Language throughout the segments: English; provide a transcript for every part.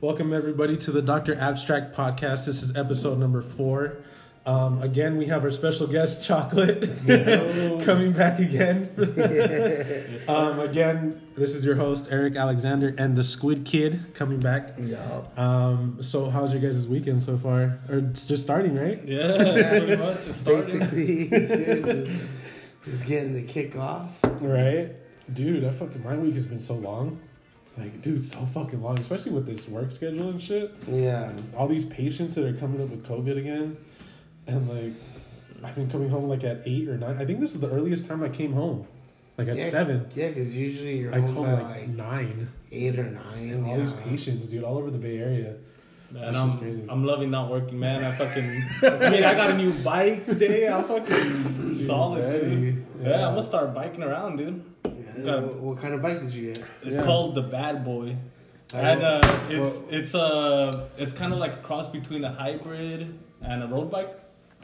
Welcome everybody to the Dr. Abstract podcast. This is episode number four. Um, again, we have our special guest, Chocolate, coming back again. um, again, this is your host, Eric Alexander, and the Squid Kid coming back. Yeah. Um, so, how's your guys' weekend so far? Or it's just starting, right? Yeah, pretty much. It's starting. Basically, dude, just just getting the kick off. Right, dude. I fucking my week has been so long. Like, dude, so fucking long, especially with this work schedule and shit. Yeah. all these patients that are coming up with COVID again, and like I've been coming home like at eight or nine. I think this is the earliest time I came home, like at yeah, seven. Yeah, because usually you're I home come by like, like, nine, eight or nine. and all these patients, dude, all over the Bay Area. Man, It's I'm, crazy. I'm loving not working, man. I fucking. I mean, I got a new bike today. I'm fucking solid, ready. dude. Yeah. Yeah. I'm gonna start biking around, dude. Yeah, what, what kind of bike did you get? It's Yeah. called the Bad Boy, I and uh, it's well- it's uh it's kind of like a cross between a hybrid and a road bike,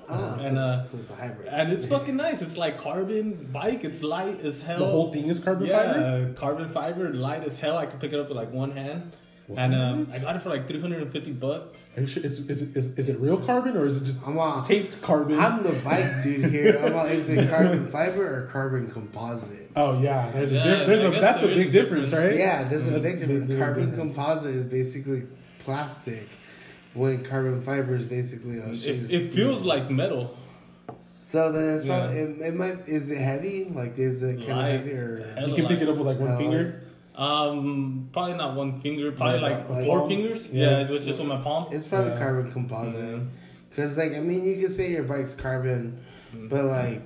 Ah, and, so, uh, so it's a hybrid. and it's fucking nice. It's like carbon bike. It's light as hell. The whole thing is carbon yeah, fiber. Yeah, carbon fiber, light as hell. I can pick it up with like one hand. And um, I got it for like 350 bucks. Are you sure? It's, is, it, is, is it real carbon or is it just I'm on. taped carbon? I'm the bike dude here. I'm on, is it carbon fiber or carbon composite? oh yeah, there's a Yeah, di- there's I a guess that's a big difference, difference. right? Yeah, there's a big difference. big Carbon difference. composite is basically plastic, when carbon fiber is basically a sheet It, it steel. feels like metal. So then it's Yeah. it, it might is it heavy? Like is it kind of heavy or? You can pick it up with like one Uh, finger. Um, probably not one finger. Probably Like like, four palm? fingers. Yeah. Yeah, it was just with my palm. It's probably Yeah. carbon composite. Yeah. Cause like I mean you can say your bike's carbon, Mm-hmm. but like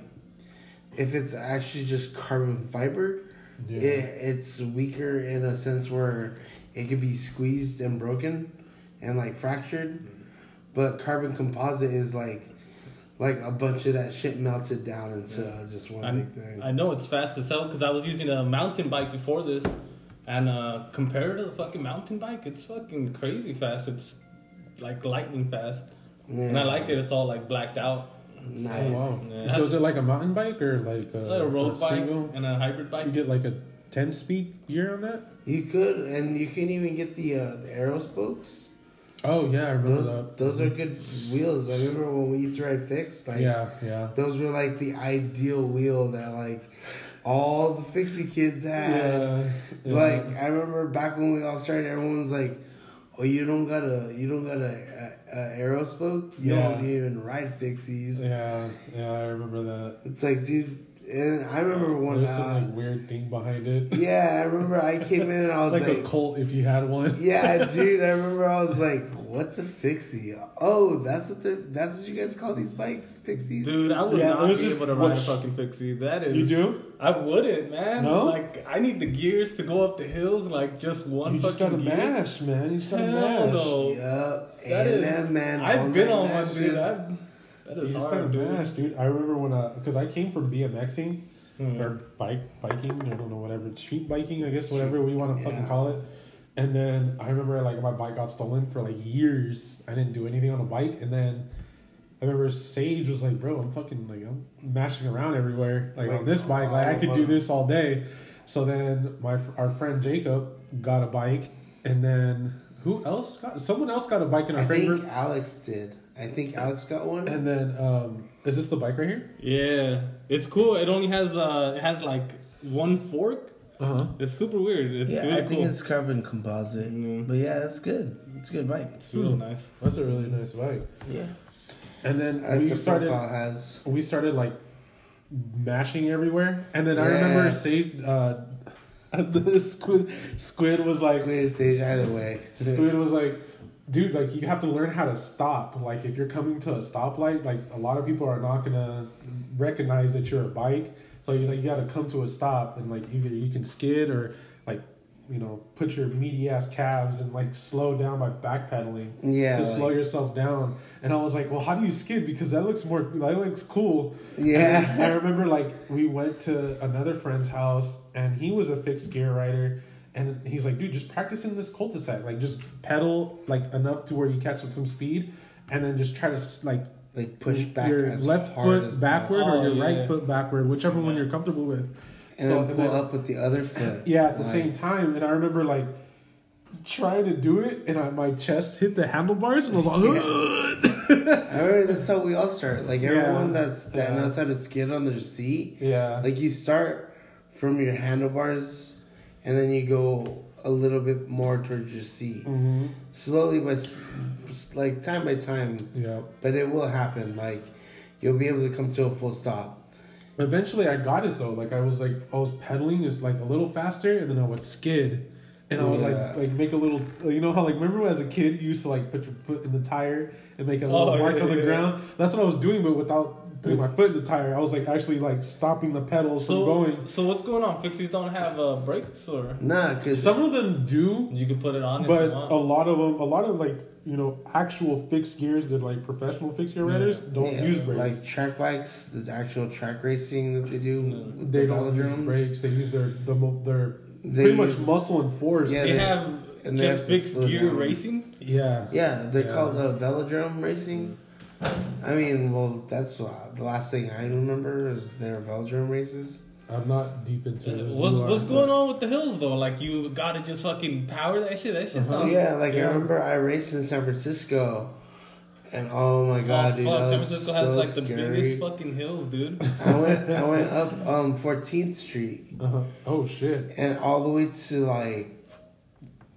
if it's actually just carbon fiber, Yeah. it, it's weaker in a sense where it could be squeezed and broken and like fractured. But carbon composite is like like a bunch of that shit melted down into just one I, big thing. I know it's fast as hell because I was using a mountain bike before this, and uh, compared to the fucking mountain bike, it's fucking crazy fast. It's like lightning fast, and I Yeah. like it. It's all like blacked out. Nice. Oh wow! Yeah. So is it like a mountain bike or like a, Like a road bike single? and a hybrid bike. You get like a ten speed gear on that? You could, and you can even get the uh, the arrow spokes. Oh yeah, I remember Those that. those are good wheels. I remember when we used to ride fixed. Like, yeah, yeah. Those were like the ideal wheel that like all the fixie kids had. Yeah, yeah. Like I remember back when we all started, everyone was like, "Oh, you don't got a you don't got a, a, a arrow spoke. You Yeah. don't even ride fixies." yeah, yeah, I remember that. It's like, dude. And I remember one. There's some Uh, like weird thing behind it. yeah, I remember I came in and I was like, like, a cult if you had one. "Yeah, dude." I remember I was like, "What's a fixie?" Oh, that's what the that's what you guys call these bikes, fixies. Dude, I would Yeah, it not was be just able to ride a fucking fixie. That is. You do? I wouldn't, man. No? Like I need the gears to go up the hills, like just one You just gotta gear. mash, man. You just gotta Hell mash. no. Yup. That and is- then, man, I've been on one, dude. I, that You just hard, gotta dude. mash, dude. I remember when, uh, because I came from BMXing Mhm. or bike biking, I don't know whatever, street biking, I guess whatever we want to fucking call it. And then I remember like my bike got stolen for like years. I didn't do anything on a bike, and then I remember Sage was like, "Bro, I'm fucking like I'm mashing around everywhere like, Like, on this bike. Like I all could do this all day." So then my our friend Jacob got a bike, and then who else got? Someone else got a bike in our I friend think group. Alex did. I think Alex got one. And then um, is this the bike right here? Yeah, it's cool. It only has uh, it has like one fork. Uh huh. It's super weird. It's yeah, really I think cool. it's carbon composite. Mm. But yeah, that's good. It's a good bike. It's real nice. That's a really nice bike. Yeah. And then we the started has. we started like mashing everywhere. And then I remember Sage uh the squid squid was like Squid either way. Squid was like dude like you have to learn how to stop. Like if you're coming to a stoplight, like a lot of people are not gonna recognize that you're a bike. So he's like you gotta come to a stop and like either you can skid or you know, put your meaty ass calves and like slow down by backpedaling Yeah. to like- slow yourself down. And I was like, well, how do you skid? Because that looks more, that looks cool. Yeah. And I remember like we went to another friend's house and he was a fixed gear rider. And he's like, dude, just practice in this cul-de-sac. Like just pedal like enough to where you catch up some speed and then just try to like like push back your as left hard as foot backward possible. or your Oh, right foot backward, whichever one you're comfortable with. And So- then pull up with the other foot. Yeah, at the Like, same time. And I remember like trying to do it, and I, my chest hit the handlebars, and I was like, I remember that's how we all start. Like Yeah. everyone that's that Yeah. knows how to skid on their seat. yeah, Like you start from your handlebars, and then you go a little bit more towards your seat, hmm slowly, but like time by time. yeah. But it will happen. Like you'll be able to come to a full stop. Eventually, I got it though. Like I was like I was pedaling just like a little faster, and then I would skid, and I would Yeah. like like make a little. Uh, you know how like remember as a kid you used to like put your foot in the tire and make a oh, little Oh, mark yeah, on the yeah, ground. That's what I was doing, but without putting my foot in the tire. I was like actually like stopping the pedals So, from going. so what's going on? Fixies don't have uh, brakes, or Nah, cause Some of them do, you can put it on if but you a lot of them, a lot of like you know actual fixed gears that like professional fixed gear riders don't yeah, use brakes. like track bikes, the actual track racing that they do. with they the don't use brakes. They use their the their They pretty much muscle and force. Yeah, they they- have and they just have to fixed gear down. racing. yeah. Yeah, they're Yeah. called uh, velodrome racing. I mean, well, that's uh, the last thing I remember is their velodrome races. I'm not deep into it. as What's are, what's going on with the hills though? Like you gotta just fucking power that shit. That shit Uh-huh. sounds. yeah, like I remember I raced in San Francisco, and oh my god, oh, dude, fuck, that San was Francisco so has like the scary. biggest fucking hills, dude. I went, I went up um 14th Street Uh-huh. Oh shit. and all the way to like,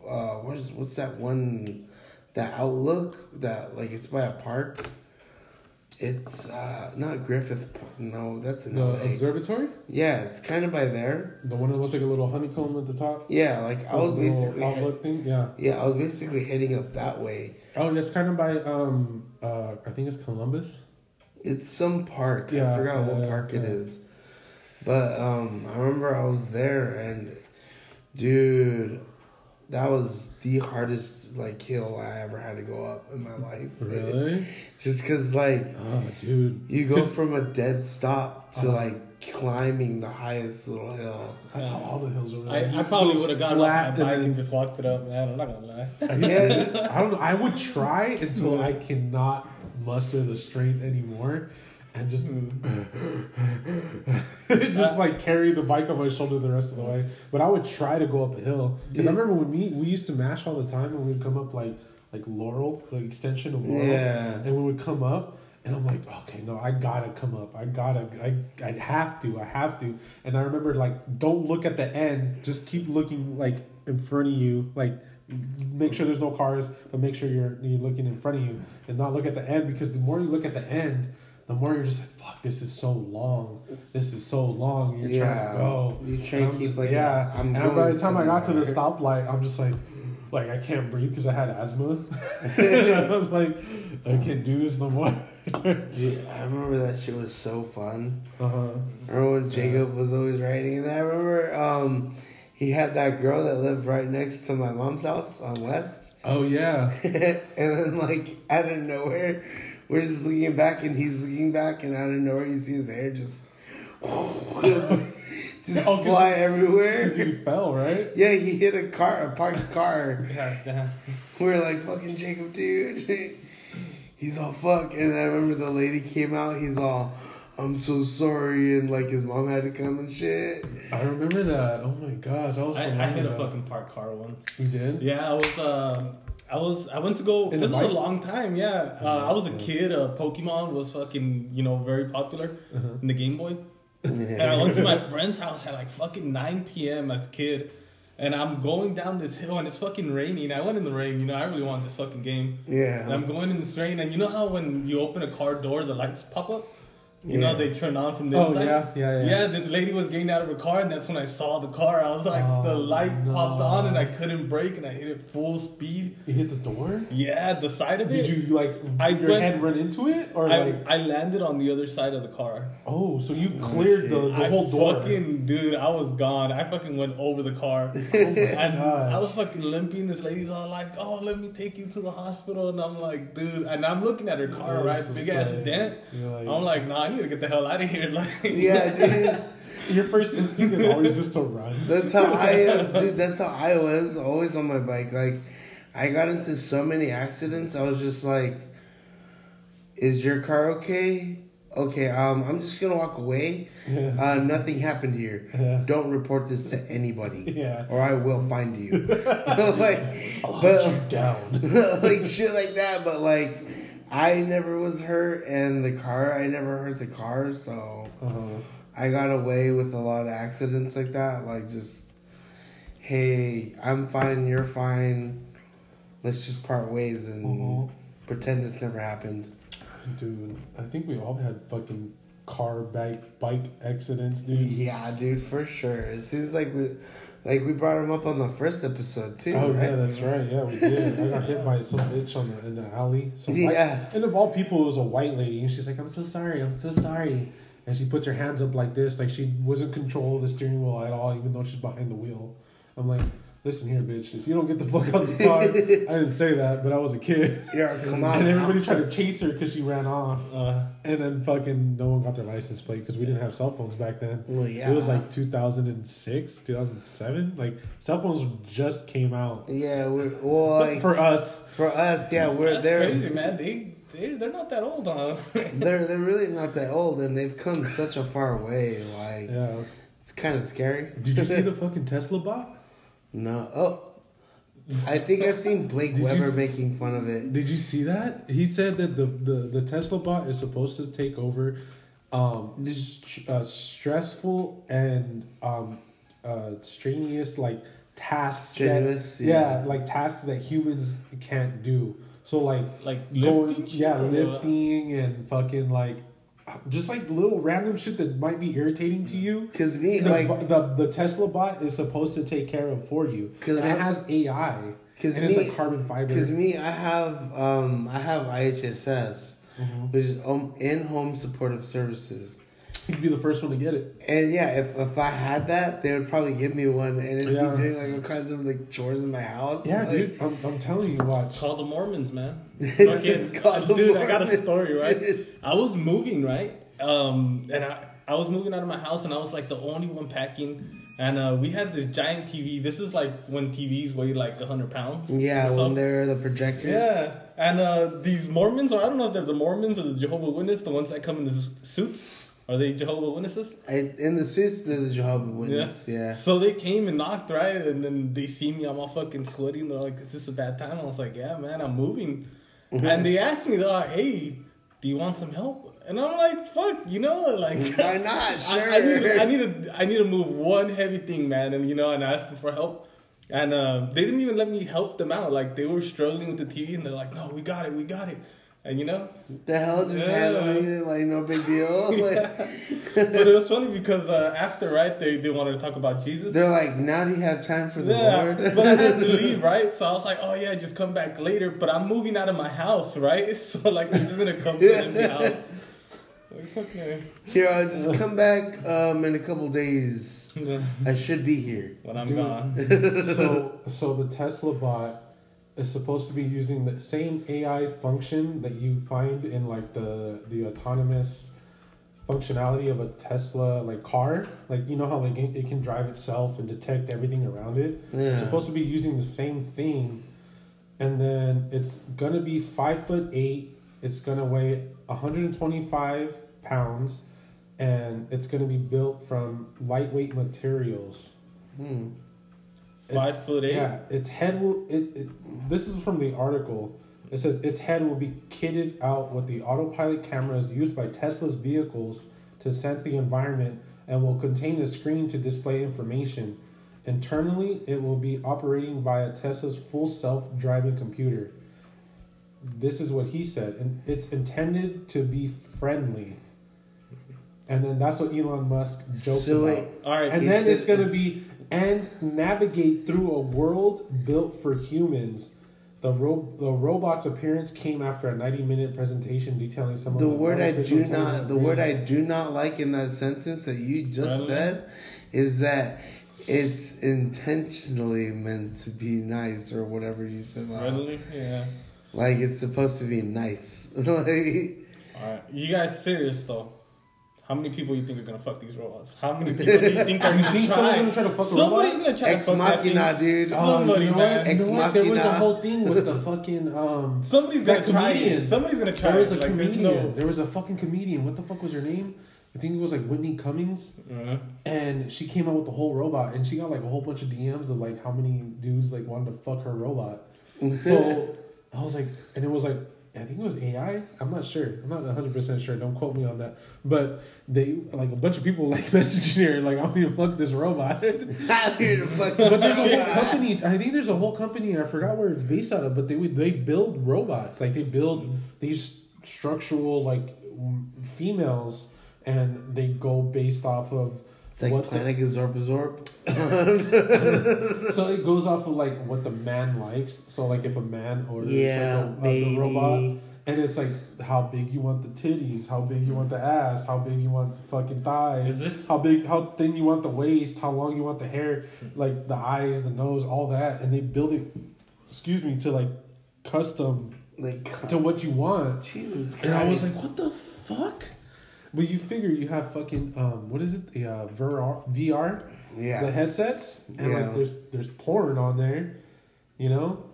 uh, what's what's that one, that Outlook that like it's by a park. It's uh not Griffith. No, that's in The LA. observatory, Yeah, it's kind of by there. the one that looks like a little honeycomb at the top. Yeah, like I was basically outlook thing. Yeah. yeah, I was basically heading up that way. Oh, that's kind of by um uh I think it's Columbus. It's some park. Yeah, I forgot what uh, park it yeah. is. But um I remember I was there and dude, that was the hardest like hill I ever had to go up in my life. Really? Just cuz like Oh, dude. you go from a dead stop to Uh-huh. like climbing the highest little hill. That's how all the hills are. I, Really. I Just probably would have gotten flat off my bike and and just walked it up, man. I'm not gonna lie. Yeah, I don't. I would try until I cannot muster the strength anymore, and just mm. just like carry the bike on my shoulder the rest of the way. But I would try to go up a hill because I remember when we we used to mash all the time, and we'd come up like like Laurel, the extension of Laurel, Yeah. and we would come up. And I'm like, okay, no, I gotta come up. I gotta, I, I have to, I have to. And I remember, like, don't look at the end. Just keep looking, like, in front of you. Like, make sure there's no cars, but make sure you're you're looking in front of you and not look at the end because the more you look at the end, the more you're just like, fuck, this is so long. This is so long. You're Yeah. trying to go. You try and keep, just- like, yeah. I'm and by the time I got to the stoplight, I'm just like, like I can't breathe because I had asthma. I'm like, I can't do this no more. Dude, I remember that shit was so fun. uh huh. Remember when Jacob was always riding? And I remember um, he had that girl that lived right next to my mom's house on West. Oh yeah. and then, like, out of nowhere, we're just looking back and he's looking back, and out of nowhere, you see his hair just, just, just Oh, 'cause- fly everywhere. He fell right. Yeah, he hit a car, a parked car. God damn. We're like, fucking Jacob, dude. He's all fuck. And I remember the lady came out. He's all, I'm so sorry. And like his mom had to come and shit. I remember that. Oh my gosh, I was. So I, I hit a fucking parked car once. You did? Yeah, I was. Uh, I was. I went to go. In this was a long time. Yeah, uh, I was a kid. Uh, Pokemon was fucking. You know, very popular Uh-huh. in the Game Boy. And I went to my friend's house at like fucking 9 p.m. as a kid. And I'm going down this hill and it's fucking raining. I went in the rain, you know, I really want this fucking game. And Yeah. I'm going in this rain, and you know how when you open a car door, the lights pop up? You know, Yeah. they turn on from the Oh, inside. yeah, yeah, yeah. Yeah, this lady was getting out of her car, and that's when I saw the car. I was like, Oh, the light no. popped on, and I couldn't brake, and I hit it full speed. You hit the door. Yeah, the side of Did it. you like I your went- head run into it or I, like? I landed on the other side of the car. Oh, so you cleared the, the I whole door. fucking dude, I was gone. I fucking went over the car, Oh and gosh. I was fucking limping. This lady's all like, "Oh, let me take you to the hospital," and I'm like, "Dude," and I'm looking at her car, It right, big ass like- dent. like- I'm like, "Nah, I need to get the hell out of here." Like, yeah, dude. Your first instinct is always just to run. That's how I am, dude. That's how I was always on my bike. Like, I got into so many accidents. I was just like, "Is your car okay?" okay, um, I'm just gonna walk away. Yeah. Uh, nothing happened here. Yeah. Don't report this to anybody, Yeah. or I will find you. like, I'll but you down. like shit like that. But like, I never was hurt, and the car, I never hurt the car, so Uh-huh. I got away with a lot of accidents like that. Like just, hey, I'm fine, you're fine. Let's just part ways and Mhm. pretend this never happened. Dude, I think we all had fucking car bike bike accidents, dude. Yeah, dude, for sure. It seems like we, like we brought him up on the first episode too, Oh right? yeah, that's right. Yeah, we did. I got hit by some bitch on the in the alley. Some white- Yeah. and of all people, it was a white lady, and she's like, "I'm so sorry. I'm so sorry." And she puts her hands up like this, like she wasn't control of the steering wheel at all, even though she's behind the wheel. I'm like, "Listen here, bitch. If you don't get the fuck out of the car, I didn't say that, but I was a kid." Yeah, come on. And now. everybody tried to chase her because she ran off. Uh, And then fucking no one got their license plate because we didn't have cell phones back then. Well, yeah. It was like 2006, 2007. Like cell phones just came out. Yeah, we're well, like for, us, for us. us, yeah, we're that's they're crazy, man. They they they're not that old, huh? they're they're really not that old, and they've come such a far way. Like Yeah. it's kind of scary. Did you see the fucking Tesla bot? No? Oh, I think I've seen Blake Did you Webber s- making fun of it. Did you see that? He said that the the, the Tesla bot is supposed to take over um st- uh, stressful and um uh strenuous like tasks Strenuous, that, yeah. like tasks that humans can't do. So like like going lifting shit yeah lifting and fucking like just like little random shit that might be irritating to you Cause me, the, like, the the tesla bot is supposed to take care of for you 'Cause and it has AI. Because it's like carbon fiber cause me, I have um I have IHSS, Mhm. which is um, in home supportive services. You'd be the first one to get it And yeah, if if I had that, they would probably give me one, and it'd Yeah. be doing like all kinds of like chores in my house. yeah like, dude I'm, I'm telling you watch Call the Mormons, man. It's Fucking- just called the dude, I got a story, right? dude. I was moving, right? Um, and I, I was moving out of my house, and I was like the only one packing. And uh, we had this giant TV. This is like when TVs weigh like hundred pounds. Yeah, or when they're the projectors. Yeah, and uh, these Mormons, or I don't know if they're the Mormons or the Jehovah Witness, the ones that come in the suits. Are they Jehovah Witnesses? I, in the suits, they're the Jehovah Witness. Yeah. So they came and knocked, right? And then they see me, I'm all fucking sweaty, and they're like, "Is this a bad time?" I was like, "Yeah, man, I'm moving." and they asked me, they're like, "Hey, do you want some help?" And I'm like, "Fuck, you know, like." Why not? Sure. I, I, need, I need to I need to move one heavy thing, man, and you know, and I asked them for help, and uh, they didn't even let me help them out. Like they were struggling with the TV, and they're like, "No, we got it, we got it," and you know, the hell just Yeah. handling it like no big deal. Like, but it was funny because uh, after right, they they wanted to talk about Jesus. they're like, now do you have time for the Yeah, Lord? but I had to leave, right? So I was like, oh yeah, just come back later. But I'm moving out of my house, right? So like, I'm just gonna come to an empty house. Like, okay. Here, I'll just come back um, in a couple days. I should be here. When I'm Dude. gone. so so the tesla bot is supposed to be using the same ai function that you find in like the the autonomous functionality of a tesla like car like you know how like it can drive itself and detect everything around it Yeah. it's supposed to be using the same thing and then it's gonna be five foot eight it's gonna weigh 125 pounds and it's gonna be built from lightweight materials Hmm. It's- Five foot eight. yeah, its head will. It, it. This is from the article. It says its head will be kitted out with the autopilot cameras used by Tesla's vehicles to sense the environment and will contain a screen to display information. Internally, it will be operating via Tesla's full self-driving computer. This is what he said, and it's intended to be friendly. And then that's what Elon Musk joked So about. wait, All right. And then said it's going to be and navigate through a world built for humans. The ro- the robot's appearance came after a 90 minute presentation detailing some The of word I do not, the word I do not like in that sentence that you just Really? said, is that it's intentionally meant to be nice or whatever you said. Like, Really? Yeah. like it's supposed to be nice. like, All right. You guys serious though? How many people you think are gonna fuck these robots? How many people do you think are You gonna think try? someone's gonna try to fuck a Somebody's gonna try Ex to fuck that thing. machina, dude. Oh, Somebody, you know man. what? You Ex know what? There was a whole thing with the fucking um. Somebody's gonna try comedian. it. Somebody's gonna try There was a it. Like, comedian. no- There was a fucking comedian. What the fuck was her name? I think it was like Whitney Cummings, Mhm. and she came out with the whole robot, and she got like a whole bunch of DMs of like how many dudes like wanted to fuck her robot. So I was like, and it was like, I think it was AI. I'm not sure. I'm not 100 percent sure. Don't quote me on that. But they like a bunch of people like messaging her like, I want you to fuck this robot. I'm here to fuck But there's a whole company. I think there's a whole company. I forgot where it's based out of, but they would they build robots. Like they build these structural like females, and they go based off of It's like what the- Planet Gazorpazorp. so it goes off of like what the man likes. So like if a man orders Yeah, like, a, a, robot, and it's like how big you want the titties, how big you want the ass, how big you want the fucking thighs, Is this- how big, how thin you want the waist, how long you want the hair, like the eyes, the nose, all that, and they build it. Excuse me, to like custom Like, to what you want. Jesus Christ. And I was like, what the fuck? But you figure you have fucking um, what is it? The uh, VR, VR, Yeah. the headsets, and Yeah. like there's there's porn on there, you know.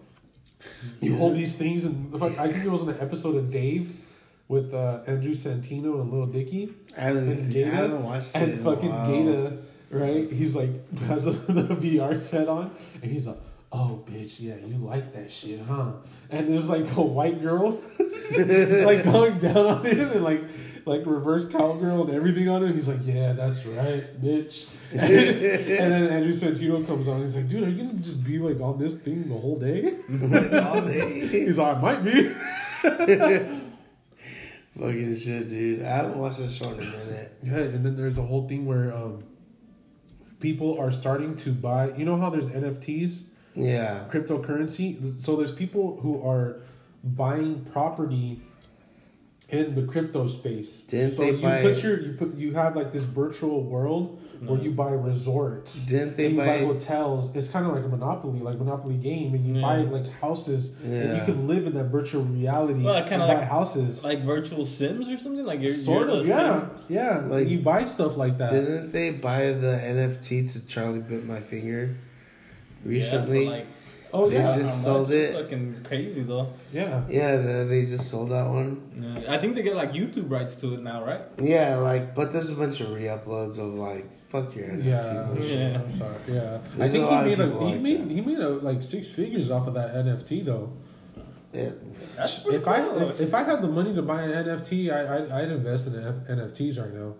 You hold these things, and the fuck, I think it was an episode of Dave with uh, Andrew Santino and Lil Dicky I and seen, I haven't watched it. and in a fucking while. Gata, right? He's like has the, the VR set on, and he's like, "Oh, bitch, yeah, you like that shit, huh?" And there's like a white girl, like going down on him and like like reverse cowgirl and everything on him. He's like, "Yeah, that's right, bitch." And, and then Andrew Santino comes on. He's like, "Dude, are you gonna just be like on this thing the whole day?" All day. He's like, "I might be." Fucking shit, dude. I haven't watched this show in a minute. Yeah, and then there's a whole thing where um, people are starting to buy. You know how there's NFTs, Yeah. cryptocurrency. So there's people who are buying property in the crypto space. Didn't so they you buy- put your you put you have like this virtual world where you mm-hmm. buy resorts. Didn't they and you buy- hotels? It's kind of like a monopoly, like monopoly game, and you Yeah. buy like houses, and you can live in that virtual reality. Well, and kinda buy like- houses. Like virtual Sims or something. Like you're sort you're of, yeah, Sim. yeah. Like- Like you buy stuff like that. Didn't they buy the NFT to Charlie Bit My Finger recently? Yeah, like, Oh They yeah, just sold it. Fucking crazy though. yeah. yeah, the, they just sold that one. Yeah. I think they get like YouTube rights to it now, right? Yeah, like, but there's a bunch of re-uploads of like, fuck your NFT. Yeah. Yeah. I'm sorry. Yeah, There's I a think lot he made a he like made that. he made a, like six figures off of that NFT though. Yeah. That's pretty If I if, if I had the money to buy an NFT, I I'd, I'd invest in F- NFTs right now.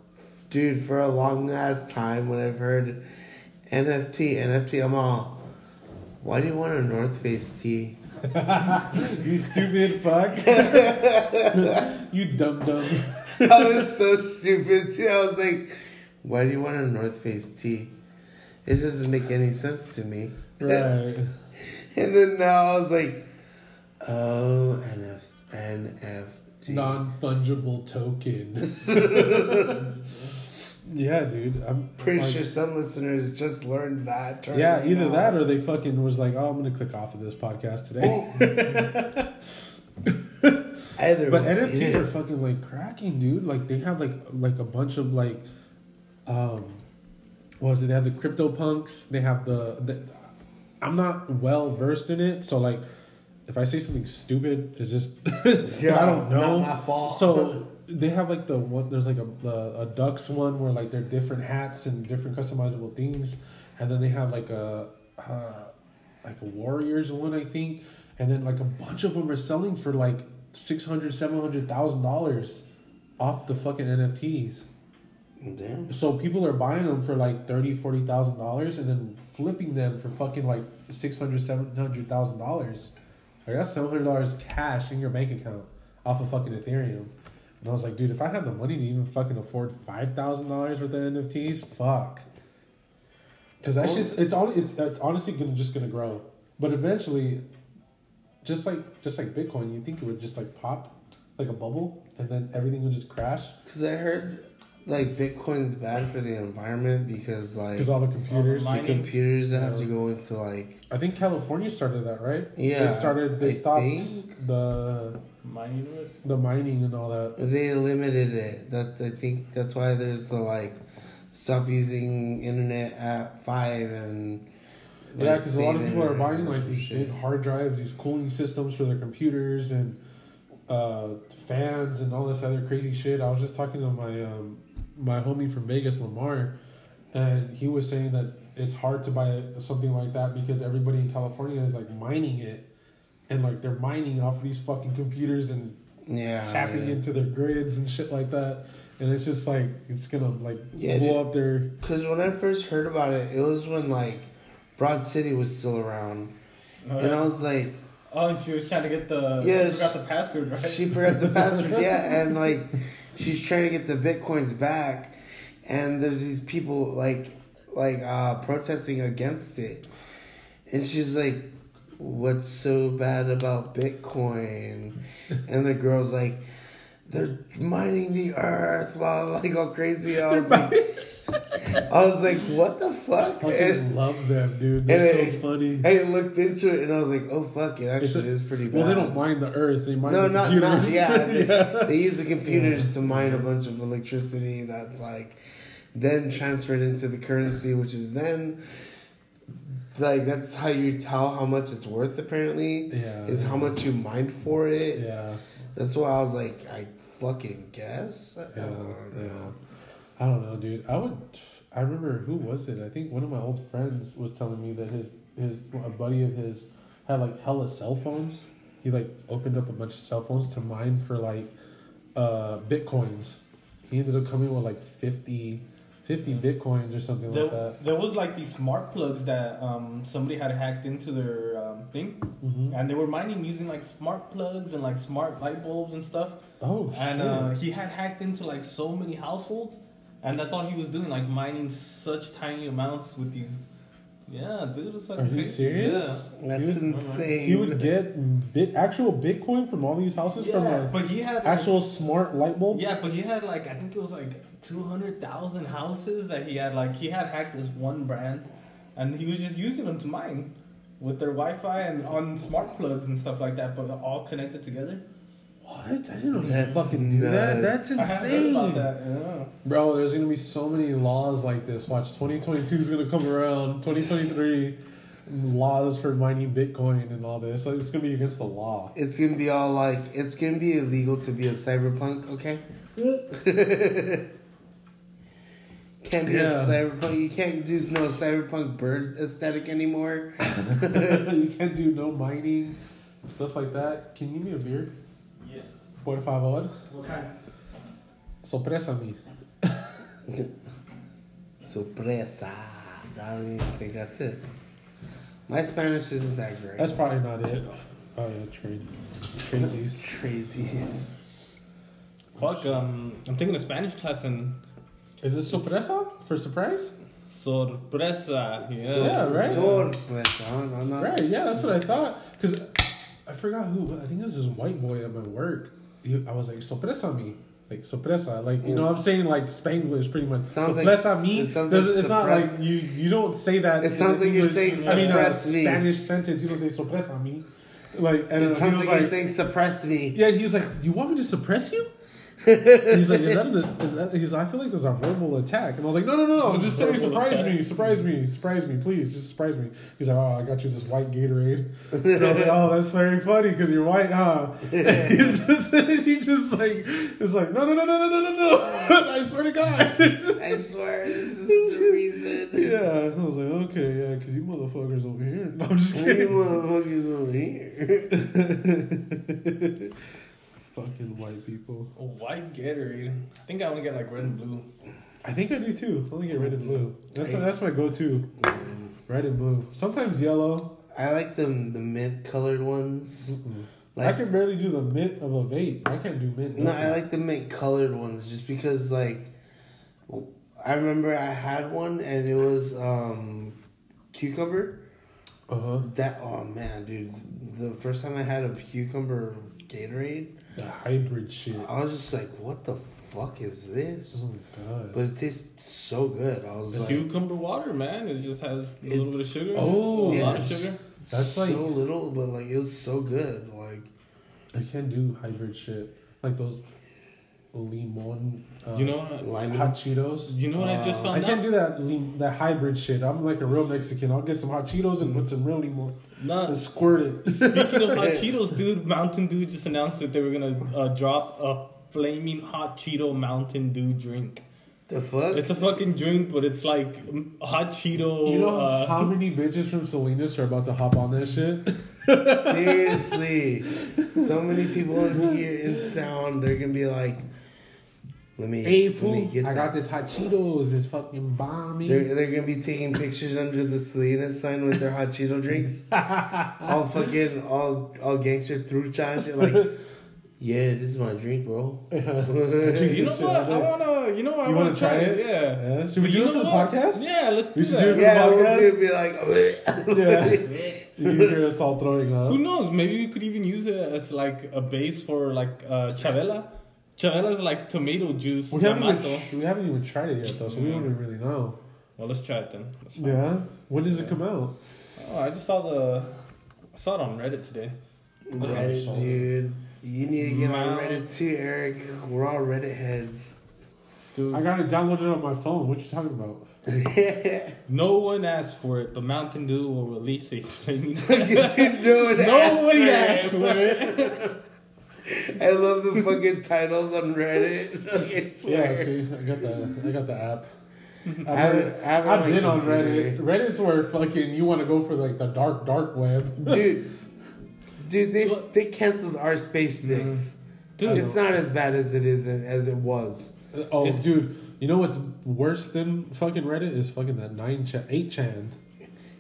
Dude, for a long ass time when I've heard NFT, NFT, I'm all, why do you want a North Face tee? you stupid fuck. you dumb dumb. I was so stupid too. I was like, why do you want a North Face tee? It doesn't make any sense to me. Right. And then now I was like, oh, NF, NFT. Non fungible token. Yeah, dude. I'm Pretty like- sure some listeners just learned that term. Yeah, either now. that or they fucking was like, oh, I'm gonna click off of this podcast today. Either But way, NFTs yeah. are fucking like cracking, dude. Like they have like like a bunch of like, um, what was it? They have the crypto punks. They have the, the I'm not well versed in it, so like, if I say something stupid, it's just Yeah, I don't know. not my fault. So they have like the one. There's like a, a a ducks one where like they're different hats and different customizable things, and then they have like a uh, like a warriors one I think, and then like a bunch of them are selling for like six hundred, seven hundred thousand dollars off the fucking NFTs. Damn. So people are buying them for like thirty, forty thousand dollars, and then flipping them for fucking like six hundred, seven hundred thousand dollars. Like got seven hundred dollars cash in your bank account off of fucking Ethereum. And I was like, dude, if I had the money to even fucking afford five thousand dollars worth of NFTs, fuck. Because that's just it's on it's, it's honestly gonna just gonna grow, but eventually, just like just like Bitcoin, you think it would just like pop like a bubble, and then everything would just crash. Because I heard like Bitcoin's bad for the environment because like Because all the computers. All the the computers that have to go into like I think California started that, right? Yeah, They started. They I stopped think. the Mining it. the mining and all that. they limited it. That's I think that's why there's the like stop using internet at five and yeah, because a lot of people are buying like these shit. big hard drives, these cooling systems for their computers, and uh, fans and all this other crazy shit. I was just talking to my um, my homie from Vegas, Lamar, and he was saying that it's hard to buy something like that because everybody in California is like mining it, and like they're mining off of these fucking computers and yeah tapping yeah. into their grids and shit like that. And it's just like it's gonna like Yeah, blow dude. up their Because when I first heard about it, it was when like Broad City was still around, Oh, and I was like, oh, and she was trying to get the. Yes. She forgot the password, right? she forgot the password, yeah, and like she's trying to get the bitcoins back, and there's these people like like uh protesting against it, and she's like, "What's so bad about Bitcoin?" And the girl's like. They're mining the earth, blah, like all crazy. I was like, I was like, what the fuck? fucking And- love them, dude. They're so it- funny. I looked into it and I was like, oh fuck, it actually a- is pretty bad. Well, they don't mine the earth; they mine No, the not computers. not yeah. They, yeah. they use the computers to mine a bunch of electricity that's like then transferred into the currency, which is then like that's how you tell how much it's worth. Apparently, Yeah. is how much you mine for it. Yeah, That's why I was like, I fucking guess. I yeah, yeah. I don't know, dude. I would. I remember who was it? I think one of my old friends was telling me that his his a buddy of his had like hella cell phones. He like opened up a bunch of cell phones to mine for like uh bitcoins. He ended up coming with like 50, 50 bitcoins or something There, like that. there was like these smart plugs that um, somebody had hacked into their um, thing, hmm and they were mining using like smart plugs and like smart light bulbs and stuff. Oh And uh, he had hacked into like so many households, and that's all he was doing, like mining such tiny amounts with these. Yeah, dude, it's fucking Are you crazy. serious? That's He was- insane. He would get bit, actual Bitcoin from all these houses Yeah, from a but he had like, actual smart light bulb. Yeah, but he had like I think it was like two hundred thousand houses that he had like he had hacked this one brand, and he was just using them to mine with their Wi-Fi and on smart plugs and stuff like that, but all connected together. What? I didn't know That's you fucking do that. nuts. That's I have heard about insane, that. Yeah. bro. There's gonna be so many laws like this. Watch, 2022 is gonna come around. 2023 laws for mining Bitcoin and all this. Like, it's gonna be against the law. It's gonna be all like it's gonna be illegal to be a cyberpunk, okay? can't be a cyberpunk. You can't do no cyberpunk bird aesthetic anymore. you can't do no mining, stuff like that. Can you give me a beer, Yes. por favor? What kind? Sorpresa-me. Sorpresa. I don't even think that's it. My Spanish isn't that great. That's probably not it. Oh yeah, trade, tradesies. Crazies. Fuck. Um, I'm taking a Spanish class and Is it sorpresa for surprise? sorpresa. Yeah. Yeah, right. Sorpresa. No, no, no. Right, yeah, that's what I thought. Because I forgot who, I think it was this white boy at my work. He, I was like, sorpresa me. Like, sorpresa. Like, you know, what I'm saying like Spanglish pretty much. Sounds like me. it sounds like it's not like you you don't say that. It sounds like you're saying I mean, a suppress me. Spanish sentence. You don't say sorpresa me. Like, and It sounds was like, you're saying suppress me. Yeah, and he was like, "You want me to suppress you?" He's like, "Is that, a, is that?" He's like, "I feel like there's a verbal attack," and I was like, "No, no, no, no! Just tell me, surprise attack. me, surprise me, surprise me, please, just surprise me." He's like, "Oh, I got you this white Gatorade," and I was like, "Oh, that's very funny because you're white, huh?" And he's just, he just like, it's like, "No, no, no, no, no, no, no, no! I swear to God." I swear, this is the reason. yeah, I was like, "Okay, yeah, because you motherfuckers over here." No, I'm just You kidding. motherfuckers over here. Fucking white people. A white Gatorade. I think I only get like red and blue. I think I do too. I only get red and blue. That's that's my go-to. Red and blue. Sometimes yellow. I like them the mint colored ones. Mm-mm. I can barely do the mint of a vape. I can't do mint. no. I like the mint colored ones just because like I remember I had one and it was um cucumber. Uh huh. That oh man, dude, the first time I had a cucumber Gatorade, The hybrid shit. I was just like, what the fuck is this? Oh god. But it tastes so good. I was It's like, cucumber water, man. It just has a little bit of sugar. in it, Oh, a yeah, lot of sugar. That's like so little, but like it was so good. Like I can't do hybrid shit. Like those limon. Uh, You know what? lime. hot Cheetos. You know what I just Uh, found I can't out? do that lim- that hybrid shit. I'm like a real Mexican. I'll get some hot Cheetos and put some real limon Nah, and squirt it. Speaking of hot Cheetos, dude, Mountain Dew just announced that they were gonna uh, drop a flaming hot Cheeto Mountain Dew drink. The fuck? It's a fucking drink, but it's like mm, hot Cheeto. You know uh, how many bitches from Salinas are about to hop on that shit? Seriously, so many people in here in sound, they're gonna be like, "Let me, Hey let me get I that." got this hot Cheetos. It's fucking bomby. They're, they're gonna be taking pictures under the Salinas sign with their hot Cheeto drinks. all fucking, all, all gangster through and shit. Like, yeah, this is my drink, bro. you know what? I I wanna. You know what? I You wanna wanna try it? Yeah. Yeah. Should we do You it for the what? podcast? Yeah, let's do We should that. do it for Yeah, the we'll podcast? do it, be like, Yeah. You hear us all throwing up. Who knows? Maybe we could even use it as like a base for like uh, chavela. Chavela is like tomato juice. We haven't, even, tr- we haven't even tried it yet though, so we don't mm. really know. Well, let's try it then. Let's it. Yeah. When does it come out? Oh, I just saw the. I saw it on Reddit today. Reddit, oh, dude. You need to get on Reddit too, Eric. We're all Reddit heads. Dude, I got it downloaded on my phone. What you talking about? no one asked for it, but Mountain Dew will release a flaming. Get you know an Nobody asked for for it. I love the fucking titles on Reddit. I swear. Yeah, see, I got the I got the app. I haven't, I haven't I've my been on. Reddit. Reddit's where fucking you want to go for like the dark dark web. dude. Dude, they they canceled our space sticks. Mm. Dude, It's not as bad as it is as it was. Oh, It's- dude, you know what's worse than fucking Reddit is fucking that nine chan, eight chan.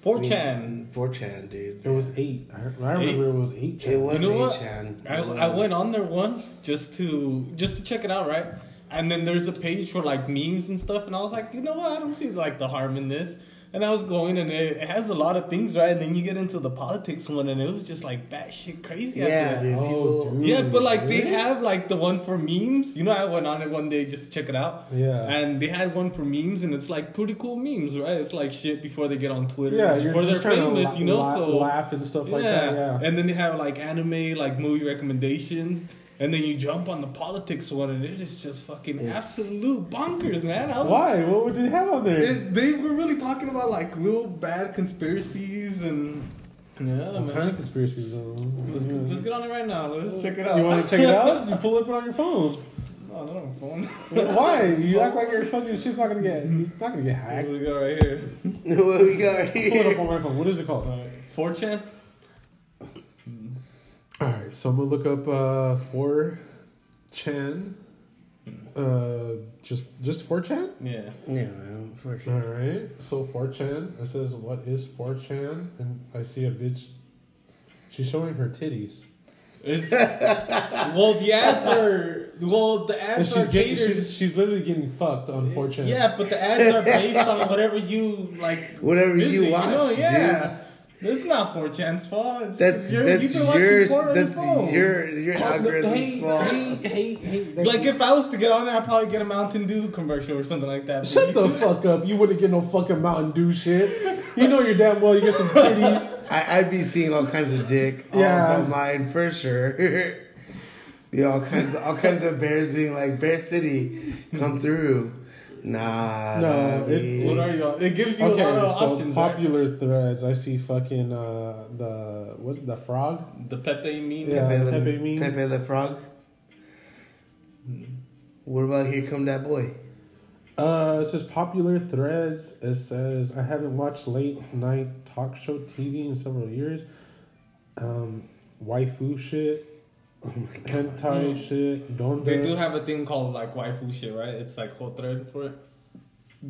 4chan. 4chan, dude. It was eight. I, I remember it was eight chan. It was You know 8chan. I, I went on there once just to just to check it out, right? And then there's a page for like memes and stuff, and I was like, you know what? I don't see like the harm in this. And I was going, and it, it has a lot of things, right? And then you get into the politics one, and it was just like batshit crazy. Yeah, that. dude. Oh, People. dude. Yeah, but like they have like the one for memes. You know, I went on it one day just to check it out. Yeah. And they had one for memes, and it's like pretty cool memes, right? It's like shit before they get on Twitter. Yeah, you're just trying famous, to you know. la- so laugh and stuff like that. Yeah. and then they have like anime, like movie recommendations, and then you jump on the politics one, and it is just fucking It's- absolute bonkers, man. Was, Why? What would they have on there? It, they were really talking about like real bad conspiracies and yeah, what man. kind of conspiracies? Though? Let's, let's get on it right now. Let's check it out. You want to check it out? You pull it up on your phone. No, not on my phone. Why? You act like your fucking shit's not gonna get it's not gonna get What hacked. do we got right here? what we got Pull it up on my phone. What is it called? Uh, 4chan? All right, so I'm gonna look up uh, 4chan. Uh, just just 4chan. Yeah. Yeah, man, for All sure. right, so 4chan. It says what is 4chan, and I see a bitch. She's showing her titties, It's, well, the ads are well, the and ads she's are getting catered. she's she's literally getting fucked on 4chan. Yeah, but the ads are based on whatever you like. Whatever visit, you know? watch, yeah. It's not 4chan's fault. It's, That's you're- that's you've been watching yours. porn on your That's your your algorithm's hey, fault. hey, hey, hey, Like if I was to get on there, I'd probably get a Mountain Dew commercial or something like that. Shut the fuck up! You wouldn't get no fucking Mountain Dew shit. You know you're damn well you get some titties. I, I'd be seeing all kinds of dick all Yeah. about mine for sure. be all kinds of all kinds of bears being like Bear City, come through. Nah, No, nah, it- dude. What are you? on? It gives you Okay, a lot of so options. right? popular threads. I see fucking uh the what's the frog? The Pepe meme. Yeah. Pepe, le, Pepe meme. Pepe the Frog. What about Here Come That Boy? Uh, it says popular threads. It says I haven't watched late night talk show TV in several years. Um, waifu shit, hentai shit, donda. They do have a thing called like waifu shit, right? It's like whole thread for it.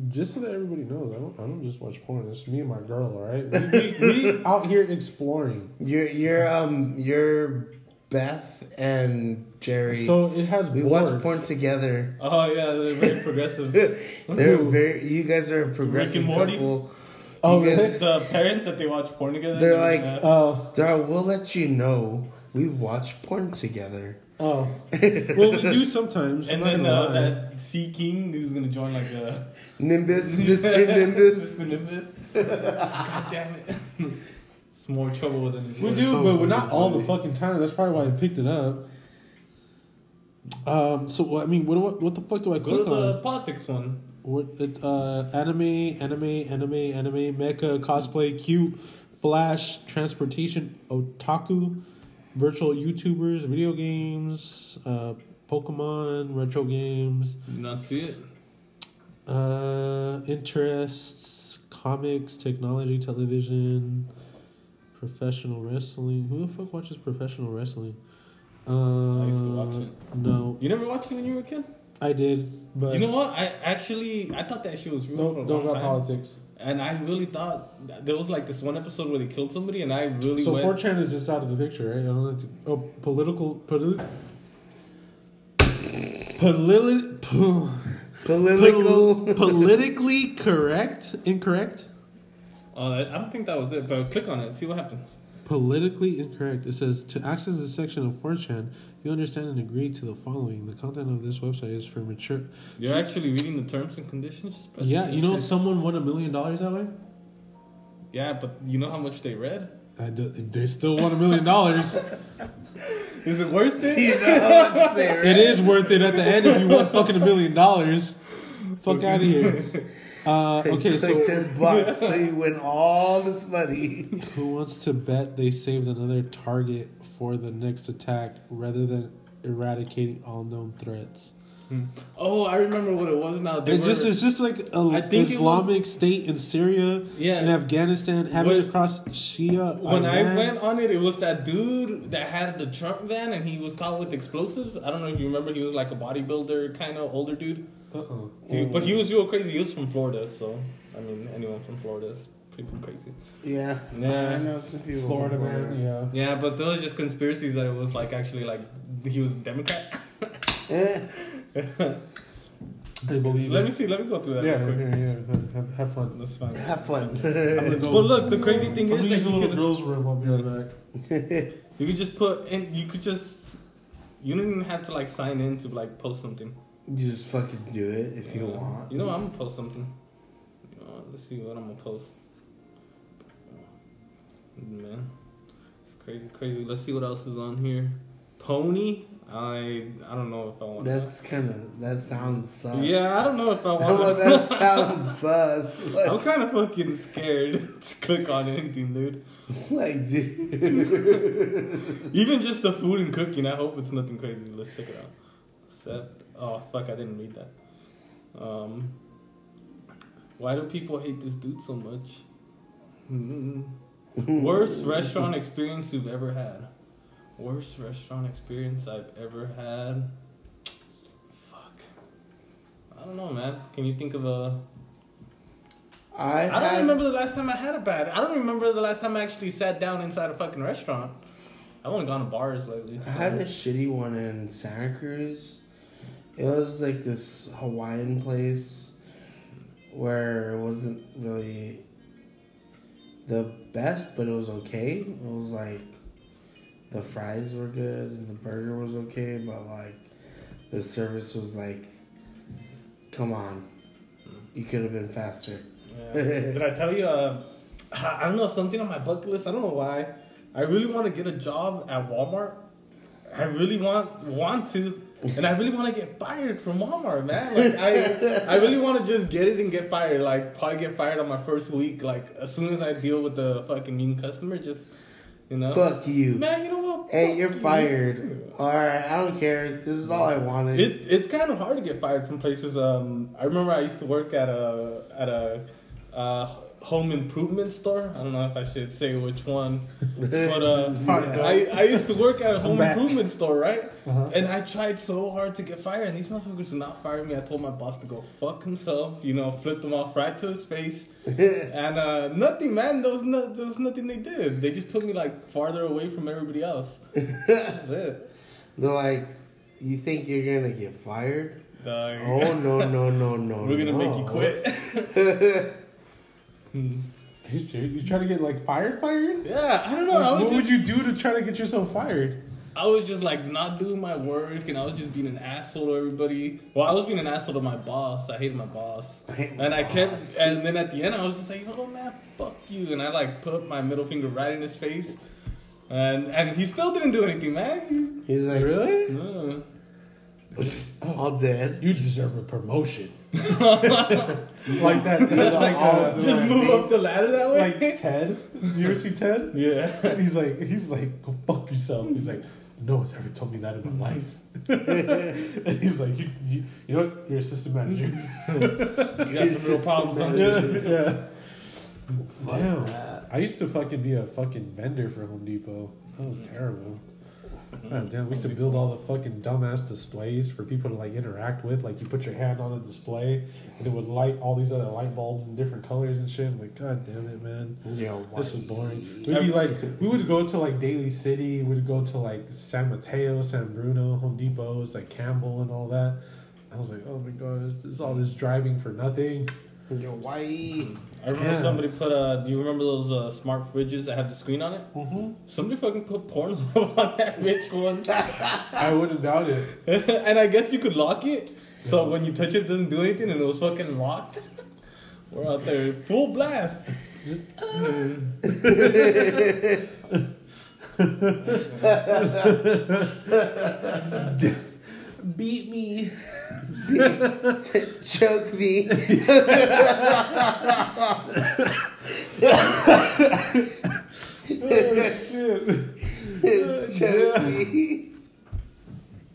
just so that everybody knows, I don't. I don't just watch porn. It's me and my girl. All right, we, we, we out here exploring. You're you're um you're Beth and Jerry. So it has we boards. watch porn together. Oh yeah, they're very progressive. They're Who? very. You guys are a progressive Rick Morty? couple. Oh, You really? the parents that they watch porn together. They're like- yeah. Oh, They're, we'll let you know we watch porn together. Oh, well, we do sometimes. And I'm then uh, that Sea King who's gonna join like a Nimbus, Mr. Nimbus. Mr. Nimbus. God damn it. It's more trouble than we So do, but we're not fucking all the fucking time. That's probably why I picked it up. Um. So I mean, what do I, what the fuck do I Go click to the on? politics one. What it, uh, anime, anime, anime, anime, mecha, cosplay, cute, flash, transportation, otaku, virtual YouTubers, video games, uh, Pokemon, retro games, Did not see it. uh, interests, comics, technology, television, professional wrestling. Who the fuck watches professional wrestling? Uh, I used to watch it. No, You never watched it when you were a kid? I did, but you know what? I actually I thought that shit was real for a don't don't long got time. politics. And I really thought there was like this one episode where they killed somebody, and I really So went. 4chan is just out of the picture, right? I don't have to. Oh, political. Politi- politi- po- Political. pol- politically correct? Incorrect? I I don't think that was it, but click on it, see what happens. Politically incorrect. It says to access this section of 4chan, you understand and agree to the following. The content of this website is for mature. You're actually reading the terms and conditions. Just Yeah, you know someone won a million dollars that way. Yeah, but you know how much they read. I do, they still won a million dollars. Is it worth Do you it? know how much It is worth it at the end if you won fucking a million dollars. Fuck out of here. Uh, okay, Click so this box so you win all this money. who wants to bet they saved another target for the next attack rather than eradicating all known threats? Oh, I remember what it was now. They It just it's just like a I think it Islamic State in Syria Yeah. and Afghanistan having When- across Shia. When I went on it, it was that dude that had the Trump van and he was caught with explosives. I don't know if you remember. He was like a bodybuilder, kind of older dude. He- but he was real crazy. He was from Florida, so I mean, anyone from Florida is pretty crazy. Yeah. Yeah. I know some people. Florida from man, yeah. Yeah, but those was just conspiracies that it was like actually like he was a Democrat. Eh. I believe let it. me see. Let me go through that. Yeah, real quick. here, yeah. Have, have, have fun. That's fine. Have fun. I'm gonna go. But look, the crazy thing I'm is gonna that use a you little could- girl's room. I'll be right back. You could just put and You could just. You don't even have to like sign in to like post something. You just fucking do it if you Yeah. want. You know, I'm gonna post something. You know, let's see what I'm gonna post. Man, it's crazy, crazy. Let's see what else is on here. Pony. I I don't know if I want. That's kind of that sounds sus. Yeah, I don't know if I want. well, want. that sounds sus. I'm kind of fucking scared to click on anything, dude. like, dude. Even just the food and cooking. I hope it's nothing crazy. Let's check it out. Set. Oh fuck! I didn't read that. Um. Why do people hate this dude so much? Worst restaurant experience you've ever had. Worst restaurant experience I've ever had. Fuck. I don't know, man. Can you think of a? I, I don't had, remember the last time I had a bad. I don't remember the last time I actually sat down inside a fucking restaurant. I've only gone to bars lately. I had a shitty one in Santa Cruz. It was like this Hawaiian place where it wasn't really the best, but it was okay. It was like the fries were good and the burger was okay, but like the service was like, come on, you could have been faster. Yeah. Did I tell you? Uh, I don't know something on my bucket list. I don't know why. I really want to get a job at Walmart. I really want want to, and I really want to get fired from Walmart, man. Like I, I really want to just get it and get fired. Like probably get fired on my first week. Like as soon as I deal with the fucking mean customer, just you know. Fuck you. Man, you know what? Hey, you're you. fired. All right, I don't care. This is all I wanted. It, it's kind of hard to get fired from places. Um, I remember I used to work at a at a uh, home improvement store. I don't know if I should say which one, but uh, Yeah. I, I used to work at a home improvement store, right? Uh-huh. And I tried so hard to get fired, and these motherfuckers did not fire me. I told my boss to go fuck himself. You know, flipped them off right to his face, and uh, nothing, man. There was no, there was nothing they did. They just put me like farther away from everybody else. That's it. They're like, you think you're gonna get fired? Dog. Oh no no no no! We're gonna make you quit. Hmm. Are you serious? You trying to get like fired? Fired? Yeah, I don't know. I was what would you do to try to get yourself fired? I was just like not doing my work, and I was just being an asshole to everybody. Well, I was being an asshole to my boss. I hated my boss, I hate my and I kept. And then at the end, I was just like, "Oh man, fuck you!" And I like put my middle finger right in his face, and and he still didn't do anything, man. He's like, Really? He- no. all dead. You deserve a promotion. like that, like uh, Just move up the ladder that way. like Ted. You ever see Ted? yeah. He's like, he's like, go fuck yourself. He's like, no one's ever told me that in my life. and he's like, you, you, you know what? You're assistant manager. You got some real problems, don't you? yeah, yeah. Fuck Damn. that. I used to fucking be a fucking vendor for Home Depot. That was terrible. Mm-hmm. God damn, we used to build all the fucking dumbass displays for people to like interact with. Like you put your hand on a display and it would light all these other light bulbs in different colors and shit. I'm like, God damn it, man. Yo, This is boring. We'd be like, we would go to like Daly City, we'd go to like San Mateo, San Bruno, Home Depots, like Campbell and all that. I was like, oh my god, this, this is all this driving for nothing. Yo, why? I remember Yeah. somebody put uh do you remember those uh, smart fridges that had the screen on it? Mm-hmm. Somebody fucking put porn on that rich one. I wouldn't doubt it. and I guess you could lock it. So when you touch it, it doesn't do anything and it was fucking locked. We're out there full blast. Just, beat me. Choke me. Oh shit. Choke me.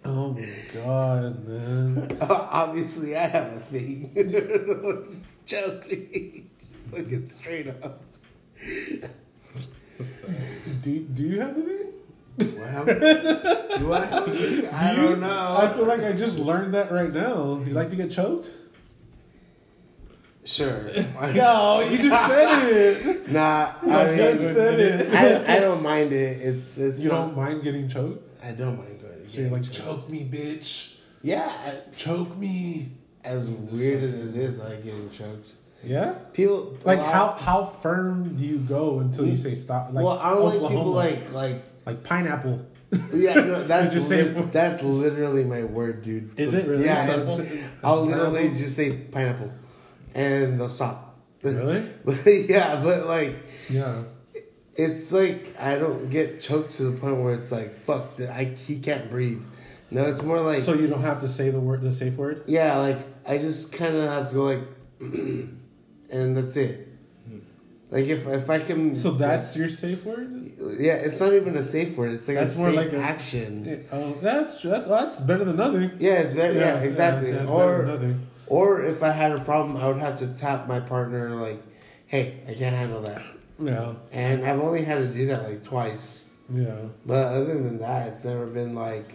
Oh my god, man. Obviously, I have a thing. Just choke me. Just fucking straight up. Do do you have anything? Do I thing? I Do you? don't know. I feel like I just learned that right now. You like to get choked? Sure. No, you just said it. Nah, I I, mean, just said it. I, I don't mind it. It's it's You not- don't mind getting choked? I don't mind going. So you're like, choke me, bitch. yeah. I- Choke me. As weird as it is, I like getting choked. Yeah? People Like how how firm do you go until you say stop? Like well, I don't like people like like like pineapple. yeah. No, that's safe lit- that's literally my word, dude. Is it really? Yeah. So- I'll literally pineapple? just say pineapple, and they'll stop. Really? but yeah, but like Yeah. it's like I don't get choked to the point where it's like fuck, that I he can't breathe. No, it's more like So you don't have to say the word, the safe word. yeah, like I just kind of have to go like, and that's it. Like if if I can, So that's your safe word. yeah, it's not even a safe word. It's like That's a more safe like a- action. Yeah, Oh, that's that's that's better than nothing. Yeah, it's better. Yeah, exactly. that's better than or nothing. or if I had a problem, I would have to tap my partner like, "Hey, I can't handle that." Yeah. And I've only had to do that like twice. Yeah. But other than that, it's never been like,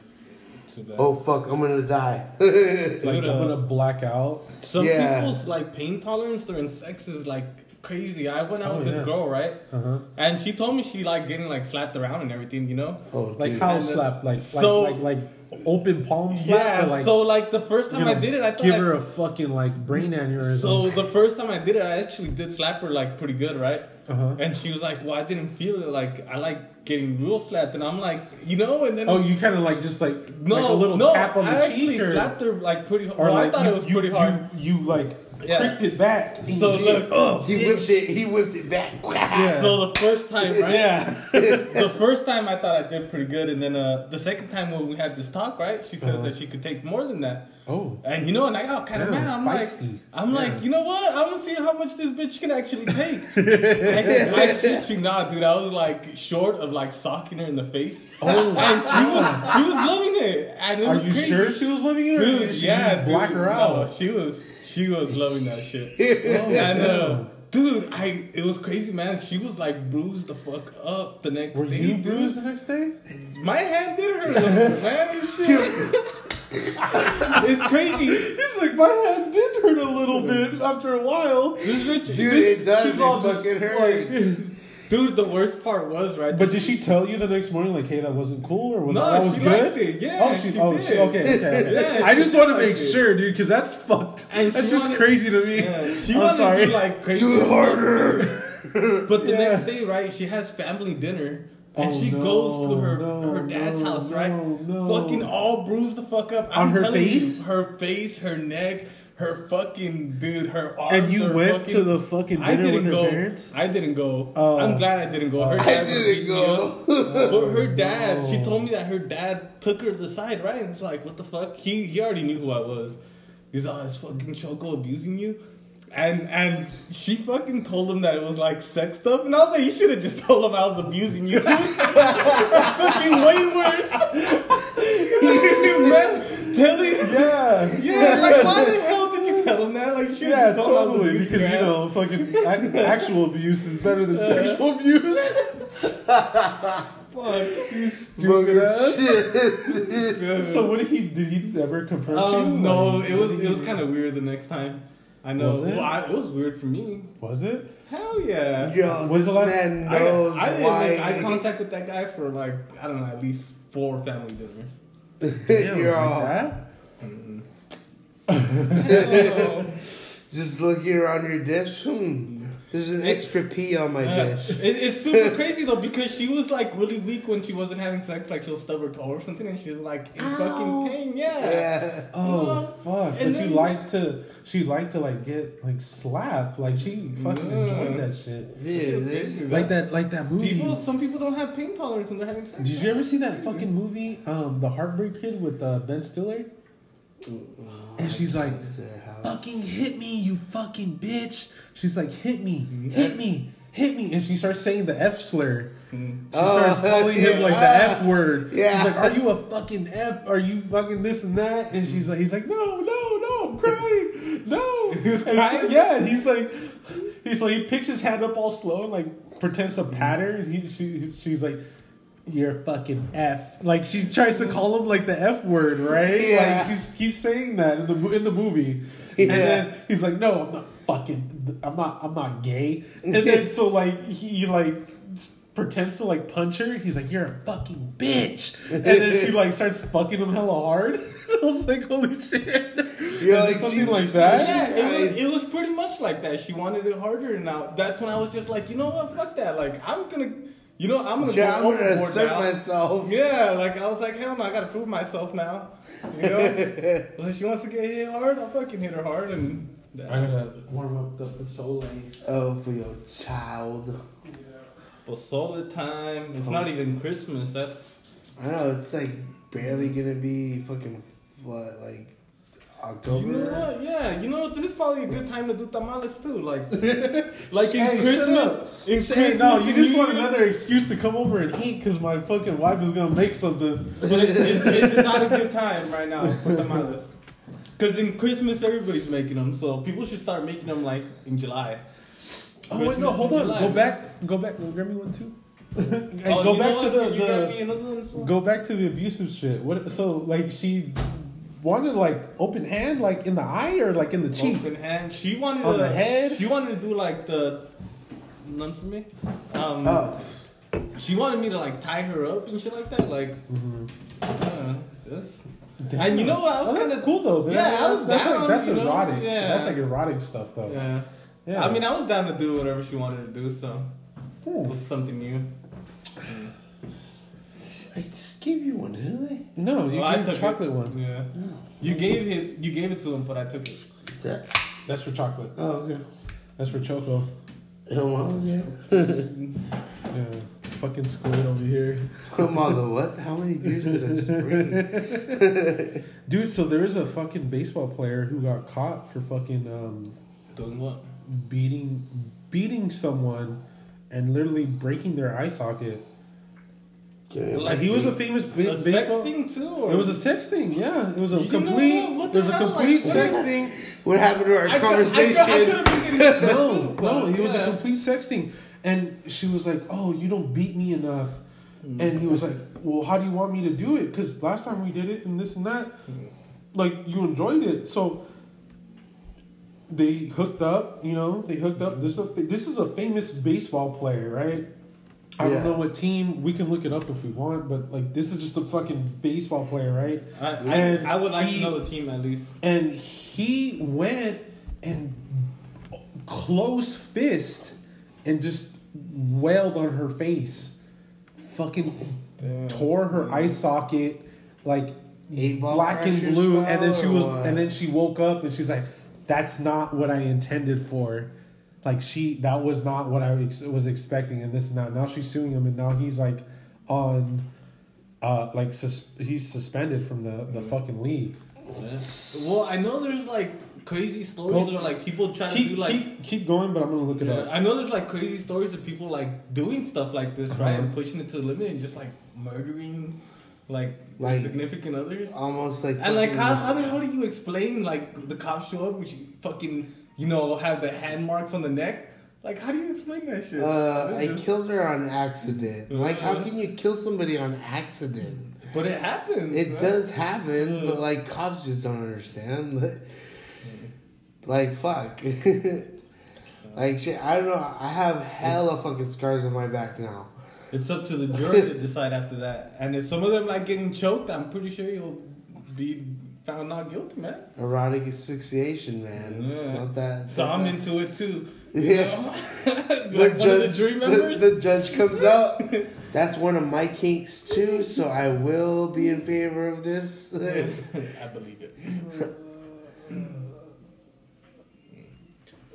"Oh fuck, I'm gonna die." Like I'm uh, gonna black out. Some Yeah. people's like pain tolerance during sex is like crazy. I went out Oh, with yeah. this girl, right? Uh huh. And she told me she like getting like slapped around and everything, you know? oh, Like dude. how then- Like So- like like like open palm slap. yeah. like, so like the first time I did it, I thought give I- her a fucking like brain aneurysm. So the first time I did it, I actually did slap her like pretty good, right? Uh-huh. And she was like, "Well, I didn't feel it. Like I like getting real slapped." And I'm like, you know, and then oh, you kind of like just like no, like a little no, tap on the I cheek actually or, slapped her like pretty hard. Well, like I thought you, it was you, pretty hard. You, you like Yeah. cricked it back. So And look, oh, he whipped it. He whipped it back. Yeah. So the first time, right? Yeah. the first time I thought I did pretty good, and then uh, the second time when we had this talk, right? She says Uh-huh. that she could take more than that. Oh. And you know, and I got kind of Yeah, mad. I'm feisty. like, I'm Yeah. like, you know what? I'm gonna see how much this bitch can actually take. and I shit you not, dude. I was like short of like socking her in the face. Oh. and she was she was loving it. And it Are was you crazy. sure she was loving it, or Dude, did she yeah, just black dude, her no, out? she was she was loving that shit. Oh, and uh, dude, I it was crazy, man. She was like bruised the fuck up the next Were day. you dude. bruised the next day? My hand did hurt a little bit, man. This shit. it's crazy. He's like, my hand did hurt a little bit after a while. This bitch, Dude, this- it does. she's It all just fucking hurts. like- dude. The worst part was right. But did she tell you the next morning, like, hey, that wasn't cool, or was No, that was she good? liked it. Yeah, oh, she, she oh, did. she, okay, okay. okay. Yeah, I just want to make it. sure, dude, because that's fucked. And that's just wanted- crazy to me. Yeah, she I'm sorry. to do like crazy. Do harder. But the Yeah. next day, right, she has family dinner And Oh, she no, goes to her no, her dad's no, house, right? Fucking all bruised the fuck up. On her telling you, face? her face, her neck, her fucking dude, her arms. And you her went fucking, to the fucking I dinner didn't with her go. parents? I didn't go. Oh. I'm glad I didn't go. Her dad I didn't beat me up. go. But her dad, she told me that her dad took her to the side, right? And it's like, what the fuck? He he already knew who I was. He's like, oh, fucking Choco abusing you? And and she fucking told him that it was like sex stuff, and I was like, you should have just told him I was abusing you. That's fucking way worse. you mess telling Yeah. yeah, like why the hell did you tell him that? Like you Yeah, have just told him I was totally. Because you know, fucking actual abuse is better than sexual abuse. Fuck. You stupid ass. Shit. So what did he? Did he ever confront Um, you? no, Like, it was it was kind of weird the next time. I know. Was it? Well, I, it was weird for me. Was it? Hell yeah. Yo, When's this the last- man I, knows I didn't why. make eye contact with that guy for like I don't know at least four family dinners. Damn, You're like all that? Oh. just looking around your dish. Hmm, there's an extra pee on my Uh, dish. it, it's super crazy though because she was like really weak when she wasn't having sex. Like she'll stub her toe or something, and she's like in fucking pain. Yeah. Yeah. Oh know? fuck! But And you then- like to, she liked to like get like slapped. Like she fucking Yeah. enjoyed that shit. Dude, this. Like that, like that movie. People, some people don't have pain tolerance when they're having sex. Did you ever see that fucking movie, um, The Heartbreak Kid with uh, Ben Stiller? And she's like, "Fucking hit me, you fucking bitch!" She's like, "Hit me, hit me, hit me!" And she starts saying the F slur. She Oh, starts calling him like the F word. Yeah. She's like, "Are you a fucking F? Are you fucking this and that?" And she's like, "He's like, no, no, no, I'm crying, no." And so- yeah, and he's like, he's like, he picks his hand up all slow and like pretends to pat her. And he, she, he's- she's like. You're a fucking F. Like she tries to call him like the F word, right? Yeah. Like she's he's saying that in the in the movie, Yeah. and then he's like, "No, I'm not fucking. I'm not. I'm not gay." And then so like he like pretends to like punch her. He's like, "You're a fucking bitch," and then she like starts fucking him hella hard. I was like, "Holy shit!" You're Is it like, something Jesus like that? Yeah, it was, it was pretty much like that. She wanted it harder, and now that's when I was just like, you know what, fuck that. Like I'm gonna, you know, I'm gonna Yeah, I'm gonna assert now. myself. Yeah, like I was like, hell no, I gotta prove myself now. You know, if she wants to get hit hard, I'll fucking hit her hard, and I gotta warm up the pozole. Oh, for your child. Yeah, pozole time. It's oh. not even Christmas. That's I know it's like barely gonna be fucking what like October. you know what? Yeah, you know what? This is probably a good time to do tamales too. Like, like in Hey. Christmas. In Hey, Christmas, no, you just want another excuse to come over and eat because my fucking wife is gonna make something. But is, is, is it not a good time right now for tamales? Because in Christmas everybody's making them, so people should start making them like in July. Oh wait, no, hold on. July, Go man. back. Go back. Grab me one too. and Oh, go back to the, You got me the another one as well? go back to the abusive shit. What? So like she wanted like open hand, like in the eye or like in the cheek. Open hand. She wanted On to, the head? She wanted to do like the none for me. Um, Oh, She wanted me to like tie her up and shit like that. Like, uh, this. And you know what? I was Oh, kinda- cool though. Man. Yeah, I was that's, down, Like, that's you know? erotic. Yeah. That's like erotic stuff though. Yeah. Yeah. I mean, I was down to do whatever she wanted to do, so it Hmm. was something new. I gave you one, didn't I? No, you Well, I gave the took chocolate it. one. Yeah. You gave it. You gave it to him, but I took it. That, That's for chocolate. oh, okay. That's for choco. Oh, well, yeah. Yeah. Fucking squid over here. Mother, what? How many beers did I just bring? Dude, so there is a fucking baseball player who got caught for fucking um, Doing what? beating beating someone and literally breaking their eye socket. Like he was a famous ba- A sex baseball. thing too. Or? It was a sex thing, yeah. It was a You complete. what? What It was a complete Like, sex what? thing. What happened to our I could- I could- conversation? I could have been getting into that No, too, no, but it was a complete sex thing. And she was like, "Oh, you don't beat me enough." Mm. And he was like, "Well, how do you want me to do it? Because last time we did it and this and that, Mm. like you enjoyed it." So they hooked up. You know, they hooked up. This is a, this is a famous baseball player, right? I Yeah. don't know what team. We can look it up if we want, but like this is just a fucking baseball player, right? I, And I, I would like to know the team at least. and he went and closed fist and just wailed on her face fucking Damn. tore her eye socket, like black and blue, and then she was, and then she woke up and she's like, "That's not what I intended for." Like she, that was not what I ex- was expecting, and this and that. Now she's suing him, and now he's like on, uh, like sus- he's suspended from the the fucking league. Yeah. Well, I know there's like crazy stories or like people trying to Keep do like. keep keep going, but I'm gonna look it Yeah, up. I know there's like crazy stories of people like doing stuff like this, right, Uh-huh. and pushing it to the limit and just like murdering, like, Like- significant others. Almost like. And like, fucking- how, how the hell do you explain like the cops show up, which fucking you know have the hand marks on the neck? Like, how do you explain that shit? Uh, I just- killed her on accident. Like, how Uh-huh. can you kill somebody on accident? But it happens. It man. does happen, Yeah. but like cops just don't understand. like fuck. like shit, I don't know. I have hella fucking scars on my back now. It's up to the jury to decide after that. And if some of them like getting choked, I'm pretty sure you'll be found not guilty, man. Erotic asphyxiation, man. It's not that. it's So not I'm that- into it too. Yeah. like one of the judge, jury the, members. the judge comes out. That's one of my kinks too, so I will be in favor of this. I believe it.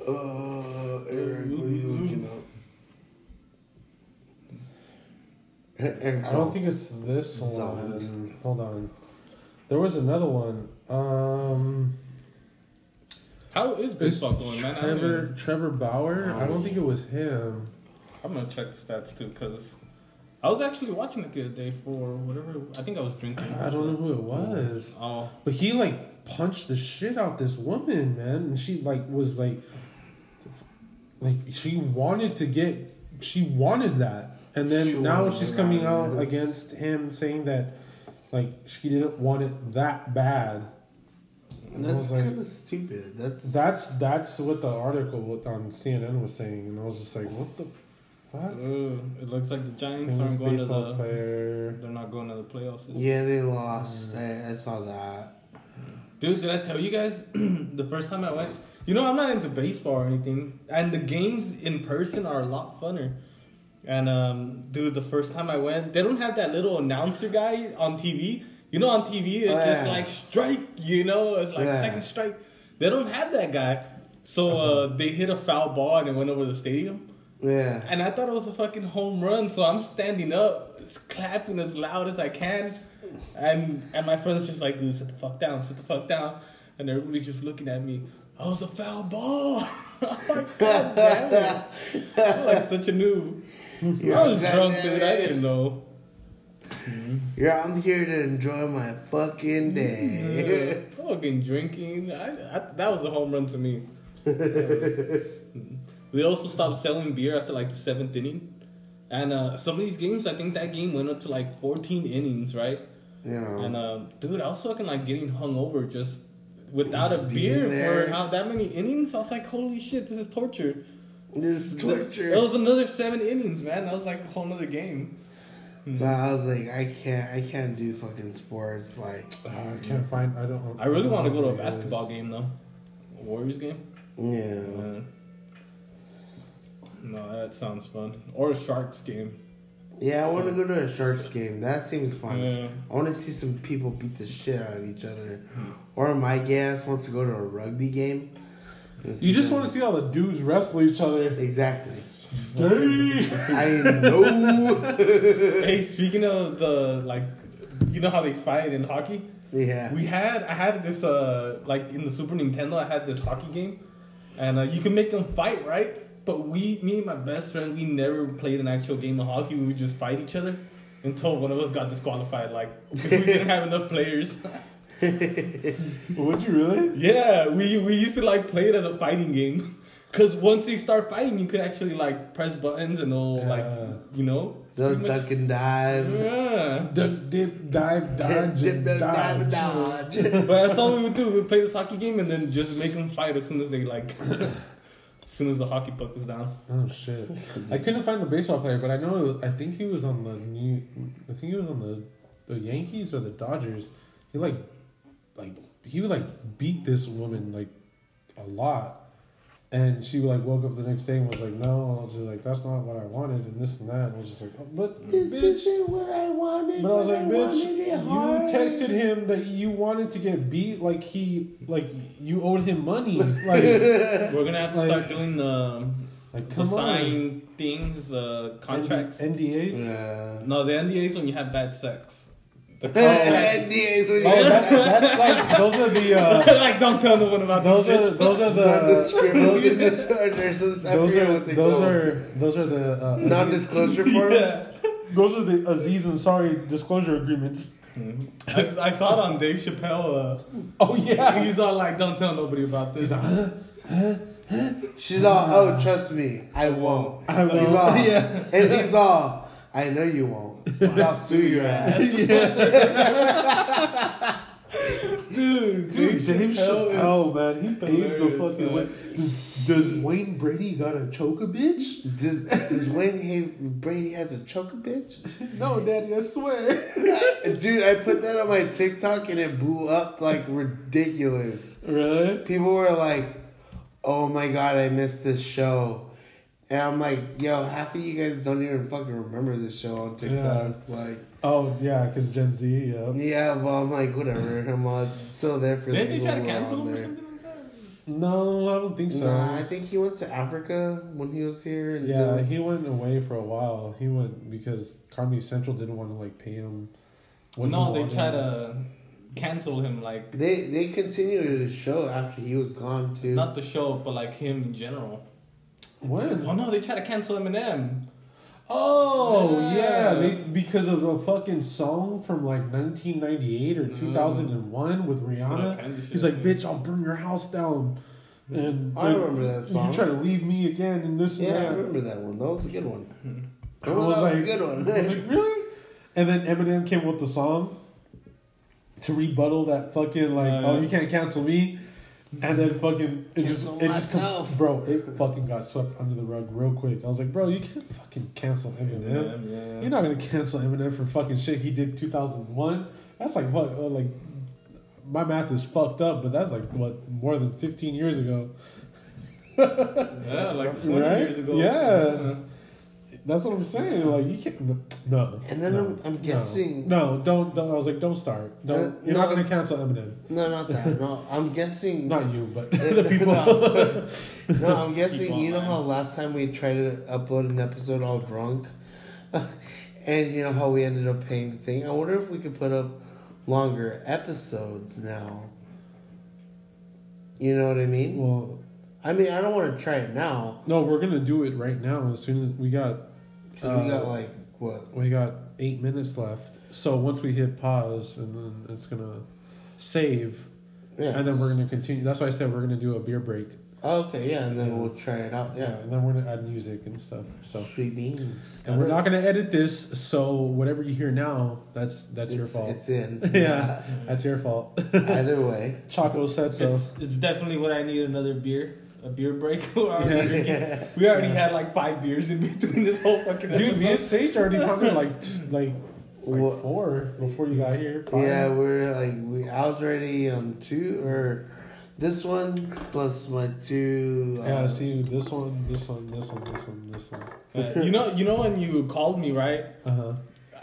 Uh, Eric, what are you looking up? Eric's I don't think it's this Zoned. one. Hold on. There was another one. Um, How is baseball going, man? I Trevor even- Trevor Bauer. I don't think it was him. I'm gonna check the stats too, cause I was actually watching it the other day for whatever. I think I was drinking. I don't know who it was. Oh, But he like punched the shit out this woman, man, and she like was like, like she wanted to get, she wanted that, and then She now she's coming out against him saying that, like she didn't want it that bad. And That's like, kind of stupid. That's That's that's what the article on CNN was saying, and I was just like, what the fuck? uh, it looks like the Giants Famous aren't going to the. player. They're not going to the playoffs. This yeah, they lost. I, I saw that. Dude, did I tell you guys the first time I went? You know, I'm not into baseball or anything, and the games in person are a lot funner. And um, dude, the first time I went, they don't have that little announcer guy on TV. You know, on TV it's Oh, just like strike. You know, it's like Yeah. second strike. They don't have that guy. So uh, they hit a foul ball and it went over the stadium. Yeah. And I thought it was a fucking home run, so I'm standing up, clapping as loud as I can. And and my friend's just like, dude, sit the fuck down, sit the fuck down. And everybody's just looking at me. Oh, it's a foul ball. I'm like, God damn it. I'm like such a noob. I was God drunk, damn dude. I didn't know. Yeah, I'm here to enjoy my fucking day. fucking drinking. I, I, that was a home run to me. we also stopped selling beer after like the seventh inning. And uh, some of these games, I think that game went up to like 14 innings, right? yeah. And um, dude, I was fucking like getting hungover just without a beer there. for how that many innings. I was like, holy shit, this is torture. This is torture. It was another seven innings, man. That was like a whole nother game. so I was like, I can't, I can't do fucking sports. Like, Uh, I can't find. I don't. I really want to go to a know what it basketball game though. A Warriors game. yeah. Uh, no, that sounds fun. Or a Sharks game. Yeah, I want to go to a Sharks game. That seems fun. Yeah. I want to see some people beat the shit out of each other. Or my gas wants to go to a rugby game. You just want to see all the dudes wrestle each other. Exactly. Hey! I know. hey, speaking of the like, you know how they fight in hockey? yeah. We had I had this uh like in the Super Nintendo I had this hockey game, and uh, you can make them fight right. But we, me and my best friend, we never played an actual game of hockey. We would just fight each other until one of us got disqualified. Like we didn't have enough players. Would you really? yeah, we we used to like play it as a fighting game. Cause once they start fighting, you could actually like press buttons and they'll Yeah. like you know. The pretty much- duck and dive. Yeah. Duck, dip, dive, dodge, Dip, and dip, dive, dodge. dodge. But that's all we would do. We'd play this hockey game and then just make them fight as soon as they like, as soon as the hockey puck was down. Oh shit! I couldn't find the baseball player, but I know. It was, I think he was on the new. I think he was on the the Yankees or the Dodgers. He like, like he would like beat this woman like a lot, And she like woke up the next day and was like, "No," she's like, "That's not what I wanted," and this and that. And I was just like, oh, "But This bitch." isn't what I wanted. But I was but like, bitch, you hard." texted him that you wanted to get beat, like he, like you owed him money, like, We're gonna have to Like- start doing the, like the come on, sign things, the contracts. NDAs. Yeah. No, the NDAs when you have bad sex. The. NDAs when Oh, that's that's like those are the uh, like, don't tell no one about those are those are the non-discrimination nurses. those are those are those are the uh, non-disclosure forms. those are the Aziz and Sorry disclosure agreements. I, I saw it on Dave Chappelle. Oh Uh, yeah, he's all like, don't tell nobody about this. he's like, huh? She's all, oh, trust me, I won't. I won't. all, Yeah. And he's all, I know you won't. I'll sue your ass. dude, Dude, Dave Chappelle, man, he paved the fucking way. Does, does Wayne Brady gotta choke a bitch? Does does Wayne Hay- Brady has a choke a bitch? No, Daddy, I swear. Dude, I put that on my TikTok and it blew up like ridiculous. Really? People were like, "Oh my god, I missed this show," and I'm like, "Yo, half of you guys don't even fucking remember this show on TikTok." Like, Oh yeah, because Gen Z. Yeah. yeah, well, I'm like, whatever. I'm all, it's still there for Didn't the they people try to cancel on him or something like that? No, I don't think so. Nah, I think he went to Africa when he was here. And yeah, did- he went away for a while. He went because Comedy Central didn't want to like pay him. what he no, they tried to cancel him, like, They they continued the show after he was gone too. not the show, but like him in general. When? Oh no, they tried to cancel Eminem. Oh yeah, Yeah. they because of a fucking song from like 1998 or 2001 with Rihanna. shit, He's like, "Bitch, I'll burn your house down." And I remember that song. You try to leave me again and this and yeah, I remember that one. That was a good one. I was that like, was a good one. I was like, really? And then Eminem came with the song to rebuttal that fucking like, Uh, oh, you can't cancel me. And then fucking it just it just com- myself. bro, it fucking got swept under the rug real quick. I was like, bro, you can't fucking cancel Eminem. Eminem, yeah. You're not gonna cancel Eminem for fucking shit he did 2001. That's like what uh, like my math is fucked up, but that's like what more than 15 years ago. Yeah, like 20 Right? years ago. Yeah. That's what I'm saying. Like you can't no. And then no, I'm- I'm guessing- No, don't don't. I was like, don't start. Don't. Uh, you're no. not gonna cancel Eminem. No, not that. No, I'm guessing. Not you, but the people. No, I'm guessing. You know how last time we tried to upload an episode all drunk, and you know how we ended up paying the thing. I wonder if we could put up longer episodes now. You know what I mean? well, I mean, I don't want to try it now no, we're gonna do it right now. As soon as we got, because we Uh, got like what? we got eight minutes left. So once we hit pause, and then it's gonna save, Yeah. and then we're gonna continue. That's why I said we're gonna do a beer break. Oh, okay, yeah, and then Yeah. we'll try it out. Yeah. and then we're gonna add music and stuff. So. Sweet beans. And we're not gonna edit this, so whatever you hear now, that's that's your fault. It's in. yeah, that's your fault. Either way. Choco said so. It's, it's definitely what I need another beer. A beer break. We're already Yeah. drinking. We already had like five beers in between this whole fucking Dude, me and episode. Sage already probably like like like What- four before you got here. Five. Yeah, we're like we. I was already on two or this one plus my two. uh, Yeah, see this one, this one, this one, this one, this one. Uh, you know, you know when you called me, right? Uh huh.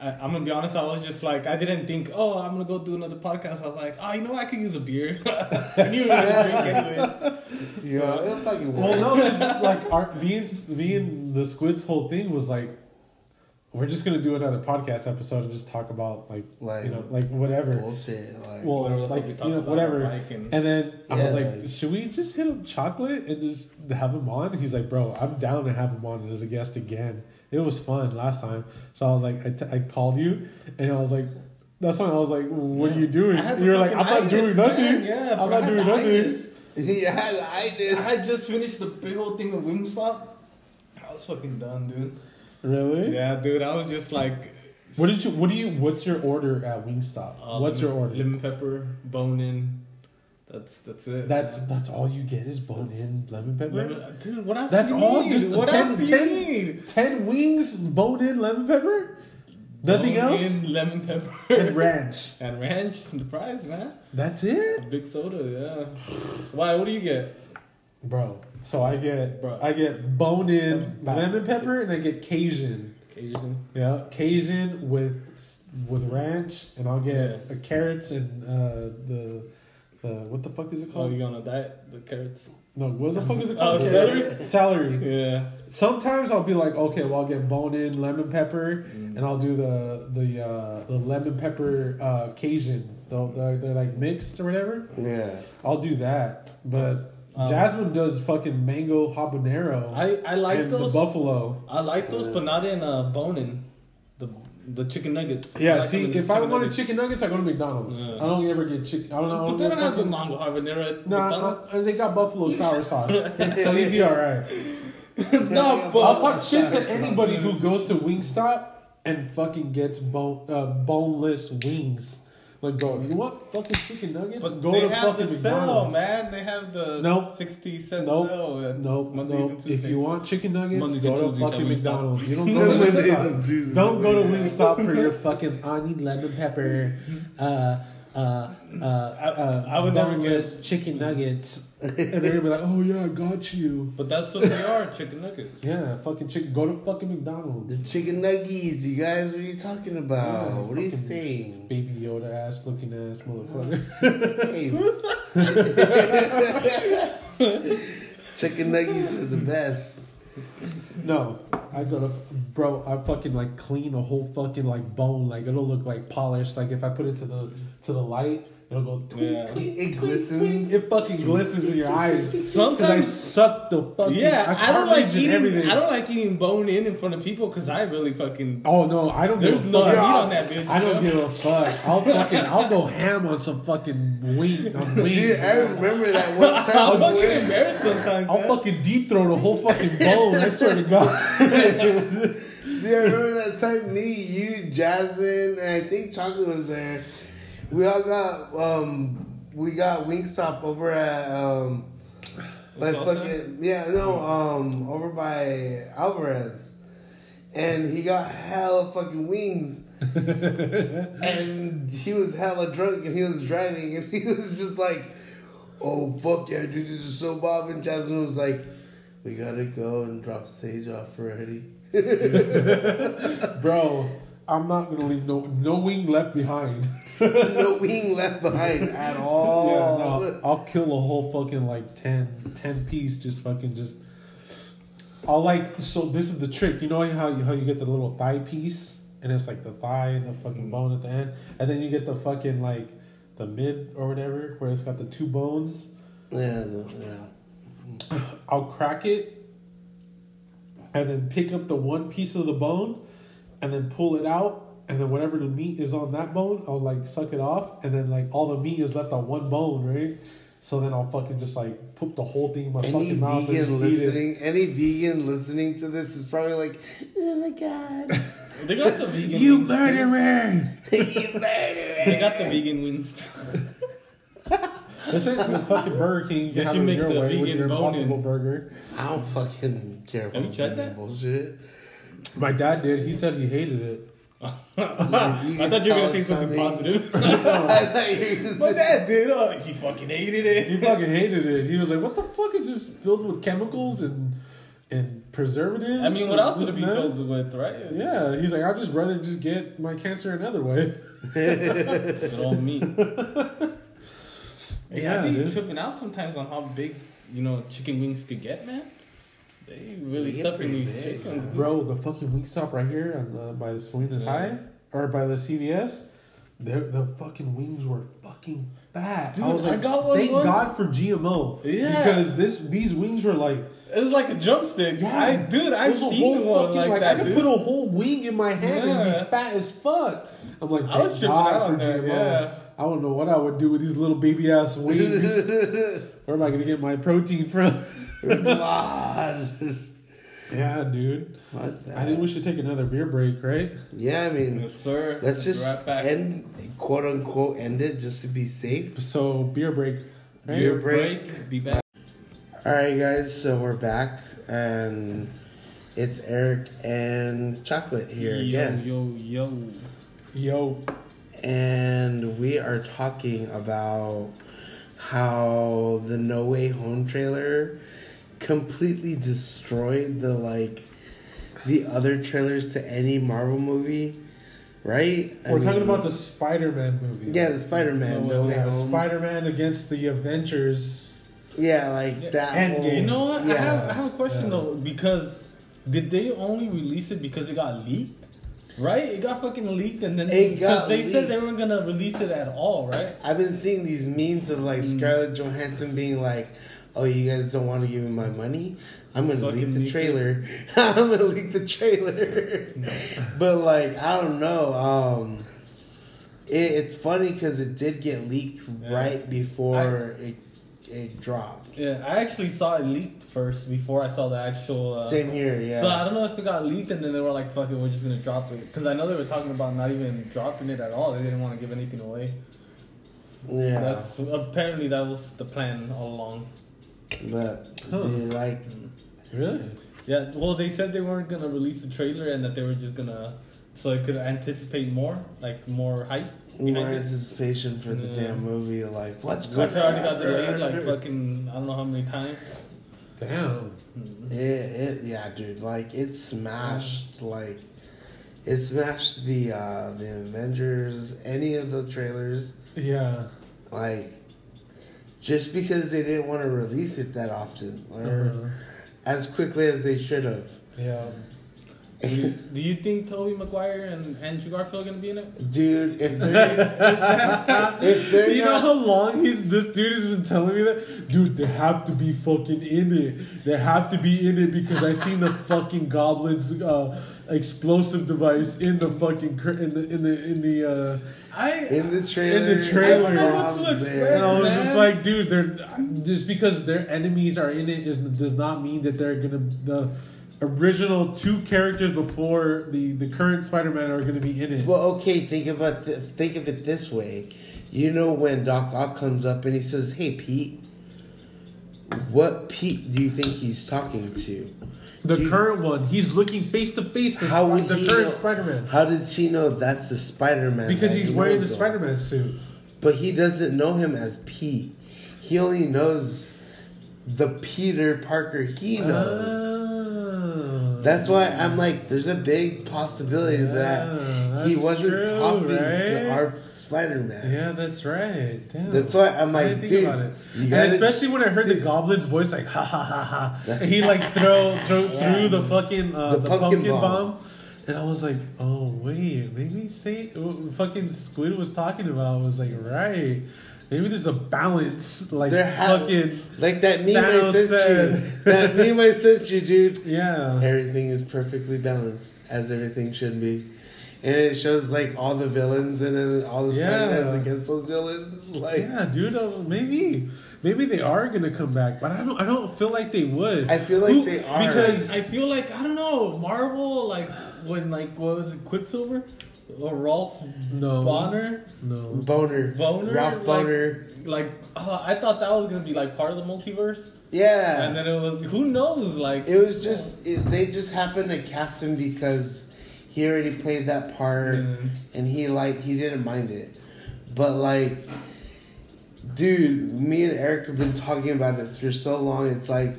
I, I'm gonna be honest. I was just like, I didn't think, oh, I'm gonna go do another podcast. I was like, oh, you know, what? I could use a beer. I knew you were gonna drink anyways. Yeah, it'll fucking Well, work. no, 'cause, like our me and, me and the squids whole thing was like, we're just gonna do another podcast episode and just talk about like, Like- you know like whatever. bullshit. Like, Well, Whatever like we you know, whatever. and- And then I was like, like- should we just hit him chocolate and just have him on? He's like, bro, I'm down to have him on as a guest again. It was fun last time. So I was like, I, t- I called you and I was like, that's when I was like, what are you doing? I You're like, I'm not itis, doing nothing. Yeah, I'm not doing the nothing. itis. he had. I just finished the big old thing of Wingstop. I was fucking done, dude. Really? Yeah, dude. I was just like, What did you? What do you? What's your order at Wingstop? uh, what's your order? Lemon pepper, bone in. That's that's it. That's that's all you get is bone in lemon pepper. Lemon, dude. What else? That's do you all? Just what 10 else do you 10 need? Ten wings, bone in lemon pepper. Nothing Bone else. In lemon pepper And ranch. and ranch fries, man. That's A it, big soda, yeah. Why? What do you get? bro. So I get Bruh. I get bone in lemon pepper and I get Cajun. Cajun. Yeah, Cajun with with ranch, and I'll get Yeah. uh, carrots and uh, the the what the fuck is it called? Oh, called? you on a diet? The carrots. no, what the fuck is it Oh, called? celery? Celery. Yeah. Sometimes I'll be like, okay, well I'll get bone in lemon pepper, Mm. and I'll do the the uh, the lemon pepper uh, Cajun. They're, they're, they're like mixed or whatever. Yeah. I'll do that, but Um, Jasmine does fucking mango habanero. I I like and those. the buffalo. I like those, but not in uh, bone-in. The the chicken nuggets. Yeah, like see, if I chicken wanted nuggets. chicken nuggets, I go to McDonald's. Yeah. I don't ever get chicken. I don't know. But don't they get don't have the mango habanero at Nah, McDonald's. uh, they got buffalo sour sauce, so you'd be all right. no, but I'll talk shit to anybody who goes to Wingstop and fucking gets bone uh, boneless wings. Like, bro, if you want fucking chicken nuggets, But go they to have fucking the sale, McDonald's. man. They have the Nope. sixty cent Nope. sale. at Nope, Mondays nope. If you want chicken nuggets, Mondays go to fucking McDonald's. You don't go to Wingstop. Don't go to. Wingstop for your fucking onion lemon pepper, uh, uh, uh, uh, I would never get- boneless chicken nuggets, and they're gonna be like, "Oh yeah, I got you." But that's what they are, chicken nuggets. Yeah, fucking chicken. Go to fucking McDonald's. The chicken nuggies, you guys, what are you talking about? Yeah, what are you saying? Baby Yoda ass looking ass motherfucker. Hey. chicken nuggies are the best. no, I go to bro. I fucking like clean a whole fucking like bone. Like it'll look like polished. Like if I put it to the to the light, it'll go. Twink, Yeah. twink, It glistens. It fucking glistens in your eyes. Sometimes I suck the fucking. yeah, I don't like eating. everything. I don't like eating bone in in front of people because I really fucking. Oh no, I don't There's give a no fuck. meat on that bitch. I don't know? give a fuck. I'll fucking I'll go ham on some fucking wing on wings. Dude, I remember that one time. I'm time. fucking when- embarrassed sometimes. I'll man. fucking deep throat the whole fucking bone. I swear to God. Dude, I remember that time me, you, Jasmine, and I think Chocolate was there. We all got um we got Wingstop over at um like fucking yeah, no, um over by Alvarez. And he got hella fucking wings. and he was hella drunk and he was driving and he was just like, Oh fuck yeah, dude, this is so Bob and Jasmine was like, We gotta go and drop Sage off already. Bro, I'm not gonna leave no no wing left behind. no wing left behind at all. Yeah, no, I'll kill a whole fucking like 10, 10 piece. Just fucking just. I'll like so. This is the trick. You know how you how you get the little thigh piece, and it's like the thigh and the fucking mm-hmm. bone at the end, and then you get the fucking like the mid or whatever, where it's got the two bones. Yeah, the, yeah. I'll crack it, and then pick up the one piece of the bone, and then pull it out, and then whatever the meat is on that bone, I'll like suck it off, and then like all the meat is left on one bone, right? So then I'll fucking just like put the whole thing in my Any fucking mouth and just vegan eat it. listening, any vegan listening to this is probably like, oh my god, They got the vegan. You wings, too. murderer! you murderer. They got the vegan wings. too. This ain't the fucking Burger King. You They can have should it make your the way with vegan your bone-in. Impossible Burger. I don't fucking care about Have you tried that? bullshit. My dad did. He said he hated it. I thought you were gonna say something positive. I thought you were say- dad did. Uh, he fucking hated it. He fucking hated it. He was like, "What the fuck is this filled with chemicals and and preservatives?" I mean, what else would it be filled with, right? Yeah, he's like, I'd just rather just get my cancer another way. Good old meat. Hey, Yeah, I be dude. tripping out sometimes on how big, you know, chicken wings could get, man. They really They get stuffing these big, chickens, dude. Bro, the fucking Wingstop right here on the, by the Salinas Yeah. High or by the CVS, their the fucking wings were fucking fat. Dude, I was I like, got one thank once. God for GMO. Yeah. because this these wings were like, It was like a drumstick. yeah, I, dude, I've seen one fucking, like, like that, I could dude. put a whole wing in my hand and be fat as fuck. I'm like, I was thank God for GMO. yeah. I don't know what I would do with these little baby ass wings. Where am I gonna get my protein from? God. yeah, dude. What the I think we should take another beer break, right? Yeah, I mean, Yes, sir. let's just right back. end, quote unquote, end it just to be safe. So beer break. Right? Beer break. break. Be back. All right, guys, so we're back, and it's Eric and Chocolate here yo, again. Yo, yo. Yo, and we are talking about how the No Way Home trailer completely destroyed the like the other trailers to any Marvel movie, right? I We're talking mean, about the Spider-Man movie. yeah, the Spider Man. No, No, yeah, Spider-Man against the Avengers. Yeah, like that. And whole, You know what? I, have, I have a question Yeah. though because did they only release it because it got leaked? Right? It got fucking leaked and then It because got they said they weren't gonna release it at all, right? I've been seeing these memes of like Mm. Scarlett Johansson being like, "Oh, you guys don't want to give me my money? I'm gonna Fucking leak the trailer. I'm gonna leak the trailer." but like, I don't know. Um, it, it's funny because it did get leaked Yeah. right before it it dropped. Yeah, I actually saw it leaked first before I saw the actual. Uh, Same here, yeah. So I don't know if it got leaked and then they were like, "Fuck it, we're just gonna drop it." Because I know they were talking about not even dropping it at all. They didn't want to give anything away. yeah, That's apparently that was the plan all along. But Huh. dude, like, Really? Yeah, well, they said they weren't gonna release the trailer and that they were just gonna, so it could anticipate more, like more hype. more behind it. anticipation for the Yeah. damn mm. movie. Like, what's going Which already got delayed like fucking I don't know how many times. Damn. Mm-hmm. It, it yeah, dude. Like it smashed mm. like it smashed the uh the Avengers, any of the trailers. Yeah. Like just because they didn't want to release it that often or Uh-huh. as quickly as they should have. Yeah. Do you, do you think Tobey Maguire and Andrew Garfield are gonna be in it? Dude, if they're if they're you know how long he's this dude has been telling me that? Dude, they have to be fucking in it. They have to be in it because I seen the fucking goblins uh, explosive device in the fucking in the in the in the uh I in the trailer, In the trailer. I don't know what to Bob's expect. there. and I was man. just like, dude, they're just because their enemies are in it is, does not mean that they're gonna the original two characters before the the current Spider-Man are gonna be in it. Well, okay, think about th- think of it this way. You know when Doc Ock comes up and he says, "Hey, Pete," what Pete do you think he's talking to? The He- current one, he's looking face to face to How Sp- the current Spider-Man How did she know that's the Spider-Man? because he's he wearing the? Spider-Man suit. But he doesn't know him as Pete. He only knows the Peter Parker he knows. Oh. That's why I'm like, there's a big possibility Yeah, that he wasn't true, talking to right? Our Spider-Man. Yeah, that's right. Damn. That's why I'm I like, think dude, about it. you and gotta- especially when I heard the goblin's voice, like ha ha ha ha, and he like throw throw Yeah. through the fucking uh, The the, pumpkin pumpkin, bomb. bomb. and I was like, oh wait, maybe say what fucking Squid was talking about was like right. Maybe there's a balance, like There ha- fucking Like that meme I sent you. said. That meme I sent you, dude. yeah. Everything is perfectly balanced, as everything should be. And it shows like all the villains and then all the Yeah. Spider-Mans against those villains. Like yeah, dude. Uh, maybe, maybe they are gonna come back, but I don't. I don't feel like they would. I feel like they are. because I feel like I don't know Marvel like when like what was it Quicksilver or Ralph no Bonner No. Boner. Boner Ralph like- Boner. like uh, I thought that was gonna be like part of the multiverse Yeah. and then it was who knows like It was just it, they just happened to cast him because he already played that part Mm. and he like he didn't mind it. But like dude, me and Eric have been talking about this for so long. It's like,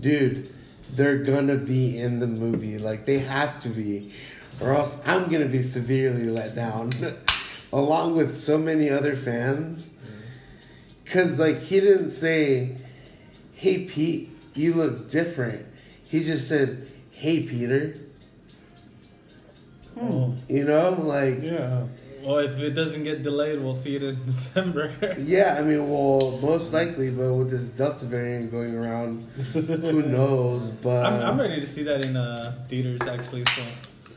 dude, they're gonna be in the movie. Like they have to be. Or else I'm gonna be severely let down. Along with so many other fans. Cause like he didn't say, Hey Pete, you look different. He just said, Hey Peter. Oh, You know, like Yeah. well if it doesn't get delayed we'll see it in December Yeah, I mean, well, most likely, but with this Delta variant going around, who knows? But I'm, I'm ready to see that in uh, theaters actually so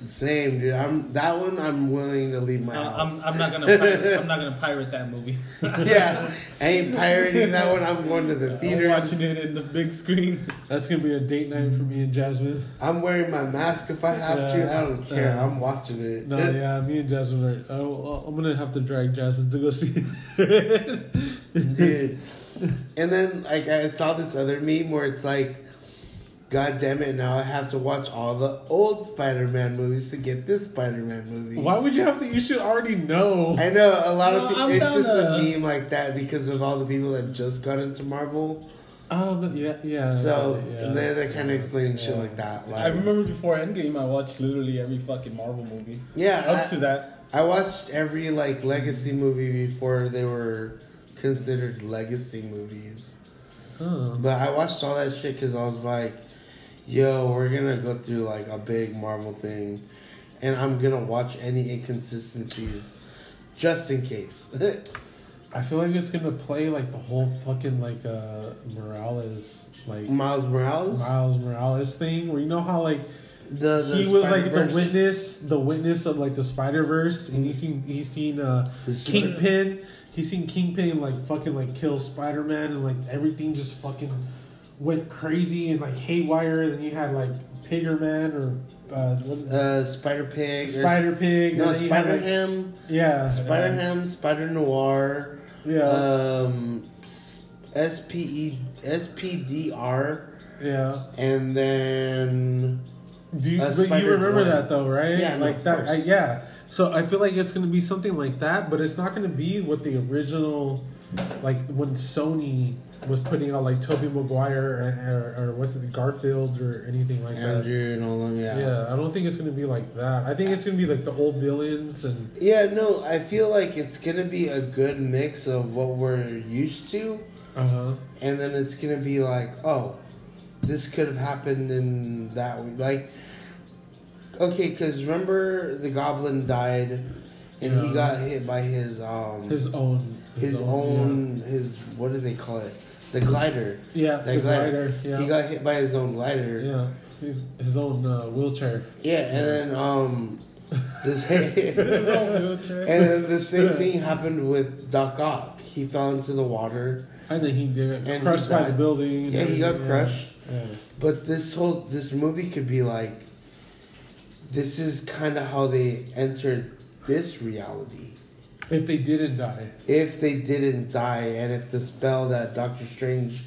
same, dude. I'm that one. I'm willing to leave my I'm, house. I'm, I'm not gonna pirate, I'm not gonna pirate that movie yeah, I ain't pirating that one. I'm going to the I'm watching it in the big screen That's gonna be a date night for me and Jasmine. I'm wearing my mask if I have to. I don't care. yeah. I'm watching it. No, yeah, me and Jasmine are. Oh, I'm gonna have to drag Jasmine to go see it. dude. And then like I saw this other meme where it's like, God damn it! Now I have to watch all the old Spider-Man movies to get this Spider-Man movie. Why would you have to? You should already know. I know a lot of people. It's just a uh, meme like that because of all the people that just got into Marvel. Oh the- yeah, yeah. So yeah, they're, they're kind of explaining shit like that. Like, I remember before Endgame, I watched literally every fucking Marvel movie. Yeah, Up I- to that. I watched every like legacy movie before they were considered legacy movies. Huh. But I watched all that shit because I was like, yo, we're gonna go through like a big Marvel thing, and I'm gonna watch any inconsistencies just in case. I feel like it's gonna play like the whole fucking like uh Morales like Miles Morales, Miles Morales thing, where you know how like the, the he was like the witness, the witness of like the Spider Verse, and he's seen he's seen uh Kingpin, he's seen Kingpin like fucking like kill Spider Man, and like everything just fucking went crazy and like haywire. Then you had like Pigger Man or uh, uh, Spider Pig, Spider Pig, no and then you had, Spider like- Ham, yeah, Spider Ham, Spider Noir, yeah, um, S P E S P D R, yeah. and then Do you, but you remember Gwen. that though, right? Yeah, no, like of that. I, yeah. So I feel like it's gonna be something like that, but it's not gonna be what the original, like when Sony was putting out like Tobey Maguire or, or, or what's it, Garfield or anything like Andrew and all them. that. Yeah, I don't think it's gonna be like that. I think it's gonna be like the old villains and Yeah, no, I feel like it's gonna be a good mix of what we're used to, uh huh. and then it's gonna be like, oh, this could have happened in that way. Like, okay, because remember the goblin died, and he got hit by his um His own. his own his what do they call it? The glider. Yeah, The glider. glider. Yeah. He got hit by his own glider. yeah. His his own uh, wheelchair. Yeah, and then um, this. Wheelchair. And then the same thing happened with Doc Ock. He fell into the water, I think he did And crushed by the building. and Yeah, he got crushed. Yeah. but this whole this movie could be like. This is kind of how they entered this reality. If they didn't die. If they didn't die, and if the spell that Doctor Strange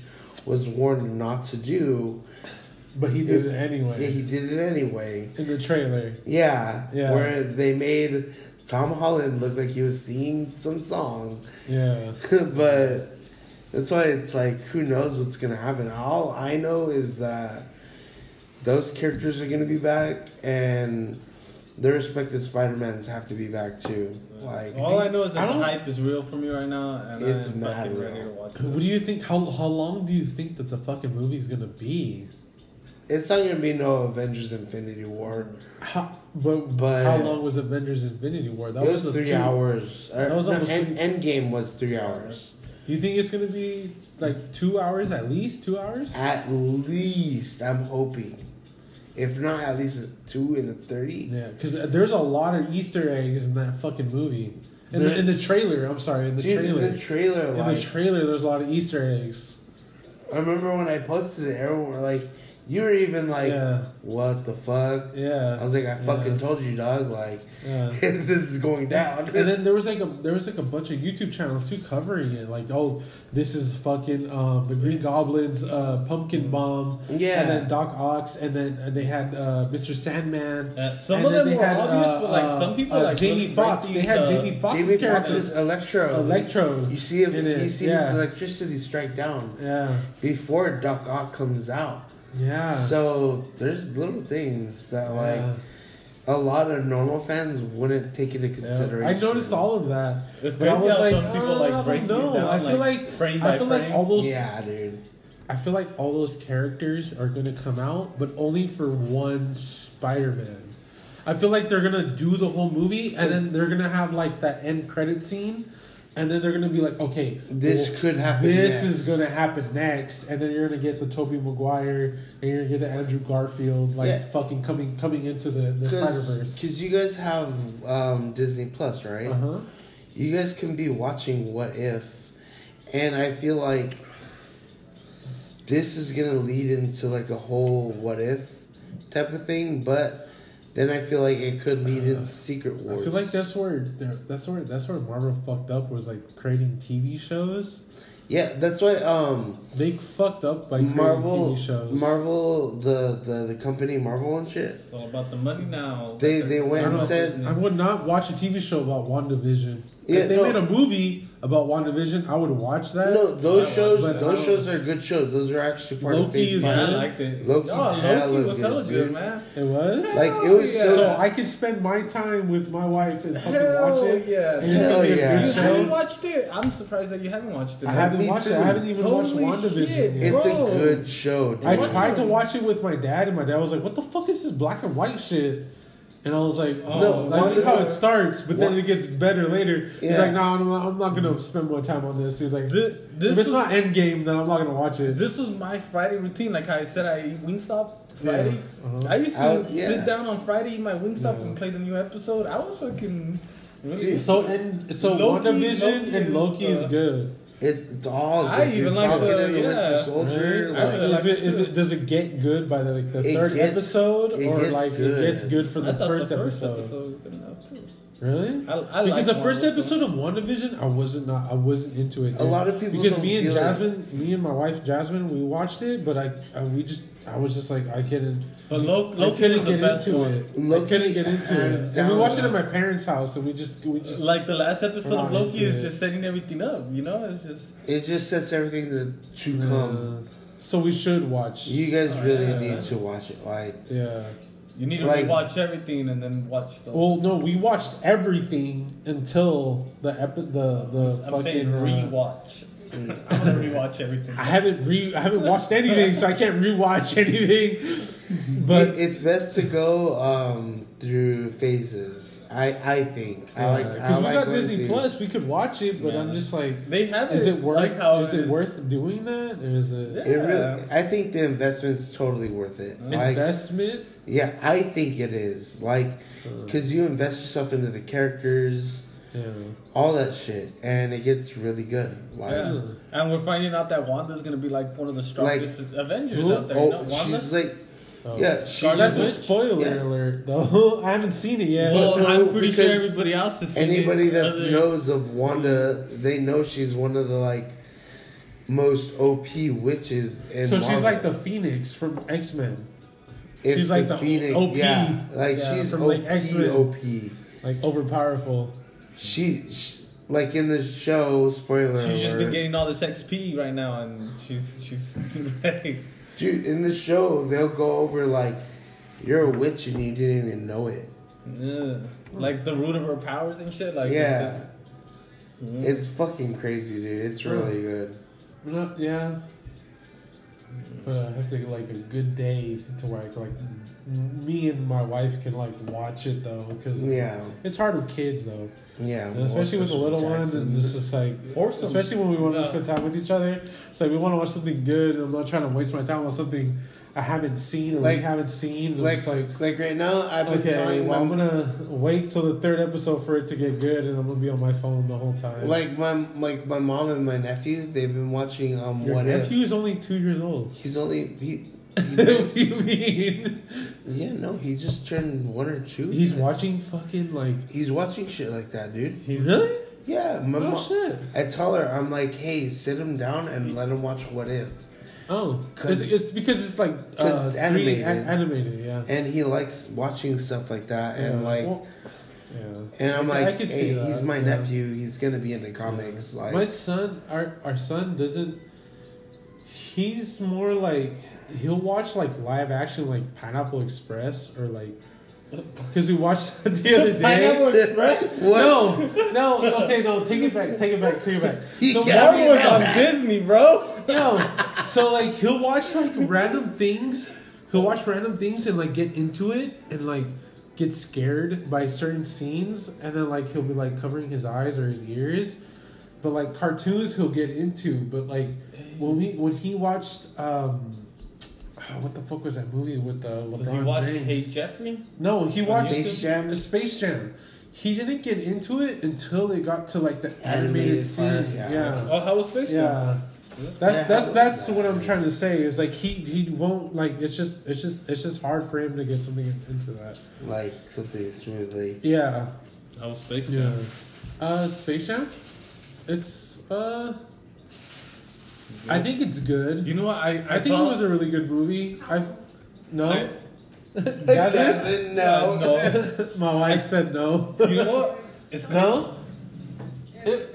was warned not to do, But he did If- it anyway. yeah, he did it anyway. in the trailer. Yeah, Yeah. where they made Tom Holland look like he was singing some song. Yeah. but that's why it's like who knows what's gonna happen. All I know is that those characters are gonna be back, and their respective Spider Mans have to be back too. Like, All I know is that the hype is real for me right now, and It's I'm mad real. ready to watch What do you think? How how long do you think that the fucking movie's gonna be? it's not gonna be no Avengers Infinity War. How, but, But- how long was Avengers Infinity War? That it was a three two- hours. That was no, almost end, three- Endgame was three hours. You think it's gonna be like two hours at least? Two hours? At least, I'm hoping. If not, at least a two and a thirty. Yeah, because there's a lot of Easter eggs in that fucking movie. In There- the, in the trailer, I'm sorry, in the Dude, trailer. in the trailer, in the trailer, there's a lot of Easter eggs. I remember when I posted it, everyone were like, you were even like, Yeah. what the fuck? Yeah. I was like, I fucking Yeah. told you, dog. Like, Yeah. this is going down. And then there was like a there was like a bunch of YouTube channels too covering it. Like, oh, this is fucking um, the Green Goblin's uh, pumpkin bomb. Yeah. And then Doc Ox, and then and they had uh, Mr. Sandman. Uh, some And of then them they were had, obvious, uh, but like uh, some people uh, like Jamie really Foxx. break They had uh, Jamie Foxx's Jamie character. Foxx's Electro. Electro You see him. You see yeah. his electricity strike down Yeah. before Doc Ock comes out. Yeah. So there's little things that like Yeah. a lot of normal fans wouldn't take into Yeah. consideration. I noticed all of that. It's But I was how like, some people, uh, like, I don't break these down, I feel like, like frame I by feel like all those Yeah, dude. I feel like all those characters are gonna come out, but only for one Spider-Man. I feel like they're gonna do the whole movie, and then they're gonna have like that end credit scene, and then they're gonna be like, okay, This could happen This next. is gonna happen next, and then you're gonna get the Tobey Maguire, and you're gonna get the Andrew Garfield, like Yeah. fucking coming coming into the, the Spider Verse. Because you guys have um, Disney Plus, right? Uh huh. You guys can be watching What If, and I feel like this is gonna lead into like a whole What If type of thing, but then I feel like it could lead into Secret Wars. I feel like that's where that's where that's where Marvel fucked up was like creating TV shows. yeah, that's why um They fucked up by Marvel, creating TV shows. Marvel, the, the the company Marvel and shit. It's all about the money now. They- they went I, and said- I would not watch a TV show about WandaVision. Yeah, if they no. made a movie about WandaVision, I would watch that. No, those I shows, but I those shows are good shows. Those are actually part Loki of Phase is Yeah, Five. I good. liked it. Loki's no, Loki was good, hella dude. man. It was Like it was yeah. so. so I could spend my time with my wife and fucking Hell watch it. yeah. and it's gonna Hell be a yeah. good You show. haven't watched it? I'm surprised that you haven't watched it. I haven't Me watched it. I haven't even watched WandaVision. shit. it's a good show. Dude. I tried to watch it with my dad, and my dad was like, "What the fuck is this black and white shit?" And I was like, "Oh, No, this is how it starts, but then Wa- it gets better later." He's like, "No, I'm not, I'm not gonna spend more time on this." He's like, Th- this "If it's was- not Endgame, then I'm not gonna watch it." This was my Friday routine. Like I said, I eat Wingstop Friday. Yeah, uh-huh. I used to I yeah. sit down on Friday, eat my Wingstop, Yeah. and play the new episode. I was fucking. Really, Dude, so and so Loki- WandaVision Loki and is, Loki is uh, good. It's, it's all good. I dude. even like the- and the yeah. Winter Soldier. Right? I So really is it it is it does it get good by the like the third gets- episode or like good. it gets good for the first the first episode? episode was good enough too. Really? I, I because like the first episode of WandaVision, I wasn't not I wasn't into it. A lot of people because don't me and feel it. Jasmine, me and my wife Jasmine, we watched it, but I, I we just I was just like I couldn't. But Lo- I Loki couldn't was the get best into one. it. I Loki couldn't get into it, and we watched it at my parents' house, and we just we just Like the last episode of Loki is it. just setting everything up. You know, it's just It just sets everything to, to come. uh, so we should watch. You guys really yeah. need to watch it. Like yeah. You need to Like- watch everything and then watch the. Well, no, we watched everything until the epi- the the I'm fucking. saying uh, rewatch. I'm gonna rewatch everything. I haven't re I haven't watched anything, so I can't rewatch anything. But it- it's best to go um, through phases. I I think I like because we like got Disney through- Plus, we could watch it. But Yeah. I'm just like, They have is it worth? like how is it is. worth doing that? Or is it Yeah. It really, I think the investment's totally worth it. Like, investment? yeah, I think it is. Like, Uh, cause you invest yourself into the characters, yeah. all that shit, and it gets really good. Like, Yeah. And we're finding out that Wanda's gonna be like one of the strongest Avengers who? out there. you know, oh, Wanda? she's like, Oh. yeah, she's That's a spoiler yeah. alert, though. I haven't seen it yet. well, no, I'm pretty sure everybody else has seen Anybody it, that other- knows of Wanda, they know she's one of the like most OP witches. In so she's like the Phoenix from X Men, If she's like the Phoenix, OP. Yeah, like Yeah, she's from, OP. like, X-Men. OP. like overpowerful. She, she, like in the show. Spoiler She's just been getting all this XP right now, and she's she's ready. Dude, in the show, they'll go over like you're a witch and you didn't even know it. Yeah. Like the root of her powers and shit. Like Yeah. it's, just- It's fucking crazy, dude. It's really good. Not, uh, yeah. But uh, I have to get like a good day to where I can, like me and my wife can like watch it though because Yeah, it's hard with kids though, yeah. and especially with the little one and it's just like Force 'em. especially when we want to Yeah. spend time with each other. It's like we want to watch something good. and I'm not trying to waste my time on something I haven't seen or Like- we haven't seen. I'm like, like like right now, I've been okay, telling well, I'm gonna wait till the third episode for it to get good, and I'm gonna be on my phone the whole time. like my like my mom and my nephew. They've been watching um your what nephew if. is only two years old. He's only he. what he do you mean? Yeah, no, he just turned one or two. He's watching fucking like. He's watching shit like that, dude. He really? Yeah, my Oh mom. shit! I tell her, I'm like, hey, sit him down and let him watch What If. Oh, 'Cause- it's, it's because it's like uh, it's animated. an- animated, yeah. And he likes watching stuff like that. And Yeah, like, well, yeah. and I'm I- I like, can hey, he's my yeah. nephew. He's gonna be into comics. Like, my son, our our son doesn't. He's more like he'll watch like live action, like Pineapple Express, or like because we watched the other day. Pineapple Express? No, no, okay, no, take it back, take it back, take it back. He So That was on Disney, bro. No. So like he'll watch like random things. He'll watch random things and like get into it and like get scared by certain scenes and then like he'll be like covering his eyes or his ears. But like cartoons he'll get into. But like when we when he watched um what the fuck was that movie with uh, LeBron Does he watch James? Hey Jeffrey? No, he watched Space the, Jam? the Space Jam. He didn't get into it until they got to like the Animated animated, scene. part, yeah. yeah. Oh, how was Space Jam? Yeah. That's Yeah, that's that's was what? I'm trying to say is like he he won't like it's just it's just it's just hard for him to get something into that. like something smoothly. Yeah. How was Space Yeah. Jam? Uh Space Jam? It's uh I think it's good. You know what? I I, I think saw, it was a really good movie. I no. I- That's it? Jasmine, uh, no. no. My wife said no. You know what? It's No? It,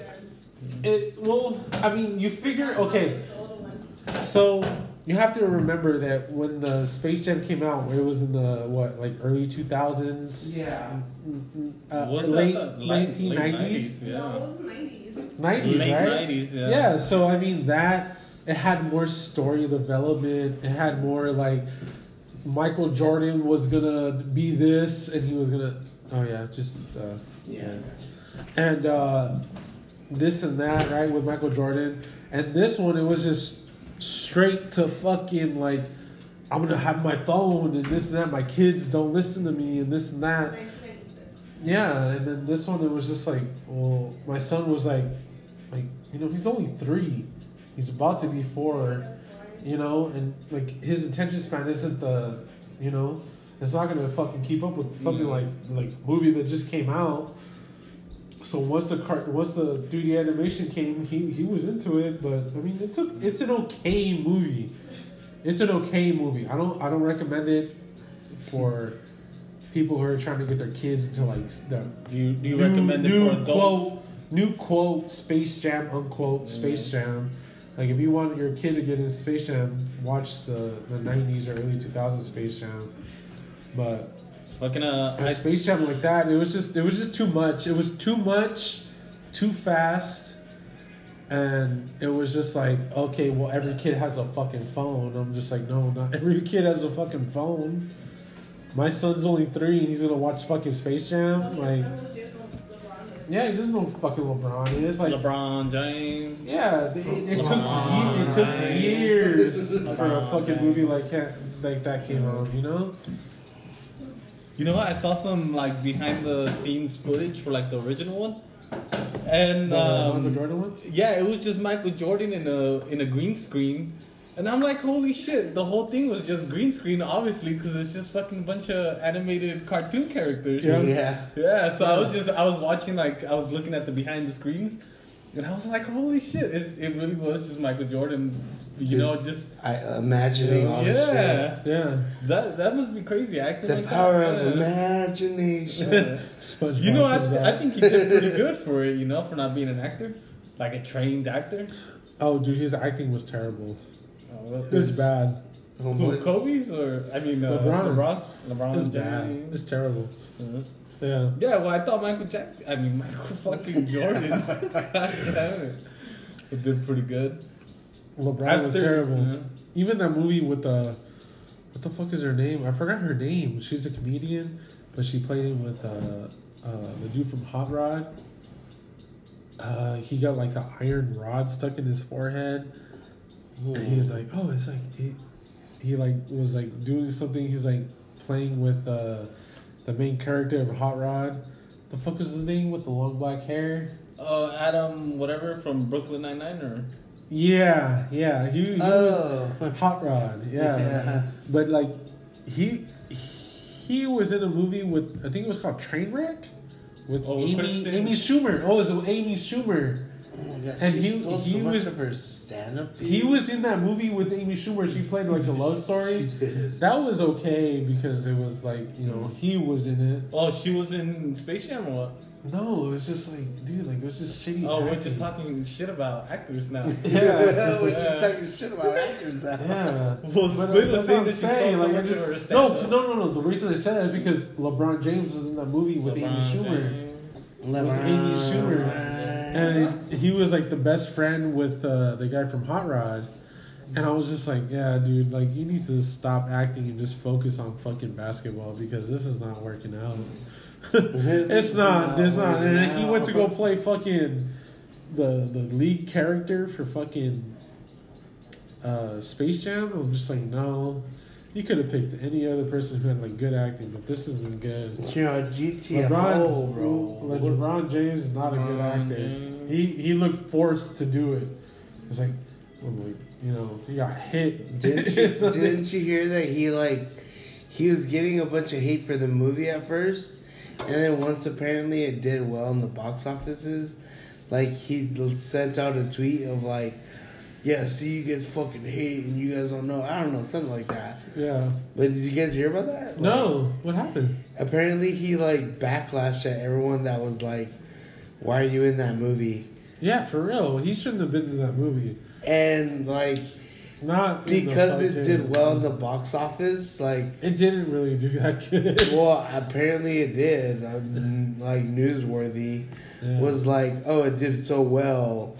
It well, I mean, you figure okay. The older one. So you have to remember that when the Space Jam came out, it was in the what like early two thousands. Yeah. Mm, mm, uh, What's late that? Late- nineteen late nineties. 90s, Yeah. No, it was nineties. Nineties, right? 90s, yeah. Yeah. So I mean that it had more story development. It had more like Michael Jordan was gonna be this, and he was gonna. Oh yeah, just. Uh, Yeah. and uh, this and that, right, with Michael Jordan. And this one, it was just straight to fucking like, I'm gonna have my phone and this and that. My kids don't listen to me and this and that. Yeah, and then this one, it was just like, well, my son was like, like you know, he's only three. He's about to be four. You know, and like his attention span isn't the, you know, it's not gonna fucking keep up with something Mm. like like movie that just came out. So once the cart, once the 3D animation came, he he was into it. But I mean, it's a it's an okay movie. It's an okay movie. I don't I don't recommend it for people who are trying to get their kids into like the Do you, do you new- recommend it new for adults? quote new quote Space Jam unquote Space Jam. Like if you want your kid to get into Space Jam, watch the the nineties or early two thousands Space Jam. But Fucking uh, a Space Jam like that, it was just it was just too much. It was too much, too fast. And it was just like, okay, well, every kid has a fucking phone. I'm just like, no, not every kid has a fucking phone. My son's only three, and he's gonna watch fucking Space Jam. Oh, Like, yeah, that just what LeBron is. yeah, he doesn't know who fucking LeBron is. Like, LeBron James. yeah, it, it took ye- it took years for a fucking James. movie like that, like that came out. You know? You know what? I saw some like behind the scenes footage for like the original one, and The um, Michael Jordan one. yeah, it was just Michael Jordan in a in a green screen, and I'm like, holy shit! The whole thing was just green screen, obviously, because it's just fucking bunch of animated cartoon characters. Yeah. Yeah. Yeah, so I was just I was watching like I was looking at the behind the screens, and I was like, holy shit! It, it really was just Michael Jordan, you know, just I, imagining all this yeah. Yeah. That that must be crazy acting. shit. The like power that. of Yeah. imagination. Yeah. SpongeBob You know, I, comes th- out. I think he did pretty good for it. You know, for not being an actor, like a trained actor. Oh, dude, his acting was terrible. Oh, well, It's bad. Who, Kobe's or I mean uh, LeBron. LeBron. LeBron. It's bad. James. It's terrible. Mhm. Yeah. Yeah, well, I thought Michael Jack. I mean, Michael fucking Jordan. God damn it. It did pretty good. LeBron was terrible. yeah. Even that movie with the, what the fuck is her name? I forgot her name. She's a comedian, but she played him with uh, uh, the dude from Hot Rod. Uh, he got like the iron rod stuck in his forehead, and he was like, "Oh, it's like he, he like was like doing something. He's like playing with uh, the main character of Hot Rod. The fuck is his name with the long black hair? Uh, Adam, whatever from Brooklyn Nine Nine, or Yeah, yeah. He, he was Oh. Hot Rod, yeah. Yeah. But like he he was in a movie with I think it was called Trainwreck with Oh, Amy Amy Schumer. Oh, it was Amy Schumer. Oh gosh, And he- stole he so much was- of her stand-up. He was in that movie with Amy Schumer. She played like the love story. That was okay because it was like you know he was in it. oh, she was in Space Jam or what? No, it was just like dude, like it was just shitty. Oh, we're just talking shit about actors now. Yeah. We're just talking shit about actors now. Yeah. Well, But, Squid uh, was that's what I'm she stole so Like, I just, no, no, no, no. The reason I said that is because LeBron James was in that movie with Amy Schumer. James. was Amy Schumer. And he was like the best friend with uh, the guy from Hot Rod. And I was just like, yeah, dude, like you need to stop acting and just focus on fucking basketball because this is not working out. it's not. There's not. And he went to go play fucking the the lead character for fucking uh, Space Jam. I'm just like, no. You could have picked any other person who had like good acting, but this isn't good. You're GTFO, LeBron, bro. LeBron James is not a good actor. James. He he looked forced to do it. It's like, like you know, he got hit. Didn't you, didn't you hear that he like he was getting a bunch of hate for the movie at first, and then once apparently it did well in the box offices, like he sent out a tweet of like, "Yeah, see you guys fucking hate and you guys don't know." I don't know something like that. yeah. But did you guys hear about that? Like, No, what happened? Apparently he like backlashed at everyone that was like, "Why are you in that movie?" Yeah, for real. He shouldn't have been in that movie. And like Not because it did well in the box office, like It didn't really do that good. well, apparently it did. Um, like newsworthy Yeah. was like, oh, it did so well,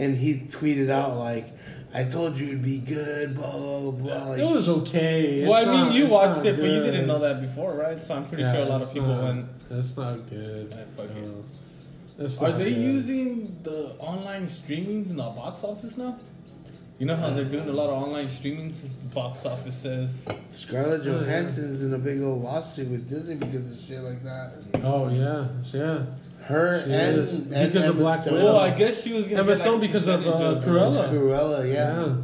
and he tweeted out like, "I told you it'd be good." Blah blah blah. Like, it was okay. well, I mean, not- you watched not it, but you didn't know that before, right? So I'm pretty Yeah, sure a lot of people not- went. That's not good. Yeah, fuck it. No. It's Are they good. using the online streamings in the box office now? You know how they're doing a lot of online streamings. The box office says Scarlett Oh, yeah. Johansson's in a big old lawsuit with Disney because of shit like that. Oh yeah, yeah. Her She and, is. and Because of Emma Black Stone. Widow. Well, I guess she was gonna. Emma get, Stone like, because of, percentage uh. Cruella. Cruella, yeah. Yeah.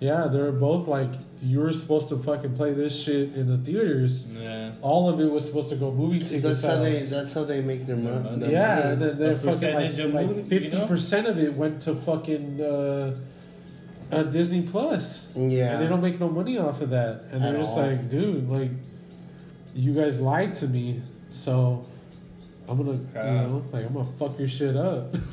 Yeah, they're both like you were supposed to fucking play this shit in the theaters. Yeah. All of it was supposed to go movie 'Cause ticket That's how they. That's how they make their, mo- Yeah, their yeah, money. and then they're A fucking like of like movie, you fifty know? percent of it went to fucking uh, uh, Disney Plus. Yeah. and they don't make no money off of that. And At they're just all. like, dude, like you guys lied to me, so I'm gonna, you know, like I'm gonna fuck your shit up.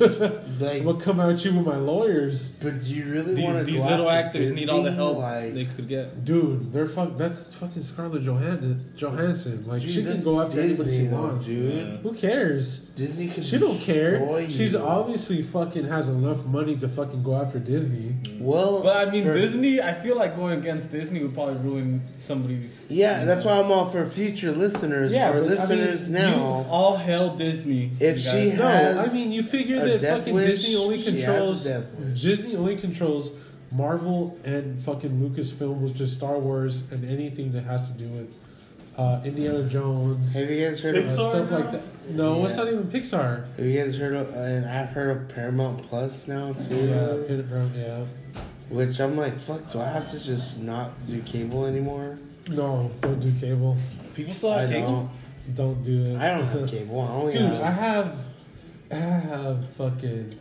Like- I'm gonna come at you with my lawyers. But do you really want to These, these little after actors need all the Disney? help Like, they could get. Dude, they're fuck. That's fucking Scarlett Johansson. Johansson. Like dude, she can go after anybody Disney, she though, wants. dude. Yeah. Who cares? Disney could She don't care. destroy She's obviously fucking has enough money to fucking go after Disney. well. But I mean, for- Disney. I feel like going against Disney would probably ruin somebody's. Yeah, that's why I'm all for future listeners. Yeah, or but I mean, listeners You, now. all hell Disney. If she guys. No, I mean you figure that fucking wish, Disney only she has a controls. Disney only controls Marvel and fucking Lucasfilm was just Star Wars and anything that has to do with uh, Indiana Jones, Have you guys heard uh, of? Pixar stuff like that. No, it's Yeah. not even Pixar. Have you guys heard of? And I've heard of Paramount Plus now too. Yeah, Pin- yeah. Which I'm like, fuck. Do I have to just not do cable anymore? No, don't do cable. people still I have cable. don't. Don't do it. I don't have cable. I only Dude, have. I have, I have fucking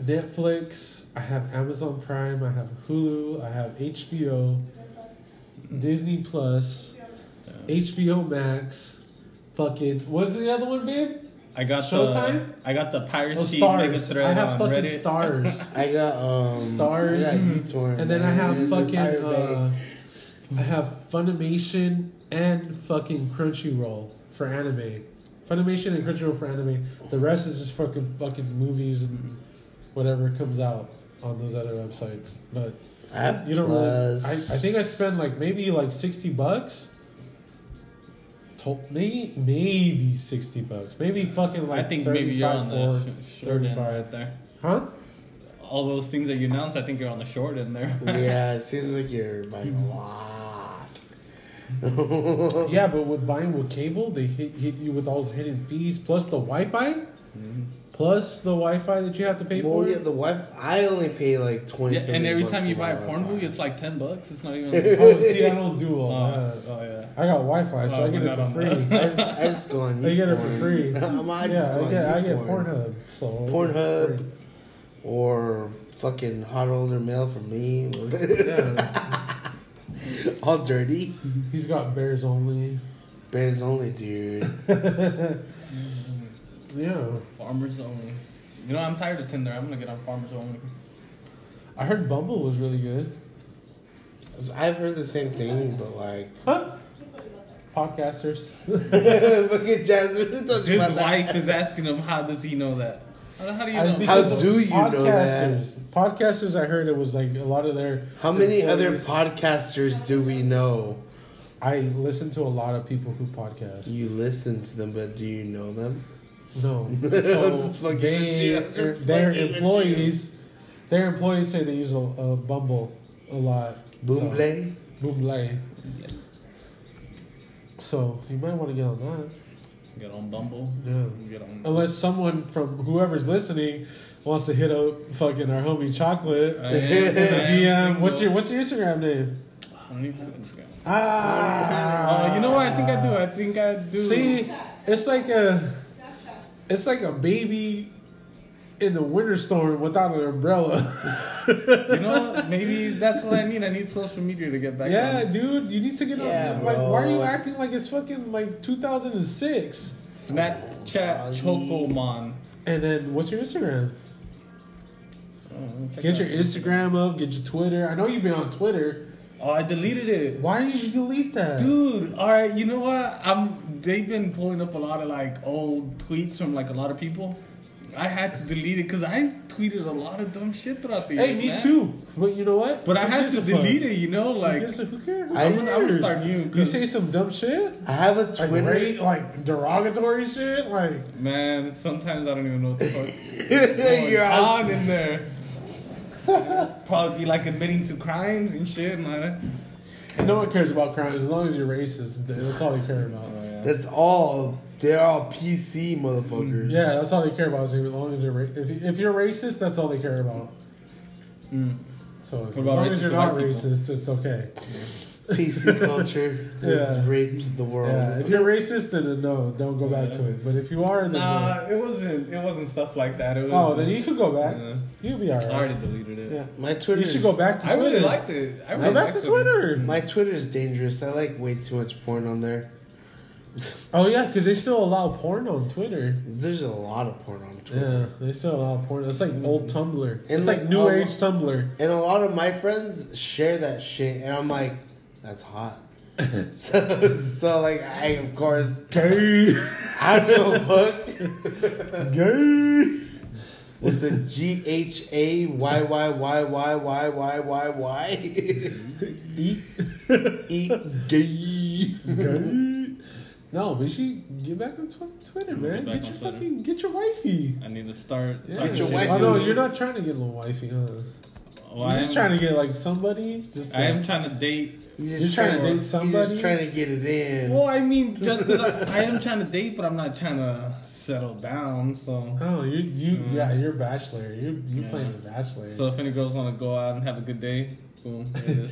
Netflix. I have Amazon Prime. I have Hulu. I have HBO, Disney Plus, HBO Max. Fucking what's the other one, babe? I got Showtime? the I got the Oh, piracy mega stars. I have on fucking Reddit. stars. I got um Stars. I got eTorrent, and then I have fucking. Uh, I have Funimation and fucking Crunchyroll for anime. Funimation and Crunchyroll for anime. The rest is just fucking fucking movies and whatever comes out on those other websites. But I have you don't really. I, I think I spend like maybe like sixty bucks. To, maybe maybe sixty bucks. Maybe fucking like I think maybe you're on the 35 sh- for short end 35. right there. Huh? All those things that you announced, I think you're on the short end there. yeah, it seems like you're buying a lot. Yeah, but with buying with cable, they hit, hit you with all those hidden fees plus the Wi-Fi, mm-hmm. Plus the Wi-Fi that you have to pay Well, for. yeah, the Wi-Fi. I only pay like twenty. Yeah, and every bucks time you buy a porn Wi-Fi. movie, it's like ten bucks. It's not even. oh, see, I don't do all oh, that. oh yeah. I got Wi-Fi, so Oh, I get it for free. that. I just, I just go on. I get it for free. I'm, I just yeah, go I on get I get YouPorn. Pornhub. So I get it for Pornhub. or fucking hot older mail for me. Yeah, All dirty. he's got bears only. Bears only, dude. Yeah, Farmers only. You know, I'm tired of Tinder. I'm gonna get on Farmers only. I heard Bumble was really good. I've heard the same thing, but like, Huh? Podcasters. fucking Jasmine told you His about that. wife is asking him, "How does he know that? How, how do you know?" because How do you know that? podcasters. Podcasters, I heard it was like a lot of their. How many other podcasters do we know? I listen to a lot of people who podcast. You listen to them, but do you know them? No, I'm so just fucking they, with you. I'm just their fucking with employees, their employees say they use a, a Bumble a lot. Boomble? So, Bumble. So you might want to get on that. Get on Bumble. Yeah. Get on. Unless someone from whoever's listening wants to hit up fucking our homie Chocolate. I am- DM. What's your. What's your Instagram name? I don't even have Instagram. Ah. Oh, you know what? I think I do. I think I do. See, it's like a, it's like a baby in the winter storm without an umbrella. You know, maybe that's what I need. I need social media to get back. yeah, on. dude, you need to get Yeah, on. Like, why are you acting like it's fucking like 2006? Snapchat Chocomon. And then what's your Instagram? Oh, Get your. Instagram up. Get your Twitter. I know you've been on Twitter. Oh, I deleted it. Why did you delete that? Dude, all right, you know what? I'm. They've been pulling up a lot of like old tweets from like a lot of people. I had to delete it because I tweeted a lot of dumb shit throughout the years. Hey, me man. too. But you know what? But I had to a fuck? delete it. You know, like gives a- who cares? Who I- I'm gonna, I'm gonna start new. You 'cause, say some dumb shit, I have a like Twitter. rate, like derogatory shit, like man, sometimes I don't even know what the fuck going You're on in there. Probably like admitting to crimes and shit. And like, no one cares about crime as long as you're racist. That's all they care about. That's all. They're all PC motherfuckers. Yeah, that's all they care about. As long as they're ra- if, if you're racist, that's all they care about. Mm. So as long as you're not white people? racist, it's okay. PC culture has Yeah. raped the world. Yeah, if you're racist, then no, don't go back to it. But if you are, then Nah, it wasn't. It wasn't stuff like that. It oh, was. oh, then you could go back. Yeah. You'll be alright. I already deleted it. Yeah, My Twitter. you should go back to I Twitter. really liked it. I really Go back to it. Twitter. My Twitter is dangerous. I like way too much porn on there. Oh yeah, because they still allow porn on Twitter. There's a lot of porn on Twitter. Yeah, they still allow porn. It's like old Tumblr. It's like, like new all- age Tumblr. And a lot of my friends share that shit, and I'm like, that's hot. so, so like, I of course, Gay, I don't fuck. gay. With the G H A Y Y Y Y Y Y Y Y Eat. E gay. Gay. No, but you get back on tw- Twitter, man. back Get your on Twitter. fucking get your wifey. I need to start. Yeah. Get your wifey. Oh no, you're not trying to get a little wifey, huh? Well, I You're just am- trying to get like somebody. Just to, I am trying to date. You're You're trying to date You're just trying to get it in. Well, I mean, just because I, I am trying to date, but I'm not trying to settle down. So, Oh, you you Mm. yeah, you're a bachelor. You you Yeah. playing the bachelor. so if any girls want to go out and have a good day, boom, there.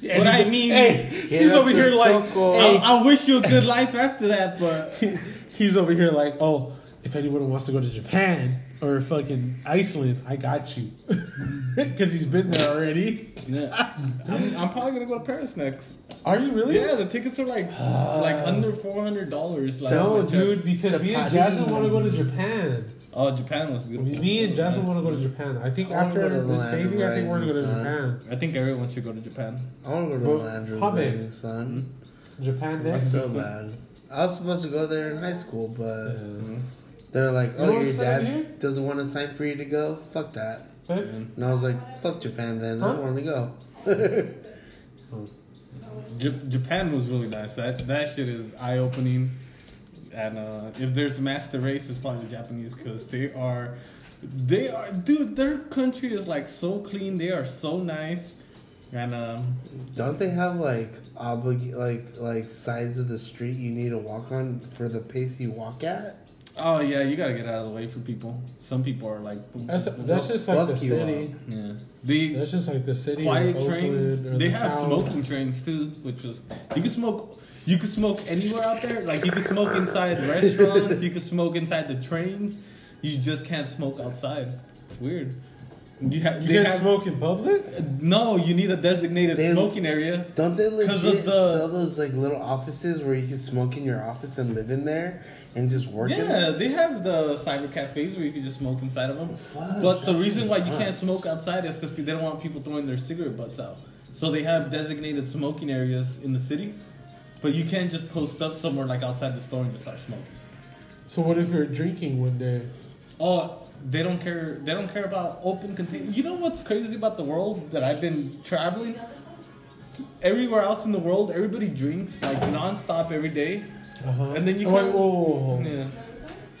Yeah, What I mean- hey, she's over here like, hey, I, I wish you a good life after that, but he's over here like, oh, if anyone wants to go to Japan or fucking Iceland, I got you, mm. because he's been there already. yeah, I'm, I'm probably gonna go to Paris next. Are you really? Yeah, the tickets are like ah. like under four hundred dollars. Like, No, I checked. dude, because me and Paris. Jasmine want to go to Japan. Oh, Japan was beautiful. Me and Jasmine want to go to Japan. I think I after go this land of baby, I think we're gonna go to. Japan. I think everyone should go to Japan. I want to go to Well, the land of how the big? rising sun. Hmm? Japan That's next. so bad. I was supposed to go there in high school, but Yeah. They're like, "Oh, wanna your dad here? doesn't want to sign for you to go. Fuck that." But And I was like, "Fuck Japan, then I don't want to go." J- Japan was really nice. That that shit is eye opening. And uh, if there's a master race, it's probably the Japanese because they are, they are, dude. Their country is like so clean. They are so nice, and um, don't they have like oblig like like sides of the street you need to walk on for the pace you walk at? Oh yeah, you gotta get out of the way for people. Some people are like, boom, that's boom, boom. just like the Fuck you city. yeah. The That's just like the city. quiet trains. They the have town. smoking trains too, which was you can smoke. You can smoke anywhere out there. Like you can smoke inside restaurants. You can smoke inside the trains. You just can't smoke outside. It's weird. You, ha- You they can have- smoke in public. No, you need a designated They- smoking area. Don't they legit of the- sell those like little offices where you can smoke in your office and live in there and just work in Yeah, they have the cyber cafes where you can just smoke inside of them. Fuck, But the reason why you can't smoke outside is because they don't want people throwing their cigarette butts out. So they have designated smoking areas in the city, but you can't just post up somewhere like outside the store and just start smoking. So what if you're drinking one day? Oh, they don't care. They don't care about open container. You know what's crazy about the world that I've been traveling? Everywhere else in the world, everybody drinks like nonstop every day. Uh-huh. And then you oh, wait, whoa, whoa, whoa, whoa.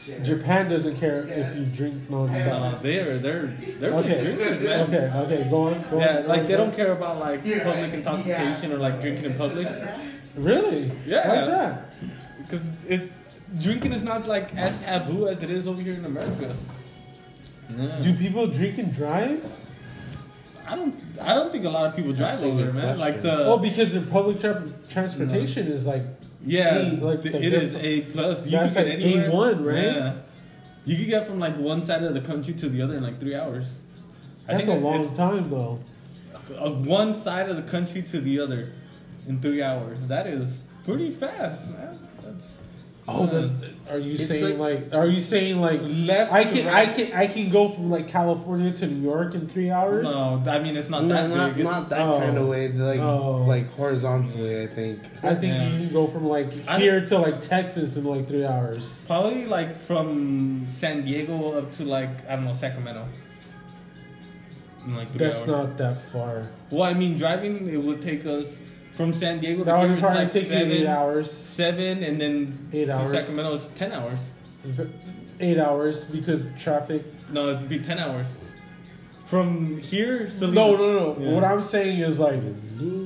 Yeah, Japan doesn't care if you drink uh, nonstop. they're they're they're Okay, big drinkers, man. okay, okay. Go on. Go Yeah, on, like go they on. don't care about like public intoxication or like drinking in public, Really? Yeah. Why's that? because it's drinking is not like as taboo as it is over here in America. Yeah. Do people drink and drive? I don't I don't think a lot of people drive That's over there, good man. Like the oh, because their public tra- transportation is like Yeah, A, like, the it is A plus. You That's can get like anywhere. A1, right? Yeah. You could get from like one side of the country to the other in like three hours. I that's a think it- long time though. uh, one side of the country to the other in three hours. That is pretty fast, man. That's Oh, uh, does are you It's saying like, Are you saying like Left I can right. I can I can go from like California to New York in three hours? No, I mean it's not No, that not, big. It's- not that oh. kind of oh, way. Like Oh. like horizontally, I think. I think Yeah. you can go from like I- here to like Texas in like three hours. Probably like from San Diego up to like I don't know Sacramento. In like three That's hours. not that far. Well, I mean driving it would take us from San Diego to That here. would It's probably like take you seven, eight hours. seven, and then Eight to hours. Sacramento is ten hours. Eight hours because traffic. No, it'd be ten hours. From here, Salinas. No, no, no. Yeah. What I'm saying is like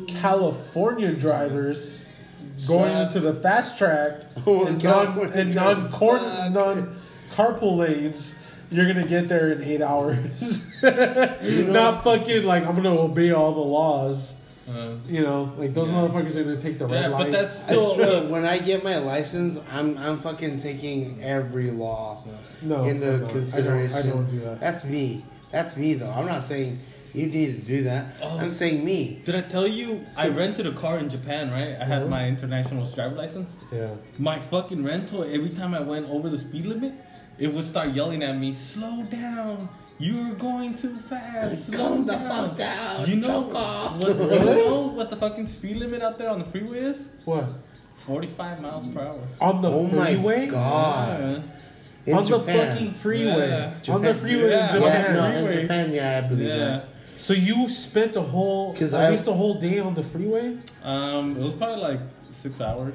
California drivers going Suck. into the fast track Oh, and non and non drivers non carpool lanes. You're gonna get there in eight hours. You know- Not fucking like I'm gonna obey all the laws. Uh, You know, like those Yeah. motherfuckers are gonna take the red Yeah, but lights. that's- I swear, when I get my license, I'm I'm fucking taking every law no into I'm consideration. I don't, I don't do that. That's me. That's me though. I'm not saying you need to do that. Oh. I'm saying me. did I tell you I rented a car in Japan? Right, I had my international driver license. Yeah. My fucking rental, every time I went over the speed limit, it would start yelling at me, "Slow down! You're going too fast! Slow Calm the fuck down, You know Choco. what? You know what the fucking speed limit out there on the freeway is? What? Forty-five miles per hour. On the Oh my freeway? God. Yeah. In on Japan. the fucking freeway. Yeah. On the freeway Yeah. in Yeah, no, in Japan, yeah, I believe Yeah. that. So you spent a whole, at I- least a whole day on the freeway, Um, it was probably like six hours.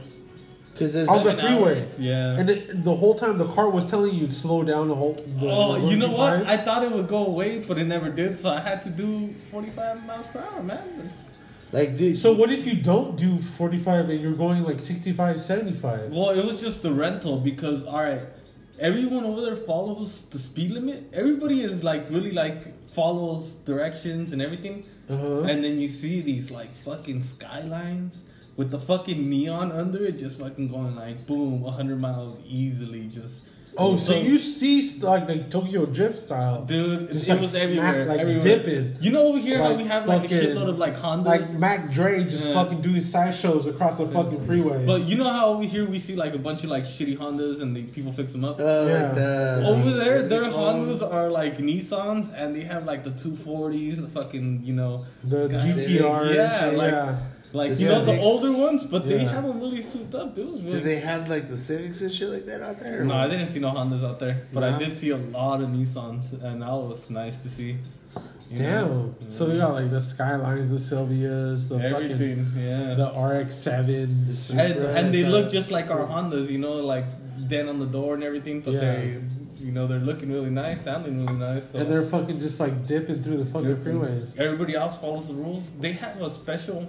Because there's on the freeway, hours, yeah. and it, the whole time the car was telling you to slow down the whole. The, oh, the you know what? 125. I thought it would go away, but it never did. So I had to do forty-five miles per hour, man. It's, like, dude. So what if you don't do 45 and you're going like 65, 75? well, it was just the rental because all right, everyone over there follows the speed limit. Everybody is like really like follows directions and everything. Uh-huh. And then you see these like fucking skylines with the fucking neon under it, just fucking going like boom, 100 miles easily. Just oh, so, you see st- like like Tokyo Drift style, dude, Just it like was smack- everywhere, like everywhere. dipping. You know over here how Like we have like a fucking- shitload of like Hondas. like Mac Dre just Yeah. fucking doing side shows across the fucking freeways. but you know how over here we see like a bunch of like shitty Hondas and the people fix them up. Uh, Yeah. like the, Over there, their do Hondas them? are like Nissans, and they have like the 240s, the fucking you know, the Sky- GTRs, Yeah, like- yeah. Like The you know the older ones, but they have them really souped up. Dude, really Do they have like the Civics and shit like that out there? No? I didn't see no Hondas out there, but I did see a lot of Nissans, and that was nice to see. You Damn. know? So they got like the Skylines, the Silvias, the fucking everything, yeah. the RX sevens. The and they look just like our Hondas, you know, like dent on the door and everything, but Yeah. they, you know, they're looking really nice, sounding really nice. So. And they're fucking just like dipping through the fucking Dipping. freeways. Everybody else follows the rules. They have a special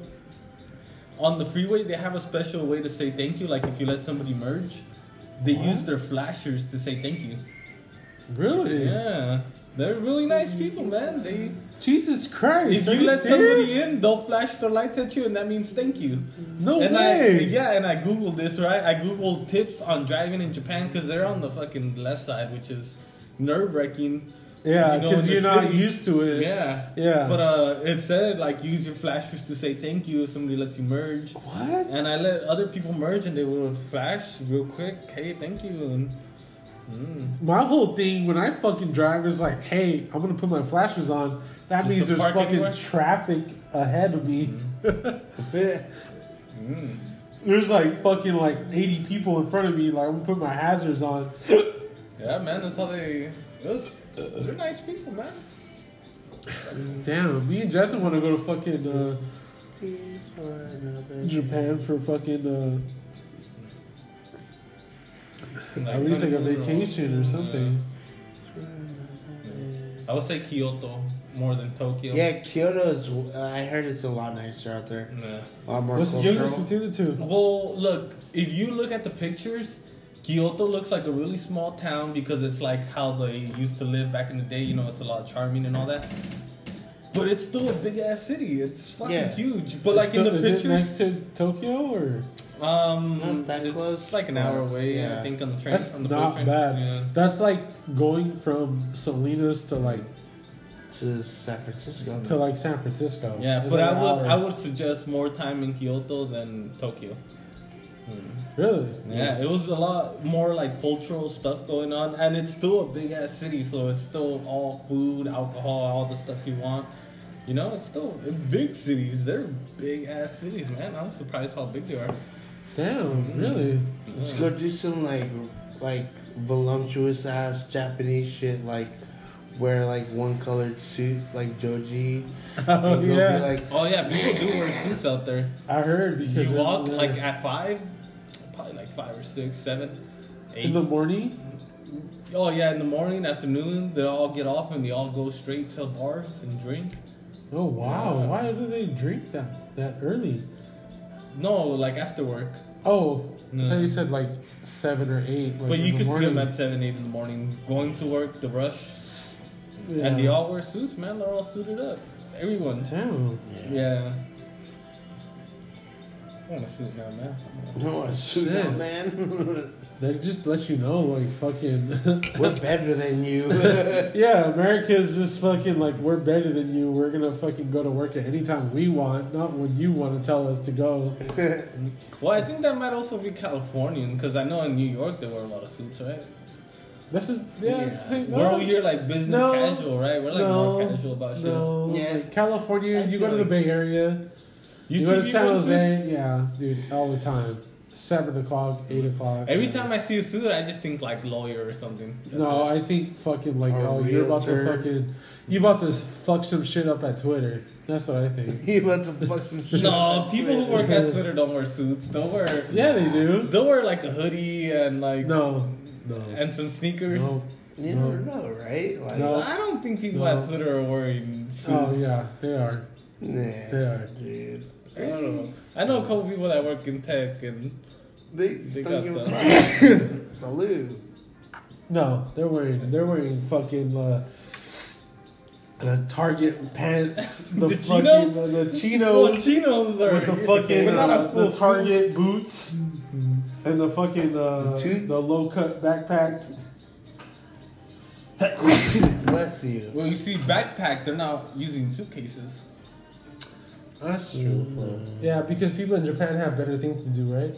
on the freeway. They have a special way to say thank you. Like if you let somebody merge, they What? use their flashers to say thank you. Really? Yeah, they're really nice people, man. They Jesus Christ. if are you let serious? somebody in, they'll flash their lights at you, and that means thank you. No and way. I, yeah, and I googled this right. I googled tips on driving in Japan because they're on the fucking left side, which is nerve wracking. Yeah, You know, because you're not used to it. Yeah. Yeah. But uh, it said like use your flashers to say thank you if somebody lets you merge. What? And I let other people merge, and they would flash real quick. Hey, thank you. And mm. My whole thing when I fucking drive is like, hey, I'm gonna put my flashers on. That Just means to there's fucking anywhere? traffic ahead of me. Mm. there's like fucking like 80 people in front of me. Like I'm gonna put my hazards on. Yeah, man, that's how they. It was, they're nice people, man. Damn, me and Justin want to go to fucking uh, Tease for another Japan for fucking uh, at least like a vacation or something. I would say Kyoto more than Tokyo. Yeah, Kyoto's. I heard it's a lot nicer out there. Yeah. A lot more What's the difference between the two? Well, look, if you look at the pictures, Kyoto looks like a really small town because it's like how they used to live back in the day. You know, it's a lot of charming and all that. But it's still a big ass city. It's fucking Yeah. huge. But like in the is it pictures, next to Tokyo or um, Not that it's close. like an hour away. yeah. I think on the train. that's on the not train. bad. Yeah. That's like going from Salinas to like to San Francisco. to like San Francisco. Yeah, It's but like I an would hour. I would suggest more time in Kyoto than Tokyo. Mm-hmm. Really? Yeah, it was a lot more like cultural stuff going on, and it's still a big ass city, so it's still all food, alcohol, all the stuff you want. You know, it's still in big cities. They're big ass cities, man. I'm surprised how big they are. Damn, mm-hmm. really? Let's go do some like like voluptuous ass Japanese shit like wear like one colored suits like Joji. Oh, yeah. Be like Oh yeah, people do wear suits out there. I heard because You walk like at five, probably like five or six, seven, eight. in the morning. oh yeah, in the morning, afternoon, they all get off and they all go straight to bars and drink. Oh wow! Yeah. Why do they drink that that early? No, like after work. Oh, I thought you mm. said like seven or eight. like, But you the can see them at seven, eight in the morning, going to work, the rush, Yeah. and they all wear suits, man. They're all suited up. Everyone. Damn. Yeah. I don't want a suit now, man. No, a suit Shit. now, man. They just let you know, like fucking. We're better than you. yeah, America's just fucking like we're better than you. We're gonna fucking go to work at any time we want, not when you want to tell us to go. Well, I think that might also be Californian because I know in New York there were a lot of suits, right? This is yeah. It's the same, We're over here like business No. casual, right? We're like no, more casual about shit. No, Yeah. like California. I you feel go to the Bay Area. You, see go to San Jose. suits? Yeah, dude, all the time. Seven o'clock, eight o'clock. Every yeah. time I see a suit, I just think like lawyer or something. That's No, it. I think fucking like Or oh you're about to fucking you about to fuck some shit up at Twitter. That's what I think. you about to fuck some shit. no, up people who Twitter. work at Twitter don't wear suits. Don't wear Yeah, they do. they'll wear like a hoodie and like No, no, and some sneakers. no. You No. never know, right? Like, No. I don't think people No. at Twitter are wearing oh, suits. Oh yeah, they are. nah, They are. dude. I don't know. I know a couple people that work in tech and They, They still got give a the- Salute. No, they're wearing they're wearing fucking uh, the Target pants, the, The fucking chinos? the, the well, chinos chinos are with the fucking But not a uh, full the suit. Target boots and the fucking uh, The the low cut backpack. Bless you. Well, you see, backpack they're not using suitcases. That's true. Mm. Yeah, because people in Japan have better things to do, right?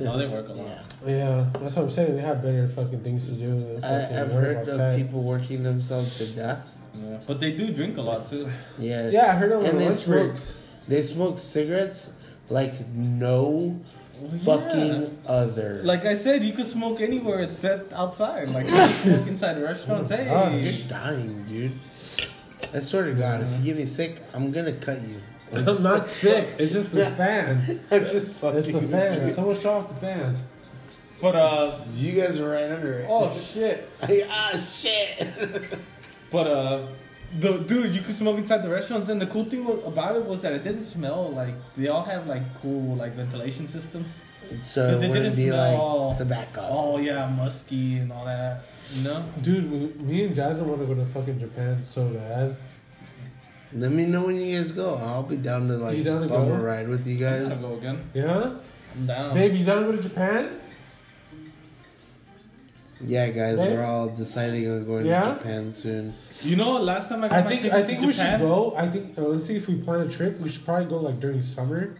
No, they work a lot. Yeah. Yeah, that's what I'm saying. They have better fucking things to do. I, I've heard of tech. people working themselves to death. Yeah. But they do drink a lot too. Yeah. Yeah, I heard of And the they smoke. breaks. They smoke cigarettes like no fucking other. Like I said, you could smoke anywhere except outside. Like you can smoke inside restaurants. Oh, Hey, gosh. You're dying, dude. I swear to God, if you get me sick, I'm gonna cut you. I'm not sick. It's just the fan. That's just fucking. It's the fan. Someone shut off the fan. but uh, You guys are right under it. oh shit. ah, shit. But uh, the dude, you could smoke inside the restaurants, and the cool thing about it was that it didn't smell like they all have like cool like ventilation systems. So it it wouldn't didn't be smell- like tobacco. Oh yeah, musky and all that. You know. Dude, me and Jasmine want to go to fucking Japan so bad. Let me know when you guys go. I'll be down to like You down to bum go? ride with you guys. gotta go again. Yeah? I'm down. Babe, you down to go to Japan? Yeah, guys, Hey? we're all deciding on going Yeah? to Japan soon. You know, last time I got I think tickets I think we should go. I think uh, let's see if we plan a trip. We should probably go like during summer.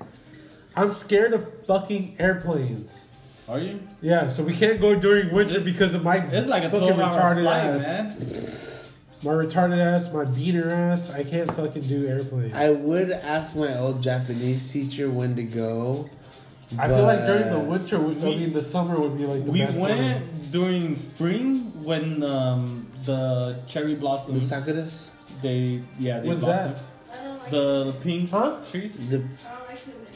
I'm scared of fucking airplanes. Are you? Yeah, so we can't go during winter because of my It's like a fucking retarded flight, ass. man. My retarded ass, my beater ass. I can't fucking do airplanes. I would ask my old Japanese teacher when to go. I feel like during the but- winter, would, I mean the summer would be like the We best went time. during spring when um, the cherry blossoms. The. Sakuras? They yeah they What's blossom. that? I like The pink Huh? trees. The I don't like humid.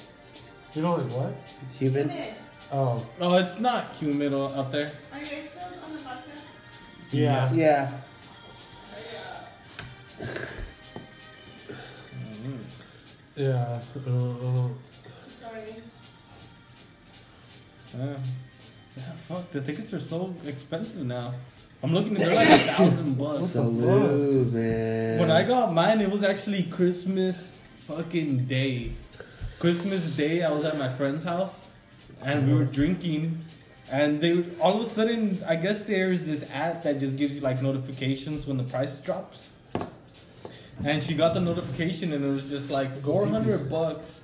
You don't like what? human? Humid. Oh, Oh, it's not humid o- out there. Are you guys still on the podcast? yeah. Yeah. Yeah. Uh, uh, Sorry. Yeah. yeah, fuck. The tickets are so expensive now. I'm looking. They're like a thousand bucks. Salute, man. When I got mine, it was actually Christmas fucking day. Christmas day, I was at my friend's house, and we were drinking, and they all of a sudden, I guess there's this app that just gives you like notifications when the price drops. And she got the notification, and it was just like 400 bucks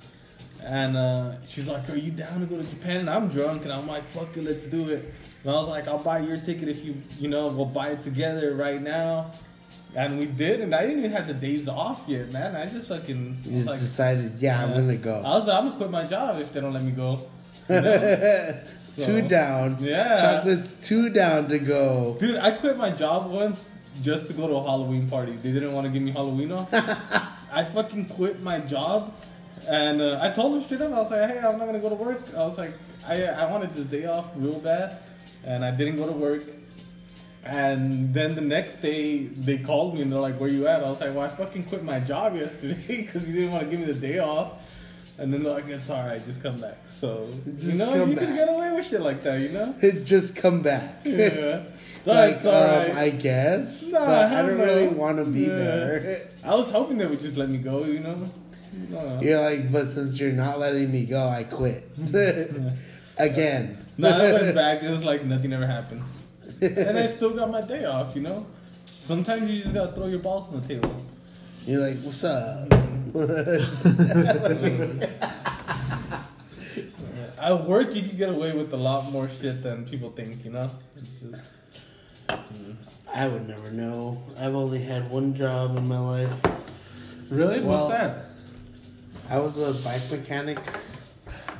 And uh, she's like, "Are you down to go to Japan?" And I'm drunk, and I'm like, "Fuck it, let's do it." And I was like, "I'll buy your ticket if you, you know, we'll buy it together right now." And we did, and I didn't even have the days off yet, man. I just fucking You just like, decided, yeah, I'm gonna go. I was like, I'm gonna quit my job if they don't let me go. Know? two down. Yeah. Chocolate's two down to go. Dude, I quit my job once just to go to a Halloween party. They didn't want to give me Halloween off. I fucking quit my job, and uh, I told them straight up. I was like, "Hey, I'm not gonna go to work." I was like, "I I wanted this day off real bad, and I didn't go to work." And then the next day, they called me and they're like, "Where you at?" I was like, "Well, I fucking quit my job yesterday because you didn't want to give me the day off." And then they're like, "It's all right, just come back." So you know, you can get away with shit like that, you know? Just come back. Yeah. like, That's all right. um, I guess, Nah, but I don't really want to be Yeah. there. I was hoping they would just let me go, you know? No. You're like, but since you're not letting me go, I quit. Again. No, I went back. It was like nothing ever happened. And I still got my day off, you know? Sometimes you just gotta throw your balls on the table. You're like, what's up? At work, you can get away with a lot more shit than people think, you know? It's just. I would never know. I've only had one job in my life. Really? Well- What's that? I was a bike mechanic.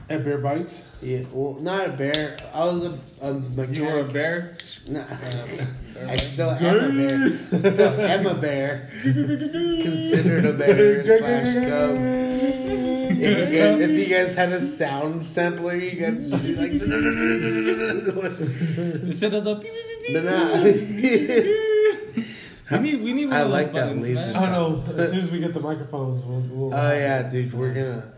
At Bear Bikes? Yeah, well, not a bear. I was a, a mechanic. You were a bear? Nah. I still am a bear. I still am a bear. Considered a bear slash cub. If you, guys, if you guys had a sound sampler, you could just be like. Instead of the. We need, we need I like that buttons, laser man. I don't know. As soon as we get the microphones, we'll. we'll Oh yeah, dude, we're gonna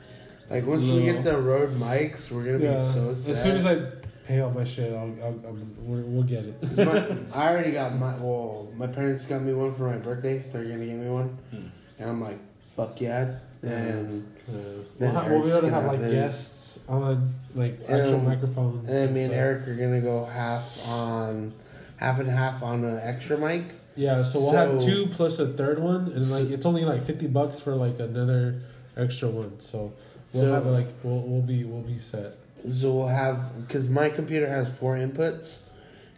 like once we get the Rode mics, we're gonna Yeah. be so sad. as soon as I pay all my shit, I'll, I'll, I'll we're, we'll get it. my, I already got my well, my parents got me one for my birthday. They're gonna give me one, and I'm like, fuck yeah, and Uh, Then we'll, ha- we'll be able to have like have guests on, like actual Um, microphones. and then me and stuff. Eric are gonna go half on, half and half on an extra mic. Yeah, so we'll have two plus a third one, and like it's only like fifty bucks for like another extra one. So we'll So- have like we'll, we'll be we'll be set. So we'll have because my computer has four inputs,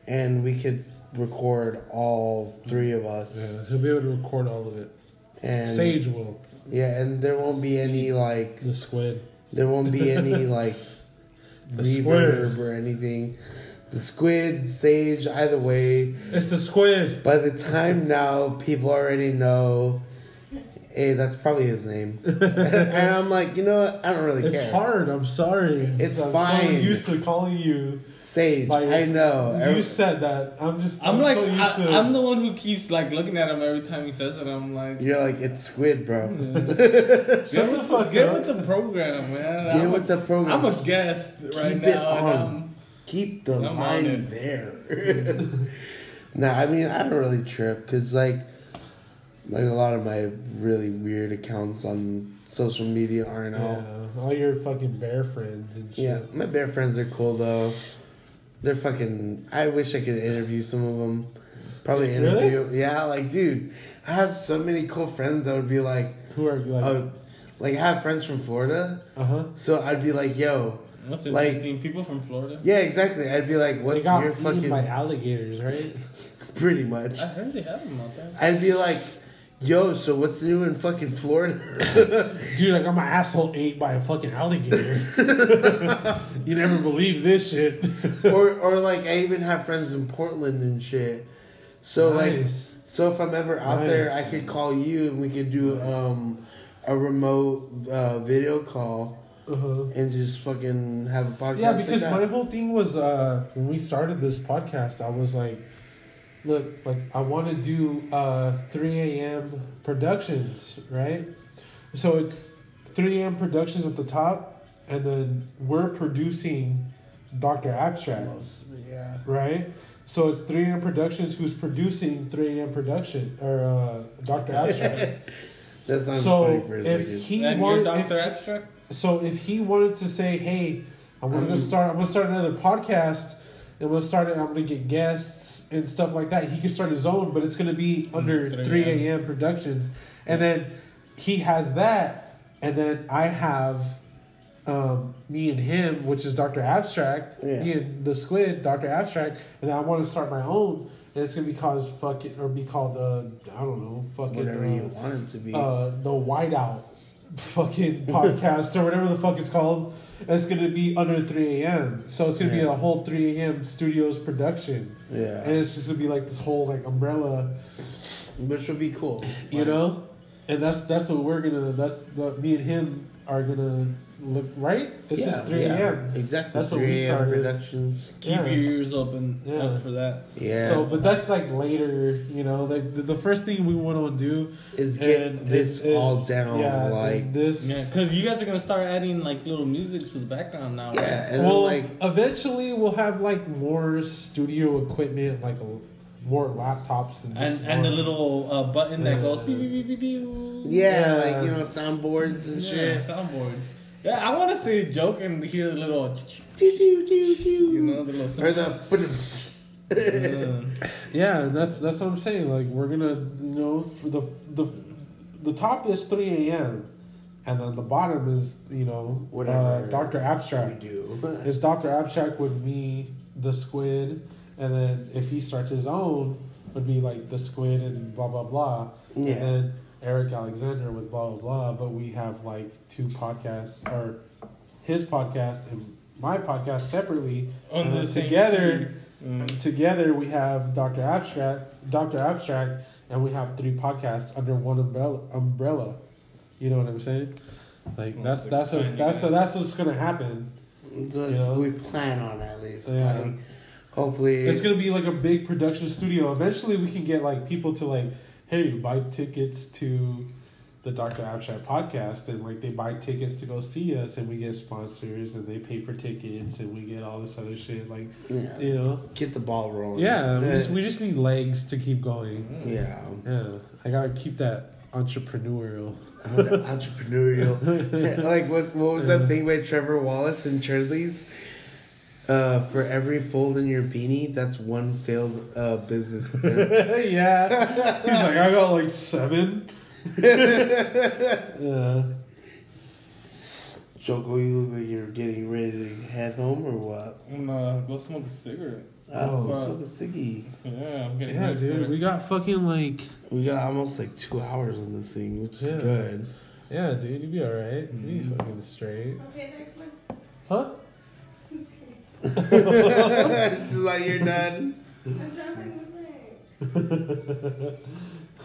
and we could record all three of us. Yeah, he'll be able to record all of it. And Sage will yeah, and there won't be any like the squid. There won't be any like The reverb squid. or anything. The squid, sage, either way. It's the squid. By the time now, people already know. Hey, that's probably his name. and I'm like, you know what? I don't really It's care. hard. I'm sorry. It's I'm so used to calling you. Sage, by I know. You Every- said that. I'm just. I'm like, so used I, to. I'm the one who keeps like looking at him every time he says it. I'm like, You're like, it's squid, bro. Shut get the with, fuck get up. with the program, man. Get I'm with a, the program. I'm a guest right Keep now. it and on. Keep the I'm line there. no, I mean I don't really trip because like, like a lot of my really weird accounts on social media aren't yeah, all. all your fucking bear friends and shit. Yeah, my bear friends are cool though. They're fucking. I wish I could interview some of them. Probably Really? interview. Yeah, like dude, I have so many cool friends that would be like, Who are like? oh, like I have friends from Florida, uh huh. so I'd be like, yo, What's Like- interesting? People from Florida. yeah, exactly. I'd be like, They what's got your fucking by alligators, right? pretty much. I heard they have them out there. I'd be like, yo, so what's new in fucking Florida? Dude, I got my asshole ate by a fucking alligator. you never believe this shit. or or like I even have friends in Portland and shit. So like so if I'm ever out there I could call you and we could do um a remote uh, video call Uh-huh. and just fucking have a podcast. Yeah, like because that. my whole thing was uh, when we started this podcast, I was like, look, like I want to do uh, 3 a.m. productions, right? So it's 3 a.m. productions at the top, and then we're producing Dr. Abstract, yeah. right? So it's 3 a.m. productions who's producing 3 a.m. production or uh, Dr. Abstract. That sounds funny so for a if second. he and you're wanted, Doctor if- Abstract. so if he wanted to say, "Hey, I'm gonna Um, start. I'm gonna start another podcast, and I'm gonna start it. I'm gonna get guests and stuff like that," he can start his own, but it's gonna be under 3 3 a.m. Productions, and then he has that, and then I have um, me and him, which is Doctor Abstract, Yeah. me and the Squid, Doctor Abstract, and I want to start my own, and it's gonna be called fucking or be called uh, I don't know, fucking Whatever uh, you want it to be. uh, the Whiteout fucking podcast or whatever the fuck it's called. And it's gonna be under 3 a.m. So it's gonna be a whole 3 a.m. studios production, yeah. and it's just gonna be like this whole like umbrella, Which would be cool. you know. And that's that's what we're gonna. That's the me and him are gonna look right. It's just 3 a.m. Exactly. That's what we 3 a.m. started. Productions. Keep Yeah. your ears open Yeah. up for that. Yeah. So, but that's like later, you know. Like the, the first thing we want to do is get this is- all down. yeah, like, this. Yeah, because you guys are gonna start adding like little music to the background now. right? yeah. And well, then, like, eventually we'll have like more studio equipment, like a, more laptops and just And and the little uh, button that goes beep beep beep beep beep. yeah, Yeah. like, you know, soundboards and Yeah, shit. soundboards. Yeah, I want to see a joke and hear the little, Do, do, do, do. you know, the little. Or the. Uh, Yeah, and that's that's what I'm saying. Like we're gonna, you know, for the the the top is 3 a.m. and then the bottom is you know Whatever uh, Doctor we Abstract. do. It's Doctor Abstract with me, the Squid, and then if he starts his own, would be like the Squid and blah blah blah. Yeah. And then Eric Alexander with blah blah blah. But we have like two podcasts or his podcast and my podcast separately. On and the then same together, Mm. together we have Doctor Abstract, Doctor Abstract, and we have three podcasts under one umbrella. Umbrella, you know what I'm saying? Like Well, that's that's what, that's guys. that's what's gonna happen. So You know? we plan on at least. Yeah. Like, hopefully. It's gonna be like a big production studio. Eventually, we can get like people to like, hey, buy tickets to the Doctor Abstract podcast, and like they buy tickets to go see us, and we get sponsors, and they pay for tickets, and we get all this other shit. Like, yeah. you know, Get the ball rolling. yeah, we just we just need legs to keep going. yeah. Yeah, I gotta keep that entrepreneurial. entrepreneurial. like what? What was that thing by Trevor Wallace and Charlie's? Uh, for every fold in your beanie, that's one failed uh, business. yeah, he's like, I got like seven. yeah. Choco, you look like you're getting ready to head home or what? I'm gonna go smoke a cigarette. Oh, Oh. smoke a ciggy. Yeah, I'm getting Yeah, dude, it. we got fucking like, We got almost like two hours on this thing, which is good. yeah, dude, you'd be alright. You'd be fucking straight. Okay, there, come Huh? This is like you're done. I'm trying to think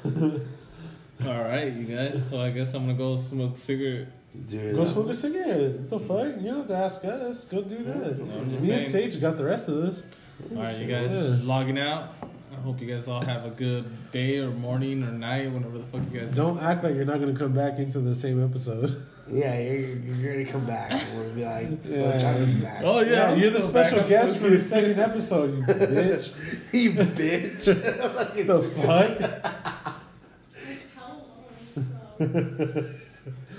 of. All right, you guys. So I guess I'm gonna go smoke a cigarette. Dude, Go I'm- smoke a cigarette. What the fuck? You don't have to ask us. Go do that. I'm just Me and saying. Sage got the rest of this. All right, you guys Yeah. logging out. I hope you guys all have a good day or morning or night, whenever the fuck you guys. Don't act like you're not gonna come back into the same episode. Yeah, you're, you're gonna come back. and We'll be like, so Yeah. Chocolate's back. Oh yeah, Yeah, you're the special guest for the second episode, you bitch. you bitch. What the fuck?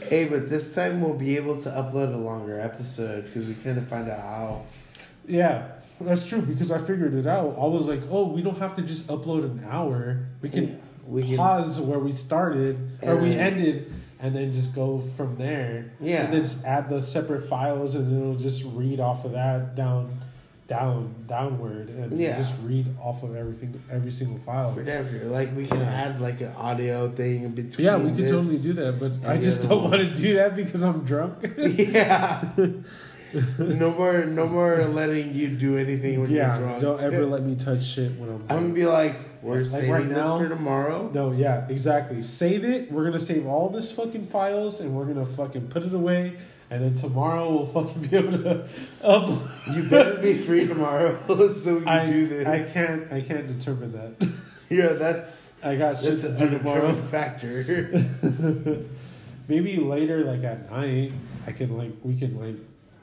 Hey, but this time we'll be able to upload a longer episode because we couldn't find out how. Yeah, that's true because I figured it out. I was like, oh, we don't have to just upload an hour. We can Yeah, we can- pause where we started or we And- ended and then just go from there. Yeah. And then just add the separate files and it'll just read off of that down down downward and Yeah. just read off of everything every single file. Whatever. Like we can add like an audio thing in between. Yeah, we could totally do that, but I just don't one. want to do that because I'm drunk. yeah. no more, no more letting you do anything when yeah, you're drunk. don't ever let me touch shit when I'm drunk. I'm gonna be like, we're Like saving right this now? for tomorrow. No, yeah, exactly. Save it. We're gonna save all this fucking files and we're gonna fucking put it away. And then tomorrow we'll fucking be able to upload. You better be free tomorrow so we can I, do this. I can't. I can't determine that. Yeah, that's I got shit that's to do tomorrow. factor. Maybe later, like at night, I can like we can like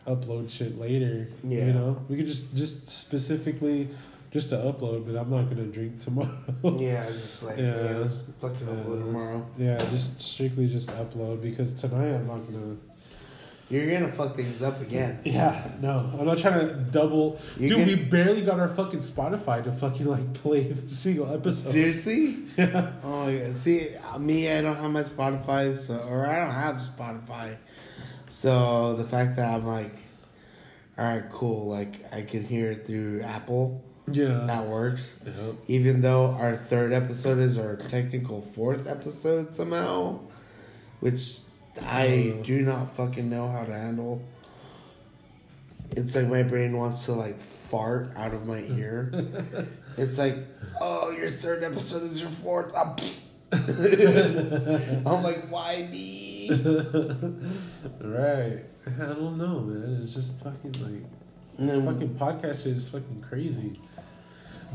upload shit later. Yeah. You know, we could just just specifically just to upload, but I'm not gonna drink tomorrow. yeah, just like Yeah. yeah, let's fucking Yeah. upload tomorrow. yeah, just strictly just upload because tonight I'm not gonna. You're gonna fuck things up again. Yeah, no, I'm not trying to double. You Dude, can- we barely got our fucking Spotify to fucking like play a single episode. Seriously? Yeah. Oh yeah. See, uh, me, I don't have my Spotify, so or I don't have Spotify, So the fact that I'm like, all right, cool. Like I can hear it through Apple. Yeah. That works. Yep. Even though our third episode is our technical fourth episode somehow, which I Uh. do not fucking know how to handle. It's like my brain wants to like fart out of my ear. it's like, oh, your third episode is your fourth. I'm, I'm like, why me? right. I don't know, man. It's just fucking like this fucking podcast is fucking crazy.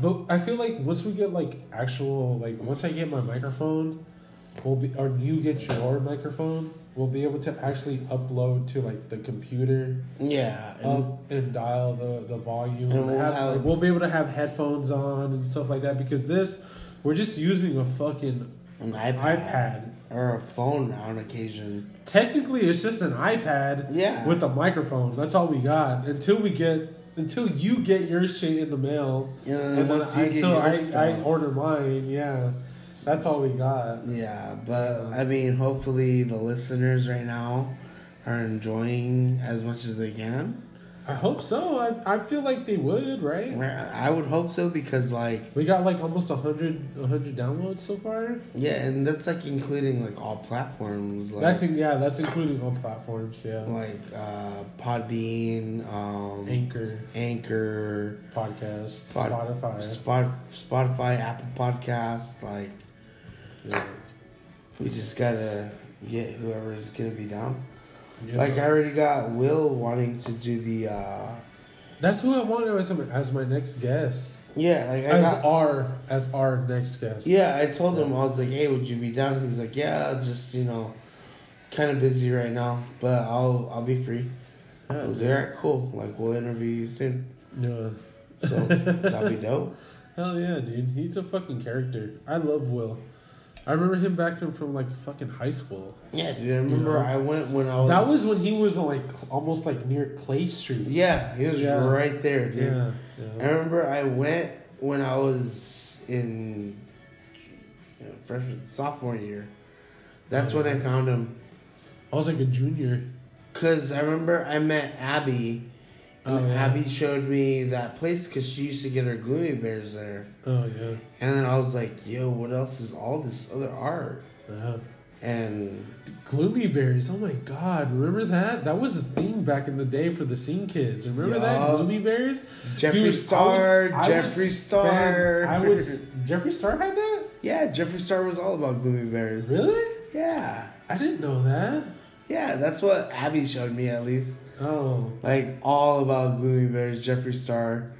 But I feel like once we get like actual like once I get my microphone, we'll be or you get your microphone, we'll be able to actually upload to like the computer Yeah. And, up and dial the the volume. And we'll have, have- like, we'll be able to have headphones on and stuff like that because this we're just using a fucking an iPad, iPad. or a phone on occasion. Technically, it's just an iPad Yeah. with a microphone. That's all we got until we get until you get your shit in the mail. And then and then you I, get until I, I order mine. Yeah, that's all we got. Yeah, but I mean, hopefully the listeners right now are enjoying as much as they can. I hope so. I, I feel like they would, right? I would hope so because, like, We got like almost a hundred a hundred downloads so far. yeah, and that's like including like all platforms, like that's in, yeah, that's including all platforms. Yeah, like uh, Podbean, um, Anchor, Anchor, podcast, Spot- Spotify. Spot, Spotify, Apple Podcasts. Like, Yeah. we just gotta get whoever's gonna be down. Yeah. Like, I already got Will wanting to do the. uh that's who I wanted as my, as my next guest. Yeah, like I As got. our as our next guest. Yeah, I told him I was like, "Hey, would you be down?" He's like, "Yeah, just you know, kind of busy right now, but I'll I'll be free." I was like, "All right, cool. Like we'll interview you soon." Yeah. So that'd be dope. Hell yeah, dude. He's a fucking character. I love Will. I remember him back from, from like fucking high school. Yeah, dude. I remember Yeah. I went when I was. That was when he was like almost like near Clay Street. Yeah, he was Yeah. right there, dude. Yeah. I remember I went when I was in you know, freshman sophomore year. That's when I found him. I was like a junior. Cause I remember I met Abby, and Oh, yeah. Abby showed me that place because she used to get her gloomy bears there. Oh yeah. And then I was like, "Yo, what else is all this other art?" Uh-huh. And Gloomy bears. Oh my god. Remember that? That was a thing back in the day for the scene kids. Remember that? Gloomy Bears? Jeffree Dude, Star, I would- I would Jeffree Star. I would. Jeffree Star had that? yeah, Jeffree Star was all about gloomy bears. Really? Yeah, I didn't know that. yeah, that's what Abby showed me at least. Oh. Like all about gloomy bears, Jeffree Star,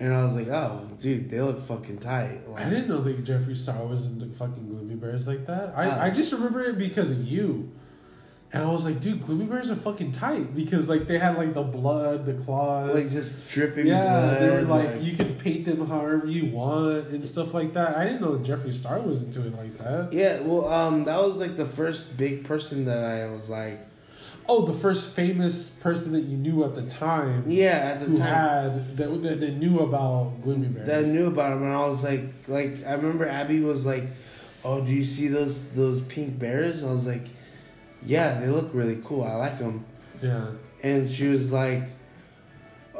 and I was like, "Oh, dude, they look fucking tight." Like, I didn't know that Jeffree Star was into fucking Gloomy Bears like that. I, Uh. I just remember it because of you. And I was like, dude, Gloomy Bears are fucking tight because like they had like the blood, the claws. like just dripping yeah, blood. they were like, like- you could paint them however you want and stuff like that. I didn't know that Jeffree Star was into it like that. Yeah, well, um, that was like the first big person that I was like, Oh, the first famous person that you knew at the time. yeah, at the who time had that, that they knew about Gloomy Bears. that knew about him, and I was like, like I remember Abby was like, "Oh, do you see those those pink bears?" And I was like, "Yeah, they look really cool. I like them." yeah. And she was like,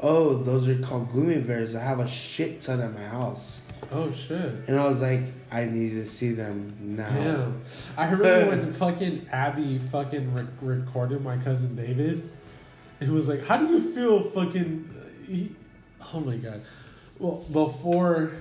"Oh, those are called gloomy bears. I have a shit ton at my house." Oh shit. And I was like, "I need to see them now." Damn. I remember when fucking Abby fucking re- recorded my cousin David. It was like, how do you feel fucking. He, oh my god. Well, before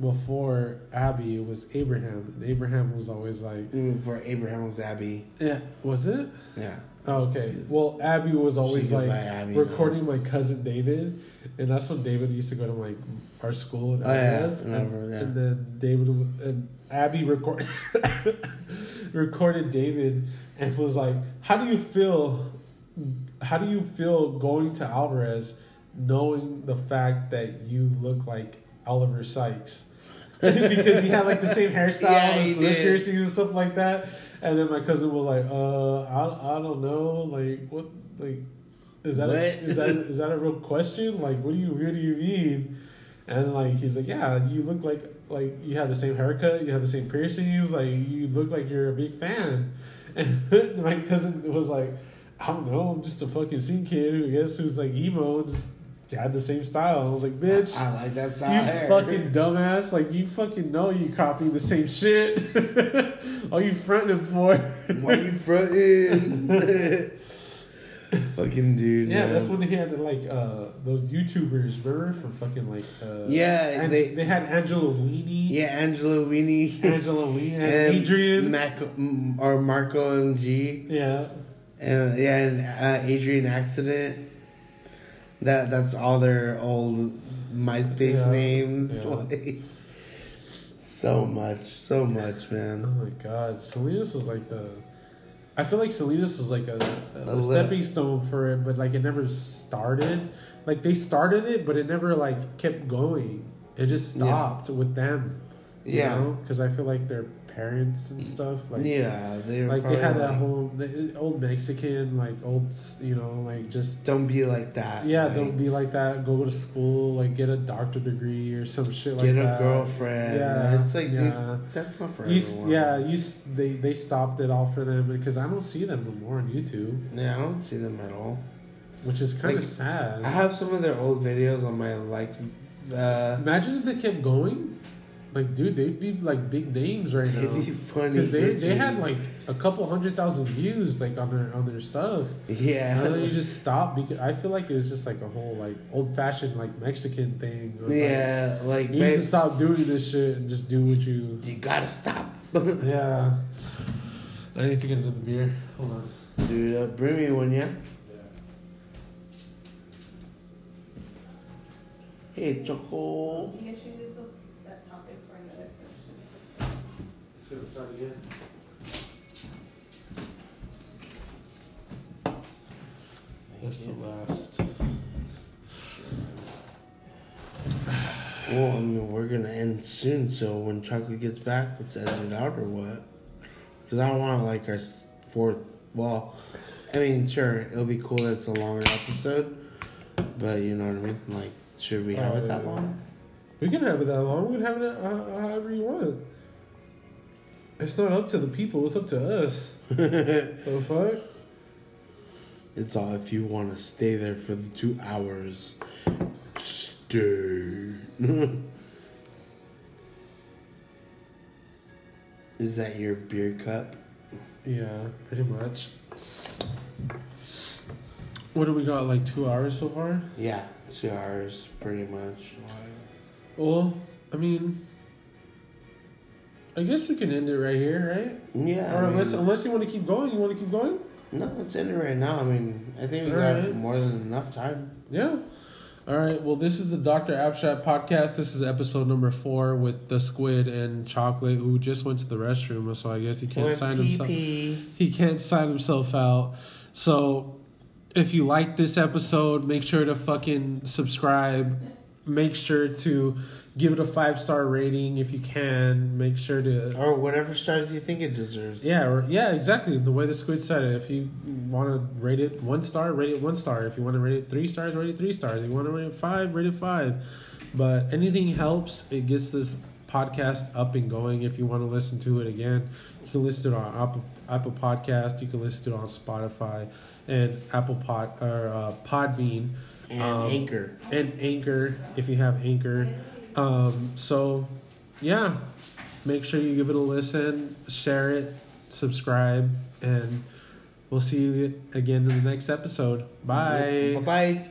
before Abby, it was Abraham. And Abraham was always like, Mm, For Abraham was Abby. yeah, was it? Yeah. Oh, okay. Well, Abby was always like Abby recording my cousin David, and that's when David used to go to like our school and Oh, yeah. remember, and, yeah. and then David and Abby record recorded David and was like, "How do you feel? How do you feel going to Alvarez, knowing the fact that you look like Oliver Sykes?" because he had like the same hairstyle, Yeah, and he his lip piercings and stuff like that. And then my cousin was like, "Uh, I, I don't know, like what, like is that a, is that is that a real question? Like, what do you what do you mean?" And like he's like, "Yeah, you look like like you have the same haircut, you have the same piercings, like you look like you're a big fan." And my cousin was like, I don't know. I'm just a fucking scene kid who I guess who's like emo just had the same style. I was like, bitch. I like that style You hair. fucking dumbass! Like you fucking know you copying the same shit. All you fronting for? Why you fronting? fucking dude. Yeah, man. that's when he had like uh those YouTubers, remember from fucking like uh Yeah, and they- they had Angela Weenie, Yeah, Angela Weenie. Angela Weenie, and and Adrian, Mac, mm, or Marco and G. yeah, And yeah, and uh, Adrian Accident. That that's all their old MySpace Yeah. names. Yeah. Like, so much, so much, man. Oh my god, Salinas was like the. I feel like Salinas was like a, a, A stepping stone for it, but like it never started. Like they started it, but it never like kept going. It just Yeah. stopped with them. You Yeah. because I feel like their parents and stuff. Like yeah, they were like they had that like, whole the old Mexican, like old, you know, like just Don't be like that. yeah, like, don't be like that. Go to school, like get a doctor degree or some shit like that. get a girlfriend. Yeah, it's like, yeah. dude, that's not for You, everyone. yeah, you they they stopped it all for them because I don't see them no more on YouTube, yeah, I don't see them at all. which is kind Like, of sad. I have some of their old videos on my liked. Uh, Imagine if they kept going. Like, dude, they'd be like big names right They'd now. be funny because they they had like a couple hundred thousand views like on their on their stuff. yeah, And then you just stop because I feel like it was just like a whole like old fashioned like Mexican thing. It was like, yeah, like, you need to stop doing this shit and just do what you. you gotta stop. Yeah. I need to get another beer. Hold on. Dude, uh, bring me one, yeah. Hey, Choco. You Gonna start again. That's the last. Well, I mean, we're gonna end soon, so when Chocolate gets back, let's edit it out or what? Because I don't want to like our fourth. Well, I mean, sure, it'll be cool that it's a longer episode, but you know what I mean. Like, should we have Oh, it that long? We can have it that long. We can have it uh, however you want. It's not up to the people. It's up to us. the fuck? It's all if you want to stay there for the two hours. Stay. Is that your beer cup? Yeah, pretty much. What do we got? Like two hours so far? Yeah, two hours, pretty much. Well, I mean, I guess we can end it right here, right? Yeah. or I unless mean- unless you want to keep going, you want to keep going? No, let's end it right now. I mean, I think we got Alright. more than enough time. Yeah. All right. Well, this is the Dr. Abstract podcast. This is episode number four with the squid and chocolate, who just went to the restroom. So I guess he can't Went sign pee himself. He can't sign himself out. So if you like this episode, make sure to fucking subscribe. Make sure to give it a five star rating if you can. Make sure to Or whatever stars you think it deserves. yeah, or, yeah, exactly. The way the squid said it. If you want to rate it one star, rate it one star. If you want to rate it three stars, rate it three stars. If you want to rate it five, rate it five. But anything helps. It gets this podcast up and going. If you want to listen to it again, you can listen to it on Apple, Apple Podcast. You can listen to it on Spotify and Apple Pod or uh, Podbean And Um, Anchor. and Anchor if you have Anchor. Um, so, yeah, make sure you give it a listen, share it, subscribe, and we'll see you again in the next episode. Bye. Bye bye.